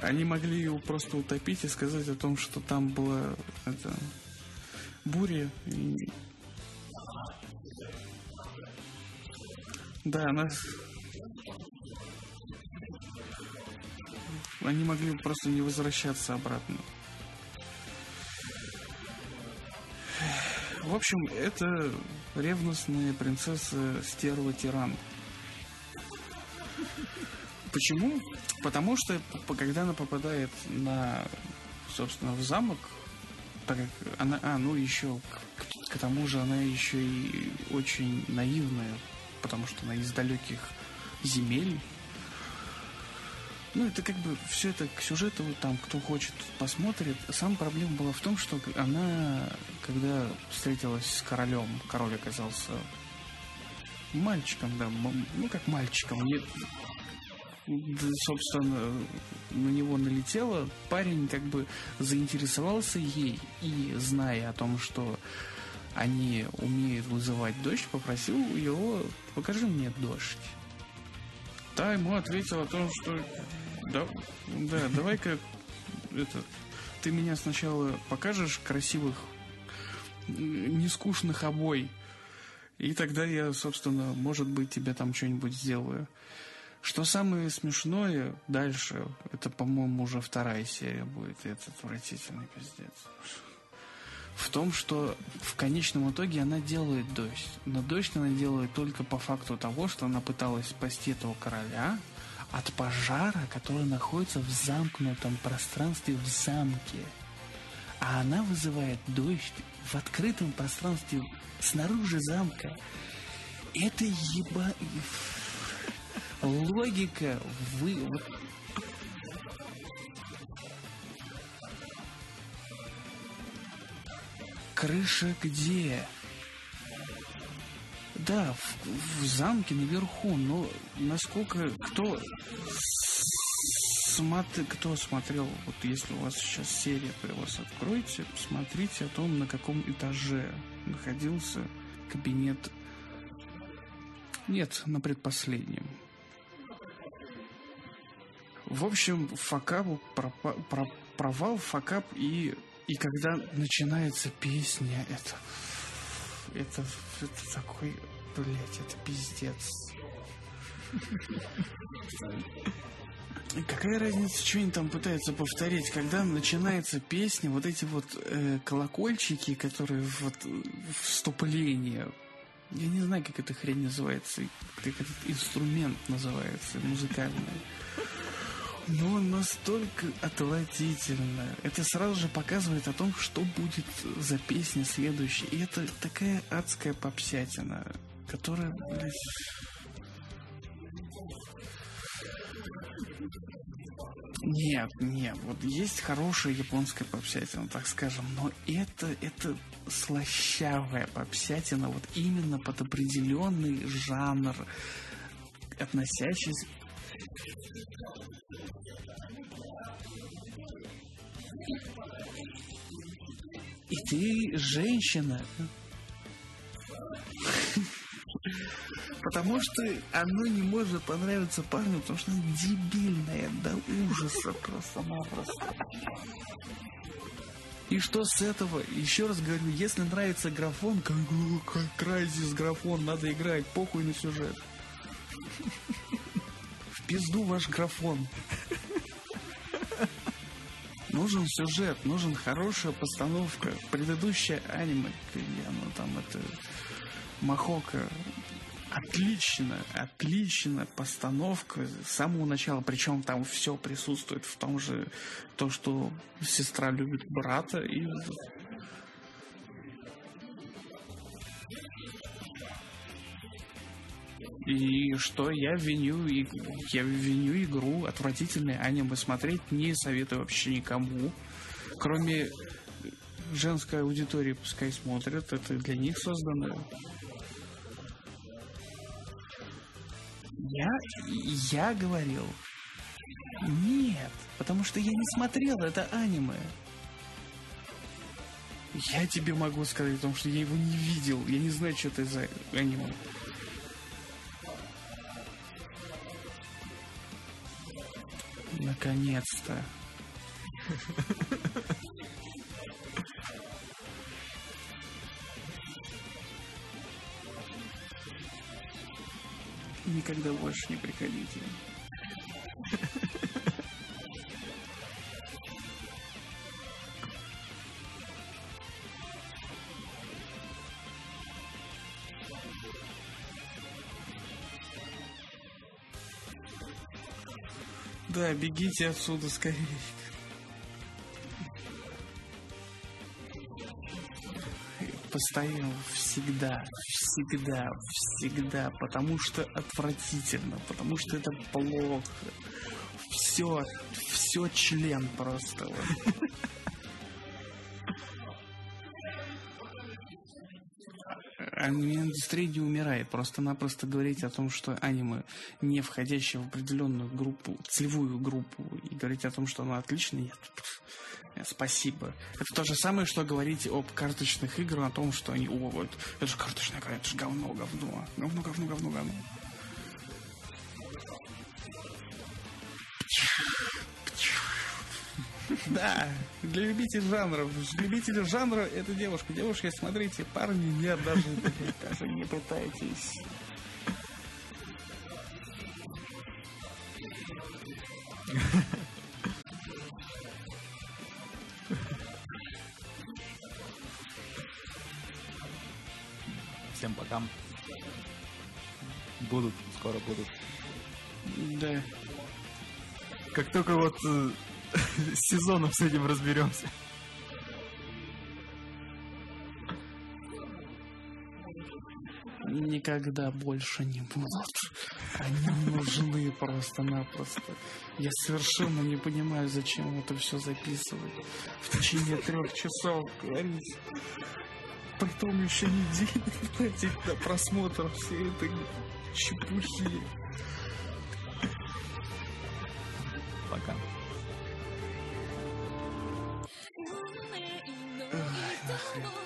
Они могли ее просто утопить и сказать о том, что там была это, буря. и- Да, она... Они могли просто не возвращаться обратно. В общем, это ревностная принцесса стерва тиран. Почему? Потому что когда она попадает на, собственно, в замок, так как она, а, ну еще к, к тому же она еще и очень наивная, потому что она из далеких земель. Ну, это как бы все это к сюжету, там, кто хочет, посмотрит. Сама проблема была в том, что она, когда встретилась с королем, король оказался мальчиком, да, ну, как мальчиком, нет, собственно, на него налетело, парень как бы заинтересовался ей и, зная о том, что они умеют вызывать дождь, попросил его, покажи мне дождь. Та ему ответила о том, что да, да давай-ка этот, ты меня сначала покажешь красивых, нескучных обой, и тогда я, собственно, может быть, тебе там что-нибудь сделаю. Что самое смешное дальше, это, по-моему, уже вторая серия будет, и это отвратительный пиздец. В том, что в конечном итоге она делает дождь. Но дождь она делает только по факту того, что она пыталась спасти этого короля от пожара, который находится в замкнутом пространстве в замке. а она вызывает дождь в открытом пространстве снаружи замка. Это еба... Логика вы... Крыша где? Да, в, в замке наверху, но насколько кто смотри, кто смотрел, вот если у вас сейчас серия при вас откроете, посмотрите о том, на каком этаже находился кабинет. Нет, на предпоследнем. В общем, факап, пропа- про- провал, факап и и когда начинается песня, это это, это такой, блять, это пиздец. Какая разница, что они там пытаются повторить, когда начинается песня, вот эти вот э, колокольчики, которые вот вступление. Я не знаю, как эта хрень называется, как этот инструмент называется, музыкальный. Но настолько отвратительно. Это сразу же показывает о том, что будет за песня следующая. И это такая адская попсятина, которая, блядь... Нет, нет, вот есть хорошая японская попсятина, так скажем, но это, это слащавая попсятина, вот именно под определенный жанр, относящийся и ты женщина. Потому что оно не может понравиться парню, потому что оно дебильное до ужаса просто-напросто. И что с этого? Еще раз говорю, если нравится графон, как, как Крайзис графон, надо играть, похуй на сюжет. Пизду ваш графон. Нужен сюжет, нужен хорошая постановка. Предыдущее аниме, оно там это Махока, отлично, отлично постановка с самого начала. Причем там все присутствует в том же, то, что сестра любит брата и И что я виню, я виню игру, отвратительное аниме смотреть не советую вообще никому, кроме женской аудитории, пускай смотрят, это для них создано. Я, я говорил, нет, потому что я не смотрел это аниме. Я тебе могу сказать о том, что я его не видел, я не знаю, что это за аниме. Наконец-то. Никогда больше не приходите. Да, бегите отсюда скорее. Постоянно, всегда, всегда, всегда, потому что отвратительно, потому что это плохо. Все, все член просто. Вот. Аниме-индустрия не умирает. Просто-напросто говорить о том, что аниме, не входящее в определенную группу, целевую группу, и говорить о том, что оно отлично, нет. Спасибо. Это то же самое, что говорить об карточных играх, о том, что они, о, вот, это же карточная игра, это же говно, говно, говно, говно, говно, говно. Да, для любителей жанров. Любители жанра это девушка. Девушки, смотрите, парни нет, даже, даже не пытайтесь. Всем пока. Будут, скоро будут. Да. Как только вот э, с сезоном с этим разберемся. Никогда больше не будут. Они нужны просто-напросто. Я совершенно не понимаю, зачем это все записывать. В течение трех часов говорить. Потом еще недели платить на просмотр всей этой чепухи. Пока. Yeah.